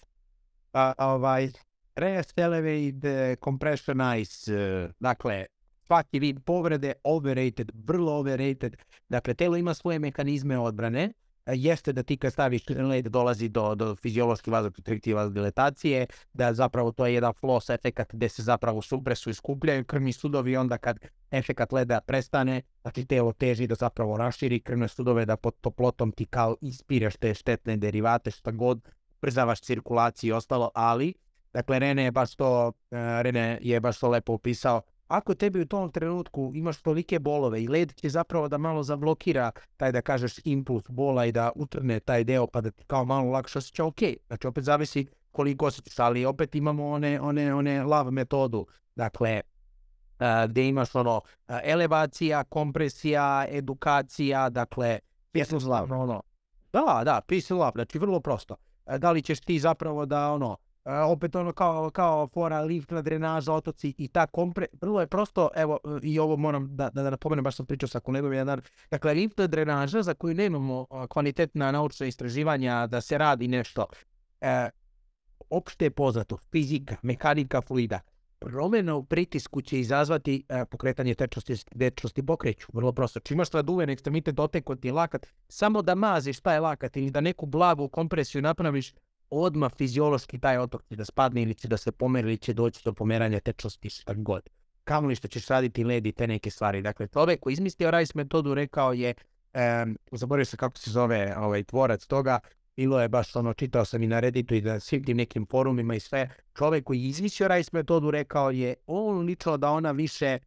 a, ovaj, rest, elevate, compressionize, uh, dakle, svaki vid povrede, overrated, vrlo overrated. Dakle, telo ima svoje mehanizme odbrane. Jeste da ti kad staviš led dolazi do, do fiziološke vazokonstriktive diletacije, da zapravo to je jedan floss efekat gdje se zapravo supresu iskupljaju krvni sudovi i onda kad efekat leda prestane, znači telo teži da zapravo raširi krvne sudove, da pod toplotom ti kao ispiraš te štetne derivate, šta god, brzavaš cirkulaciju i ostalo, ali, dakle, Rene je baš to, uh, Rene je baš to lepo opisao, ako tebi u tom trenutku imaš tolike bolove i led će zapravo da malo zablokira taj da kažeš impuls bola i da utrne taj deo pa da ti kao malo lakše osjeća, ok, znači opet zavisi koliko osjećaš, ali opet imamo one, one, one lav metodu, dakle, uh, gdje imaš ono, uh, elevacija, kompresija, edukacija, dakle, Peace love. Ono, da, da, peace znači vrlo prosto. E, da li ćeš ti zapravo da ono, e, opet ono kao, kao fora liftna drenaža, otoci i ta kompre, vrlo je prosto, evo i ovo moram da, da, da napomenem, baš sam pričao sa kolegom jedan dakle liftna drenaža za koju nemamo kvalitetna naučna istraživanja da se radi nešto, e, opšte je poznato, fizika, mehanika fluida, promjena u pritisku će izazvati e, pokretanje tečnosti, tečnosti pokreću. Vrlo prosto. Či imaš traduven ekstremitet dotekot i lakat, samo da maziš taj lakat ili da neku blagu kompresiju napraviš, odmah fiziološki taj otok će da spadne ili će da se pomeri ili će doći do pomeranja tečnosti šta god. Kamoli što ćeš raditi led i te neke stvari. Dakle, čovjek koji izmislio RICE metodu rekao je, um, zaboravio se kako se zove ovaj tvorac toga, bilo je baš ono, čitao sam i na Redditu i na svim tim nekim forumima i sve, čovjek koji je izmislio RICE metodu rekao je, on lično da ona više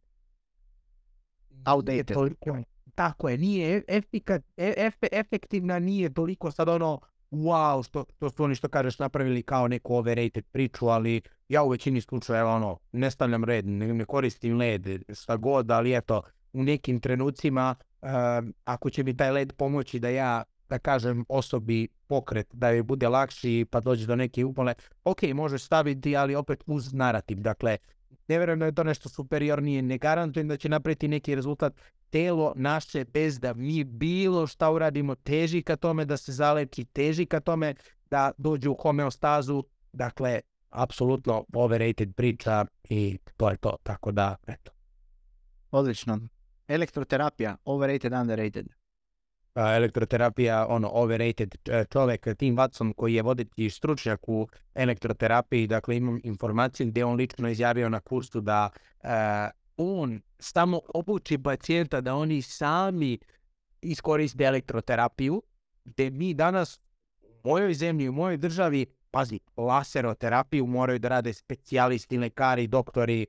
Outdated. toliko, tako je, nije efikat, e- efe- efektivna, nije toliko sad ono, wow, što, što su oni što kažeš napravili kao neku overrated priču, ali ja u većini slučajeva ono, ne stavljam red, ne, ne koristim led, šta god, ali eto, u nekim trenucima, um, ako će mi taj led pomoći da ja, da kažem, osobi pokret, da joj bude lakši pa dođe do neke upale, ok, možeš staviti, ali opet uz narativ, dakle, ne vjerujem da je to nešto superiornije, ne garantujem da će napraviti neki rezultat, telo naše bez da mi bilo šta uradimo teži ka tome da se zaleči, teži ka tome da dođe u homeostazu, dakle, apsolutno overrated priča i to je to, tako da, eto. Odlično. Elektroterapija, overrated, underrated. Elektroterapija, ono, overrated e, čovjek, Tim Watson, koji je vodeći stručnjak u elektroterapiji, dakle imam informaciju gdje je on lično izjavio na kursu da e, on samo obuči pacijenta da oni sami iskoriste elektroterapiju, gdje mi danas u mojoj zemlji, u mojoj državi, pazi, laseroterapiju moraju da rade specijalisti, lekari, doktori,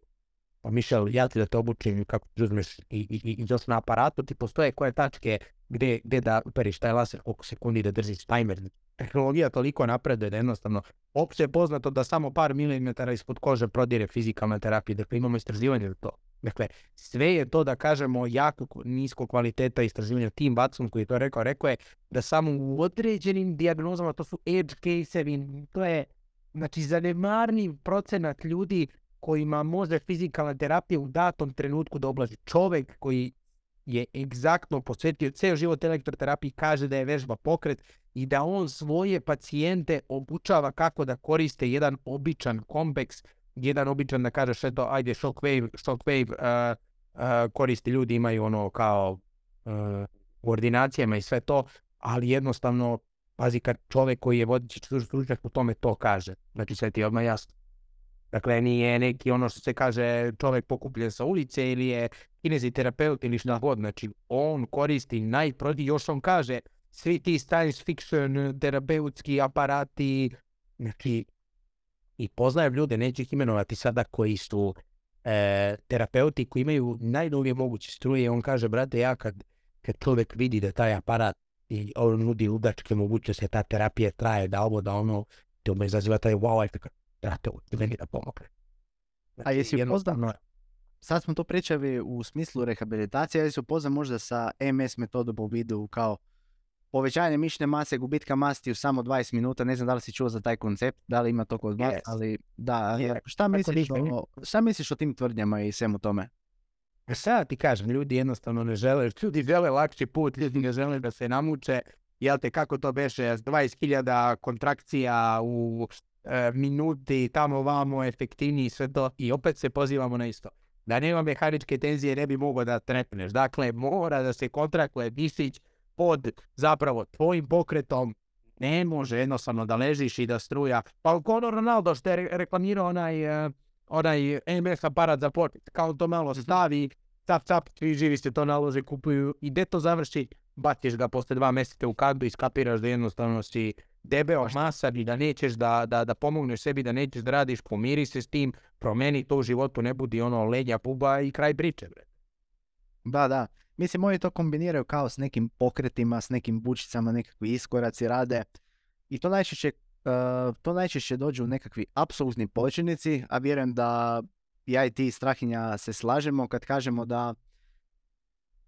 pa Mišel, ja ti da te obučim kako ti uzmeš i, i, i, i na aparatu ti postoje koje tačke gdje, gdje da uperiš taj laser, koliko sekundi da držiš timer. Tehnologija toliko napreduje da jednostavno opće je poznato da samo par milimetara ispod kože prodire fizikalna terapija, dakle imamo istraživanje za to. Dakle, sve je to da kažemo jako nisko kvaliteta istraživanja. Tim Watson koji je to rekao, rekao je da samo u određenim dijagnozama, to su edge casevi, to je znači zanemarni procenat ljudi kojima može fizikalna terapija u datom trenutku da oblaži. Čovjek koji je egzaktno posvetio ceo život elektroterapiji kaže da je vežba pokret i da on svoje pacijente obučava kako da koriste jedan običan kompleks, jedan običan da kažeš eto ajde shockwave, shockwave uh, uh, koristi ljudi imaju ono kao uh, ordinacijama i sve to, ali jednostavno pazi kad čovjek koji je vodeći stručnjak po tome to kaže, znači sve ti je odmah jasno. Dakle, nije neki ono što se kaže čovjek pokupljen sa ulice ili je kineziterapeut ili šta god. Znači, on koristi najproti, još on kaže, svi ti science fiction terapeutski aparati, znači, i poznajem ljude, neću ih imenovati sada, koji su e, terapeuti koji imaju najnovije moguće struje. On kaže, brate, ja kad, kad čovjek vidi da taj aparat i on nudi ludačke mogućnosti, ta terapija traje, da ovo, da ono, to me izaziva taj wow efekt brate, meni da pomogne. A jesi upoznat? Sad smo to pričali u smislu rehabilitacije, ali se upoznat možda sa MS metodom u vidu kao povećanje mišićne mase, gubitka masti u samo 20 minuta, ne znam da li si čuo za taj koncept, da li ima to kod vas, Yes. ali da, Je, šta misliš, o, šta misliš o tim tvrdnjama i svemu tome? E Sad ti kažem, ljudi jednostavno ne žele, ljudi žele lakši put, ljudi ne žele da se namuče, jel te kako to beše, 20.000 kontrakcija u minuti, tamo vamo, efektivniji, sve to, i opet se pozivamo na isto. Da nema mehaničke tenzije ne bi mogao da trepneš, dakle mora da se kontraktuje mišić pod zapravo tvojim pokretom, ne može jednostavno da ležiš i da struja. Pa ono Ronaldo što je re- reklamirao onaj, e, onaj MS aparat za potet, kao to malo stavi, cap cap, svi živi se to nalože, kupuju i gde to završi, baciš ga posle dva mjeseca u kadru i skapiraš da jednostavno si debeo, masan i da nećeš da, da, da pomogneš sebi, da nećeš da radiš, pomiri se s tim, promeni to u životu, ne budi ono lenja puba i kraj priče. Bre. Da, da. Mislim, oni to kombiniraju kao s nekim pokretima, s nekim bučicama, nekakvi iskoraci rade. I to najčešće, eh, to najčešće dođu nekakvi apsolutni početnici, a vjerujem da ja i ti Strahinja se slažemo kad kažemo da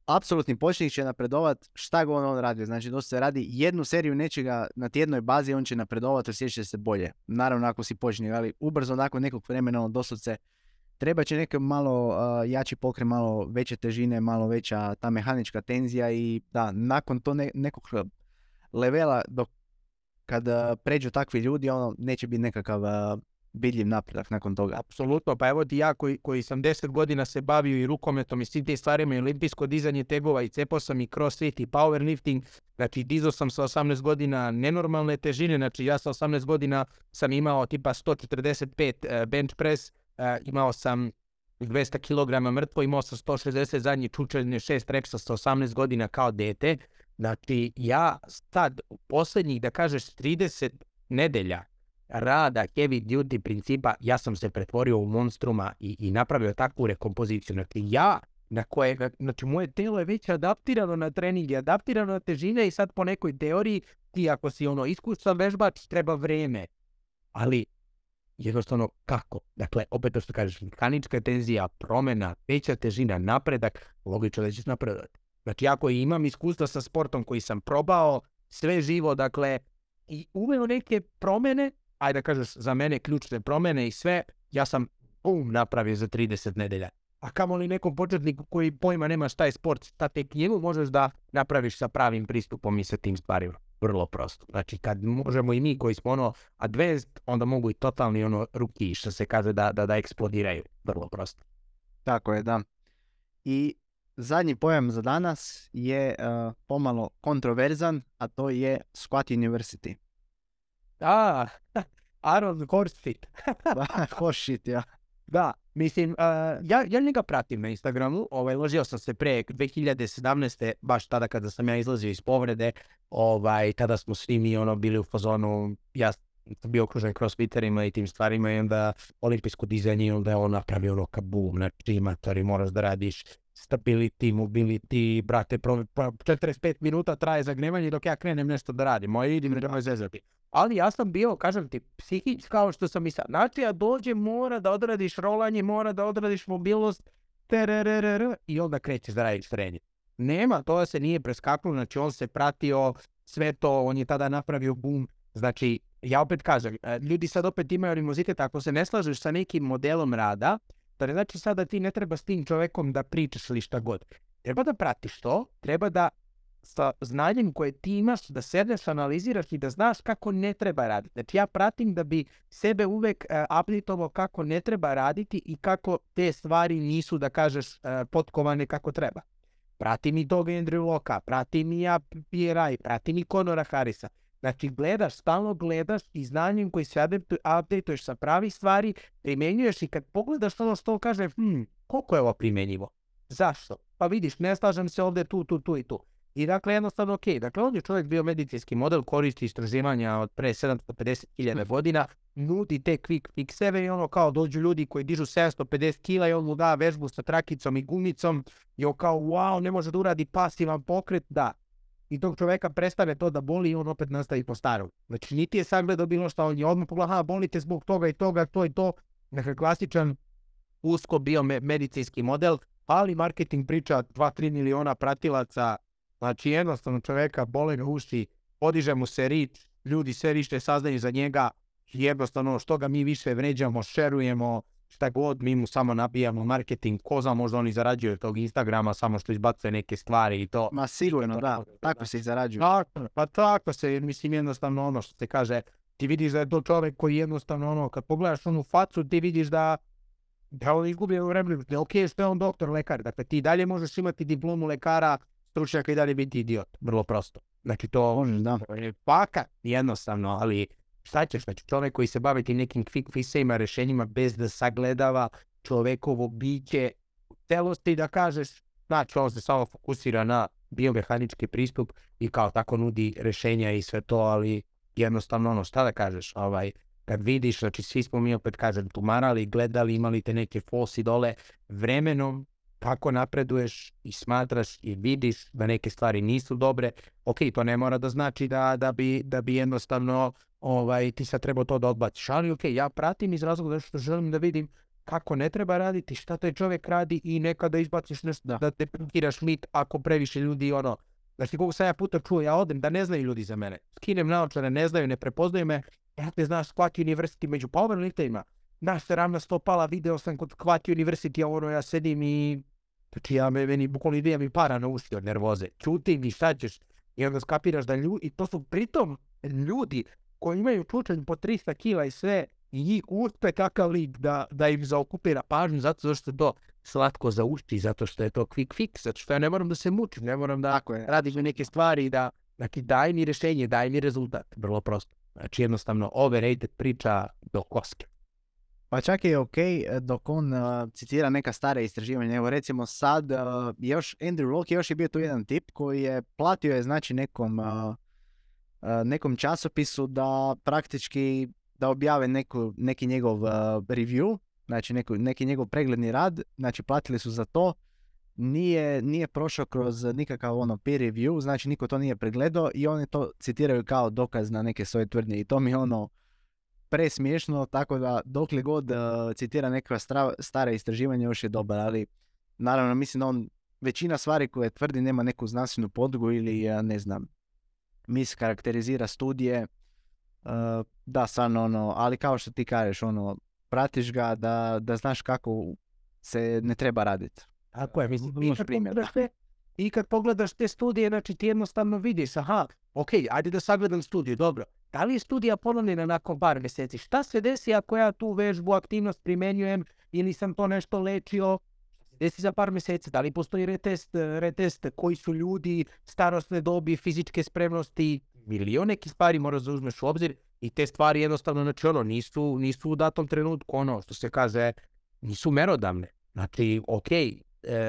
apsolutni početnik će napredovat šta god on radi. Znači, to se radi jednu seriju nečega na tjednoj bazi, on će napredovat, osjećat će se bolje. Naravno, ako si početnik, ali ubrzo nakon nekog vremena on doslovce treba će neki malo uh, jači pokret, malo veće težine, malo veća ta mehanička tenzija i da, nakon to ne- nekog levela dok kad pređu takvi ljudi, ono neće biti nekakav uh, vidljiv napredak nakon toga. Apsolutno, pa evo ti ja koji, koji sam 10 godina se bavio i rukometom i svim tim stvarima i olimpijsko dizanje tegova i cepao sam i crossfit i powerlifting, znači dizao sam sa 18 godina nenormalne težine, znači ja sa 18 godina sam imao tipa 145 eh, bench press, eh, imao sam 200 kg mrtvo, imao sam 160 zadnji čučenje 6 repsa sa 18 godina kao dete, Znači, ja sad, posljednjih, da kažeš, 30 nedelja rada heavy duty principa, ja sam se pretvorio u monstruma i, i napravio takvu rekompoziciju. Znači, ja na koje, znači moje telo je već adaptirano na trening, je adaptirano na težine i sad po nekoj teoriji ti ako si ono iskusan vežbač treba vrijeme. Ali jednostavno kako? Dakle, opet to što kažeš, mehanička tenzija, promjena, veća težina, napredak, logično da ćeš napredovati. Znači, ako imam iskustva sa sportom koji sam probao, sve živo, dakle, i uveo neke promjene, ajde da kažeš za mene ključne promjene i sve, ja sam bum napravio za 30 nedelja. A kamo li nekom početniku koji pojma nema šta je sport, šta tek njemu možeš da napraviš sa pravim pristupom i sa tim stvarima. Vrlo prosto. Znači kad možemo i mi koji smo ono advanced, onda mogu i totalni ono ruki što se kaže da, da, da eksplodiraju. Vrlo prosto. Tako je, da. I zadnji pojam za danas je uh, pomalo kontroverzan, a to je Squat University. A, Aaron Horsfit. Horseshit, ja. Da, mislim, uh, ja, ja njega pratim na Instagramu, ovaj, ložio sam se pre 2017. baš tada kada sam ja izlazio iz povrede, ovaj, tada smo svi mi ono bili u fazonu, ja sam bio okružen crossfiterima i tim stvarima i onda olimpijsko dizajnje i onda je on napravio ono kabum, znači matori moraš da radiš stability, mobility, brate, pro, 45 minuta traje zagnevanje dok ja krenem nešto da radim, moj idim nemoj zezati. Ali ja sam bio, kažem ti, psihič kao što sam i sad. Znači, ja dođem, mora da odradiš rolanje, mora da odradiš mobilnost, terererere, i onda krećeš da radiš trening. Nema, to se nije preskaknulo, znači on se pratio sve to, on je tada napravio boom. Znači, ja opet kažem, e, ljudi sad opet imaju animozitet, ako se ne slažeš sa nekim modelom rada, to ne znači sad da ti ne treba s tim čovjekom da pričaš ili šta god. Treba da pratiš to, treba da sa znanjem koje ti imaš, da sedneš, analiziraš i da znaš kako ne treba raditi. Znači ja pratim da bi sebe uvek uh, kako ne treba raditi i kako te stvari nisu, da kažeš, uh, potkovane kako treba. Pratim i toga Andrew Loka, pratim i ja PRI, pratim i Conora Harrisa. Znači gledaš, stalno gledaš i znanjem koji se updateuješ sa pravi stvari, primjenjuješ i kad pogledaš ono što kaže, hm, koliko je ovo primjenjivo? Zašto? Pa vidiš, ne slažem se ovdje tu, tu, tu i tu. I dakle, jednostavno, ok, dakle, on je čovjek bio medicinski model, koristi istraživanja od pre 750.000 mhm. godina, nudi te quick fixeve i ono kao dođu ljudi koji dižu 750 kila i on mu da vežbu sa trakicom i gumicom i on kao, wow, ne može da uradi pasivan pokret, da. I tog čovjeka prestane to da boli i on opet nastavi po starom. Znači, niti je sagledao bilo što, on je odmah pogledao, aha, bolite zbog toga i toga, to i to. Dakle, klasičan usko bio medicinski model, ali marketing priča 2-3 miliona pratilaca, Znači jednostavno čovjeka bole ga uši, podiže mu se rič, ljudi sve više saznaju za njega, jednostavno što ga mi više vređamo, šerujemo, šta god, mi mu samo nabijamo marketing, ko zna možda oni zarađuju tog Instagrama samo što izbacuje neke stvari i to. Ma sigurno, da, tako se i zarađuju. Tako, pa tako se, mislim jednostavno ono što se kaže, ti vidiš da je to čovjek koji jednostavno ono, kad pogledaš onu facu, ti vidiš da da on izgubio vremenu, da ok, što je on doktor, lekar, dakle ti dalje možeš imati diplomu lekara, stručnjaka i dalje biti idiot. Vrlo prosto. Znači to Može, da. je paka jednostavno, ali šta ćeš, znači čovjek koji se bavi tim nekim quick fixima, rješenjima bez da sagledava čovjekovo biće u celosti da kažeš, znači on se samo fokusira na biomehanički pristup i kao tako nudi rješenja i sve to, ali jednostavno ono, šta da kažeš, ovaj, kad vidiš, znači svi smo mi opet kažem tumarali, gledali, imali te neke fosi dole, vremenom kako napreduješ i smatraš i vidiš da neke stvari nisu dobre, ok, to ne mora da znači da, da, bi, da bi jednostavno ovaj, ti sad trebao to da odbaciš, ali ok, ja pratim iz razloga što želim da vidim kako ne treba raditi, šta taj čovjek radi i nekada izbaciš nešto da, da te pikiraš mit ako previše ljudi ono, Znači, koliko sam ja puta čuo, ja odem da ne znaju ljudi za mene. Skinem naočare, ne znaju, ne prepoznaju me. Ja te znaš, Squat University među power liftovima. Naš se ravna stopala, video sam kod Squat University, a ono ja sedim i Znači ja me, meni bukvalno ide mi para na usti od nervoze. Čutim i šta ćeš. I onda skapiraš da ljudi, i to su pritom ljudi koji imaju čučanj po 300 kila i sve, i njih uspe kakav lik da, da im zaokupira pažnju zato što je to slatko za uši, zato što je to quick fix, zato što ja ne moram da se mučim, ne moram da radim neke stvari da, znači daj mi rješenje, daj mi rezultat, vrlo prosto. Znači jednostavno overrated priča do koske. Pa čak je ok dok on uh, citira neka stara istraživanja. Evo recimo sad uh, još Andrew Locke još je bio tu jedan tip koji je platio je znači nekom, uh, nekom časopisu da praktički da objave neku, neki njegov review, znači neku, neki njegov pregledni rad, znači platili su za to. Nije, nije prošao kroz nikakav ono peer review, znači niko to nije pregledao i oni to citiraju kao dokaz na neke svoje tvrdnje i to mi ono presmiješno, tako da dokle god uh, citira neka stara istraživanja još je dobar, ali naravno mislim da on većina stvari koje tvrdi nema neku znanstvenu podlogu ili uh, ne znam, mis karakterizira studije, uh, da stvarno ono, ali kao što ti kažeš ono, pratiš ga da, da znaš kako se ne treba raditi. Tako je, mislim, Loš i kad, primjer, te, i kad pogledaš te studije, znači ti jednostavno vidiš, aha, ok, ajde da sagledam studiju, dobro. Da li je studija ponovljena nakon par mjeseci? Šta se desi ako ja tu vežbu, aktivnost primenjujem ili sam to nešto lečio? Desi za par mjeseci, da li postoji retest, retest koji su ljudi, starostne dobi, fizičke spremnosti, milion nekih stvari moraš da uzmeš u obzir i te stvari jednostavno, znači ono, nisu, nisu u datom trenutku ono, što se kaže, nisu merodavne. Znači, ok,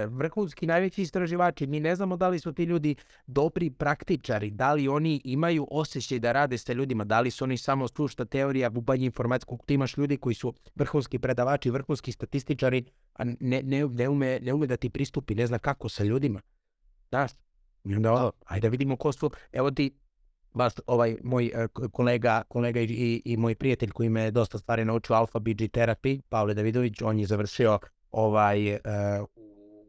vrhunski najveći istraživači, mi ne znamo da li su ti ljudi dobri praktičari, da li oni imaju osjećaj da rade sa ljudima, da li su oni samo slušta teorija, bubanje informacijskog, ti imaš ljudi koji su vrhunski predavači, vrhunski statističari, a ne, ne, ne, ume, ne ume da ti pristupi, ne zna kako sa ljudima. Znaš, i onda, ono, ajde da vidimo ko su, evo ti, baš ovaj moj e, kolega, kolega i, i, moj prijatelj koji me je dosta stvari naučio Alpha BG Therapy, Pavle Davidović, on je završio ovaj e,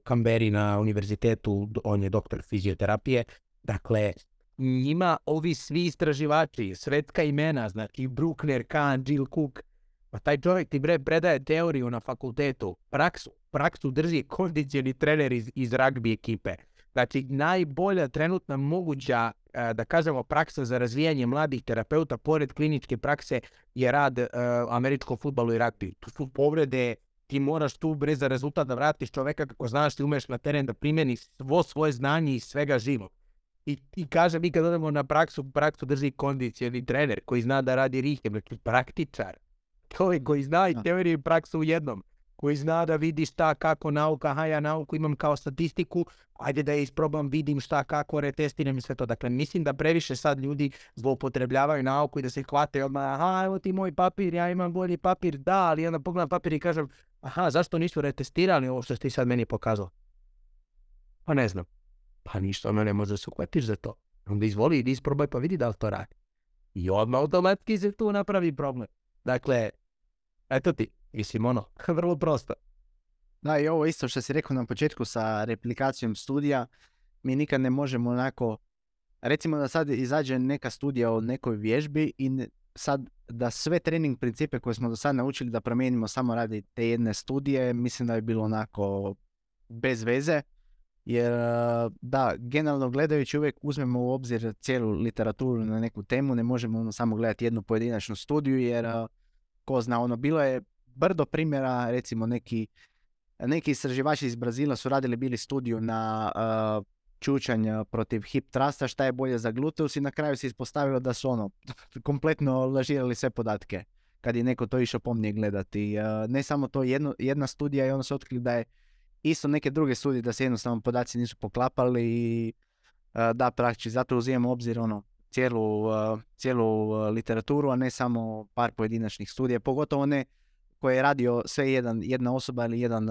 Kamberi na univerzitetu, on je doktor fizioterapije. Dakle, njima ovi svi istraživači, svetska imena, znači Bruckner, Kahn, Jill Cook, pa taj čovjek ti bre predaje teoriju na fakultetu, praksu, praksu drži kondicioni trener iz, iz rugby ekipe. Znači, najbolja trenutna moguća, e, da kažemo, praksa za razvijanje mladih terapeuta, pored kliničke prakse, je rad e, američkom futbalu i rugby. Tu su povrede, ti moraš tu bre za rezultat da vratiš čoveka kako znaš ti umeš na teren da primjeni svo svoje znanje i svega živog. I, I kaže, mi kad odemo na praksu, praksu drži kondicioni trener koji zna da radi rehab, znači praktičar. Čovjek koji zna i teoriju i praksu u jednom. Koji zna da vidi šta, kako nauka, aha ja nauku imam kao statistiku, ajde da je isprobam, vidim šta, kako, retestiram i sve to. Dakle, mislim da previše sad ljudi zloupotrebljavaju nauku i da se hvate odmah, aha, evo ti moj papir, ja imam bolji papir, da, ali onda pogledam papir i kažem, aha, zašto nisu retestirali ovo što si ti sad meni pokazao? Pa ne znam. Pa ništa, ono ne može da se uhvatiš za to. Onda izvoli, idi isprobaj pa vidi da li to radi. I odmah automatski se tu napravi problem. Dakle, eto ti, mislim ono, vrlo prosto. Da, i ovo isto što si rekao na početku sa replikacijom studija, mi nikad ne možemo onako, recimo da sad izađe neka studija o nekoj vježbi i sad da sve trening principe koje smo do sad naučili da promijenimo samo radi te jedne studije, mislim da bi bilo onako bez veze. Jer uh, da, generalno gledajući uvijek uzmemo u obzir cijelu literaturu na neku temu, ne možemo ono samo gledati jednu pojedinačnu studiju jer uh, ko zna, ono bilo je brdo primjera, recimo neki neki istraživači iz Brazila su radili bili studiju na uh, čučanj uh, protiv hip trusta, šta je bolje za gluteus i na kraju se ispostavilo da su ono kompletno lažirali sve podatke kad je neko to išao pomnije gledati. Uh, ne samo to, jedno, jedna studija i onda su otkrili da je isto neke druge studije da se jednostavno podaci nisu poklapali i uh, da praktički zato uzimamo obzir ono cijelu, uh, cijelu literaturu, a ne samo par pojedinačnih studija, pogotovo ne koje je radio sve jedan, jedna osoba ili jedan,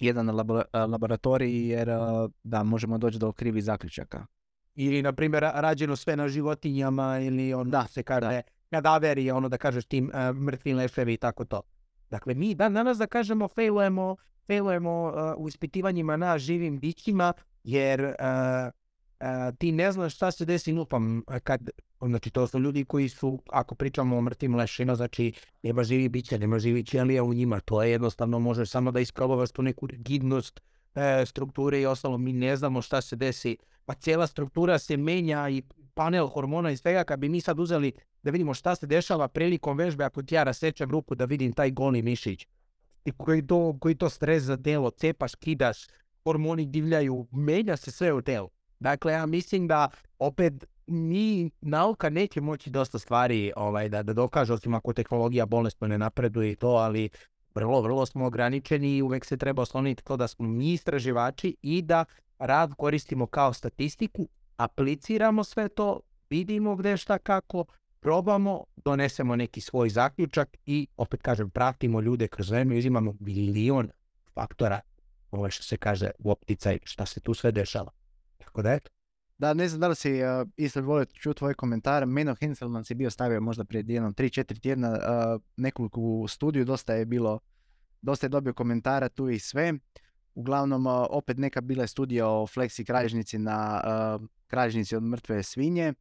jedan labo- uh, laboratorij, jer uh, da, možemo doći do krivih zaključaka. Ili, na primjer, ra- rađeno sve na životinjama ili ono Da, se kaže kadaveri, ono da kažeš tim e, mrtvi leševi i tako to. Dakle, mi dan danas da kažemo failujemo, failujemo e, u ispitivanjima na živim bićima, jer e, ti ne znaš šta se desi lupam kad, znači to su ljudi koji su, ako pričamo o mrtvim lešima, znači nema živi bića, nema živi ćelija u njima, to je jednostavno možeš samo da isprobavaš tu neku rigidnost e, strukture i ostalo, mi ne znamo šta se desi, pa cijela struktura se menja i panel hormona i svega, kad bi mi sad uzeli da vidimo šta se dešava prilikom vežbe ako ti ja rasečem ruku da vidim taj goli mišić. I koji to, koji to stres za telo, cepaš, kidaš, hormoni divljaju, menja se sve u telu. Dakle, ja mislim da opet mi, nauka neće moći dosta stvari ovaj, da, da dokaže, osim ako tehnologija bolestno ne napreduje i to, ali vrlo, vrlo smo ograničeni i uvek se treba osloniti to da smo mi istraživači i da rad koristimo kao statistiku, apliciramo sve to, vidimo gde šta kako, probamo, donesemo neki svoj zaključak i opet kažem, pratimo ljude kroz vreme, uzimamo milion faktora, ovo što se kaže u opticaj, šta se tu sve dešava. Tako da ne znam da li si uh, isto volio čuti tvoj komentar. Meno Henselman si bio stavio možda prije jednom 3-4 tjedna uh, nekoliko u studiju, dosta je bilo, dosta je dobio komentara tu i sve. Uglavnom, uh, opet neka bila je studija o fleksi kralježnici na uh, kralježnici od mrtve svinje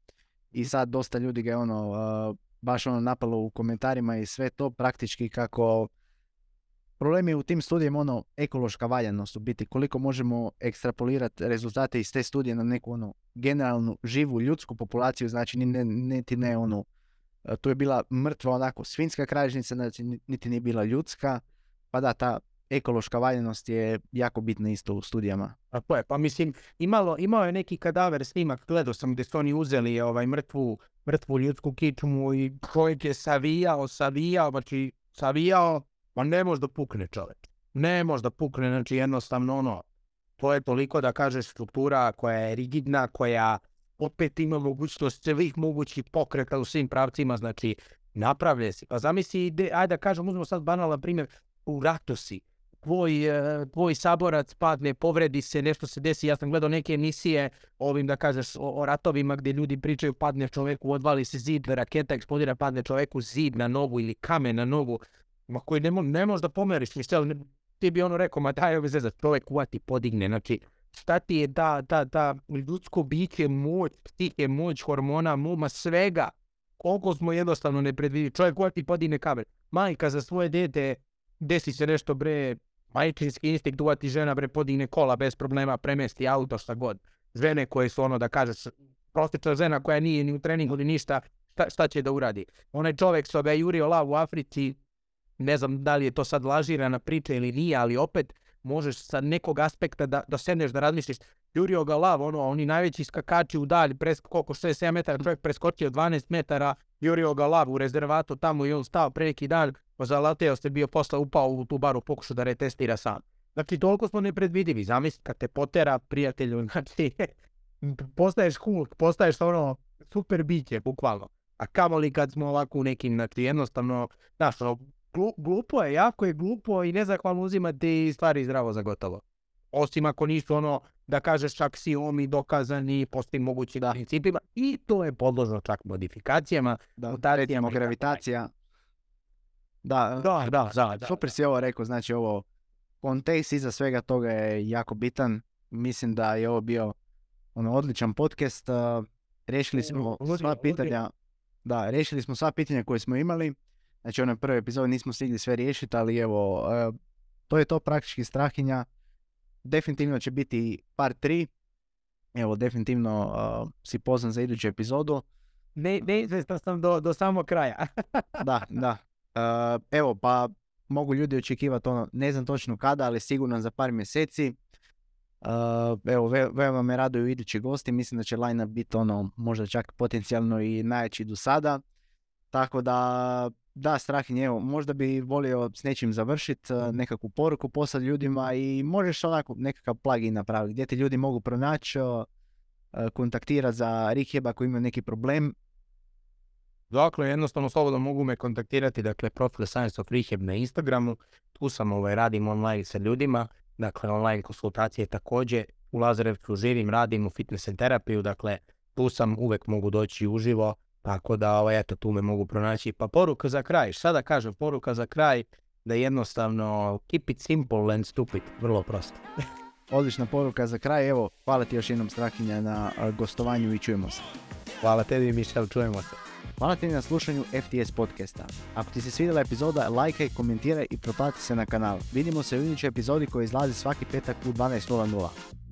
i sad dosta ljudi ga je ono, baš ono napalo u komentarima i sve to praktički kako Problem je u tim studijima ono ekološka valjanost u biti, koliko možemo ekstrapolirati rezultate iz te studije na neku ono generalnu živu ljudsku populaciju, znači ne, niti ne onu, e, tu je bila mrtva onako svinska kralježnica, znači niti nije bila ljudska, pa da, ta ekološka valjanost je jako bitna isto u studijama. Tako je, pa mislim, imalo, imao je neki kadaver snimak, gledao sam gdje su oni uzeli ovaj mrtvu, mrtvu ljudsku kičmu i čovjek je savijao, savijao, znači savijao Ma ne može da pukne čovjek. Ne može da pukne, znači jednostavno ono, to je toliko da kažeš struktura koja je rigidna, koja opet ima mogućnost svih mogućih pokreta u svim pravcima, znači napravlje si. Pa zamisli, ide, ajde da kažem, uzmemo sad banalan primjer, u ratu si, tvoj, e, tvoj saborac padne, povredi se, nešto se desi. Ja sam gledao neke emisije ovim da kažeš o, o ratovima gdje ljudi pričaju padne čovjeku, odvali se zid, raketa eksplodira, padne čovjeku zid na nogu ili kamen na nogu ma koji ne, mo ne možeš da pomeriš ništa, ti bi ono rekao, ma daj ove zezat, čovjek uvati podigne, znači šta ti je da, da, da ljudsko biće, moć, psihe, moć, hormona, muma, svega, koliko smo jednostavno ne predvidi, čovjek uvati podigne kamer, majka za svoje dete, desi se nešto bre, majčinski instinkt uvati žena bre podigne kola bez problema, premesti auto, šta god. Žene koje su ono da kažeš, prostična žena koja nije ni u treningu ni ništa, šta, šta će da uradi? Onaj čovjek što je jurio lav u Africi, ne znam da li je to sad lažirana priča ili nije, ali opet možeš sa nekog aspekta da, da sedneš da razmisliš, jurio ga lav, ono, oni najveći skakači u dalj, pres, koliko 6-7 metara, čovjek preskočio 12 metara, jurio ga lav u rezervatu tamo i on stao pre neki dan, zalateo se bio posle upao u tu baru, pokušao da retestira sam. Znači, toliko smo nepredvidivi, zamisli kad te potera prijatelju, znači, postaješ Hulk, postaješ ono super biće, bukvalno. A kamoli kad smo ovako u nekim, znači, jednostavno, znaš, ono, glupo je, jako je glupo i nezahvalno uzimati stvari zdravo za gotovo. Osim ako nisu ono, da kažeš čak si omi dokazani po svim mogućim da. principima i to je podložno čak modifikacijama. Da, recimo gravitacija. Da, da, da, da, da super si ovo rekao, znači ovo kontekst iza svega toga je jako bitan. Mislim da je ovo bio ono odličan podcast. Riješili smo sva pitanja. Da, riješili smo sva pitanja koje smo imali. Znači, onoj prvoj epizodi nismo stigli sve riješiti, ali evo, e, to je to praktički strahinja. Definitivno će biti par tri. Evo, definitivno uh, si poznan za iduću epizodu. Ne, ne sam do, do samog kraja. da, da. Uh, evo, pa mogu ljudi očekivati ono, ne znam točno kada, ali sigurno za par mjeseci. Uh, evo, ve, veoma me raduju idući gosti, mislim da će line biti ono, možda čak potencijalno i najjači do sada. Tako da da, Strahinj, evo, možda bi volio s nečim završiti, eh, nekakvu poruku poslati ljudima i možeš onako nekakav plugin napraviti gdje te ljudi mogu pronaći, eh, kontaktirati za rehab ako imaju neki problem. Dakle, jednostavno slobodno mogu me kontaktirati, dakle, profil Science of Rehab na Instagramu, tu sam ovaj, radim online sa ljudima, dakle, online konsultacije također, u Lazarevcu živim, radim u fitness terapiju, dakle, tu sam, uvek mogu doći uživo, tako da, ovaj, eto, tu me mogu pronaći. Pa poruka za kraj, sada kažem, poruka za kraj, da jednostavno keep it simple and stupid, vrlo prosto. Odlična poruka za kraj, evo, hvala ti još jednom Strahinja na gostovanju i čujemo se. Hvala tebi Mišel, čujemo se. Hvala ti na slušanju FTS podcasta. Ako ti se svidjela epizoda, lajkaj, komentiraj i propati se na kanal. Vidimo se u idućoj epizodi koja izlazi svaki petak u 12.00.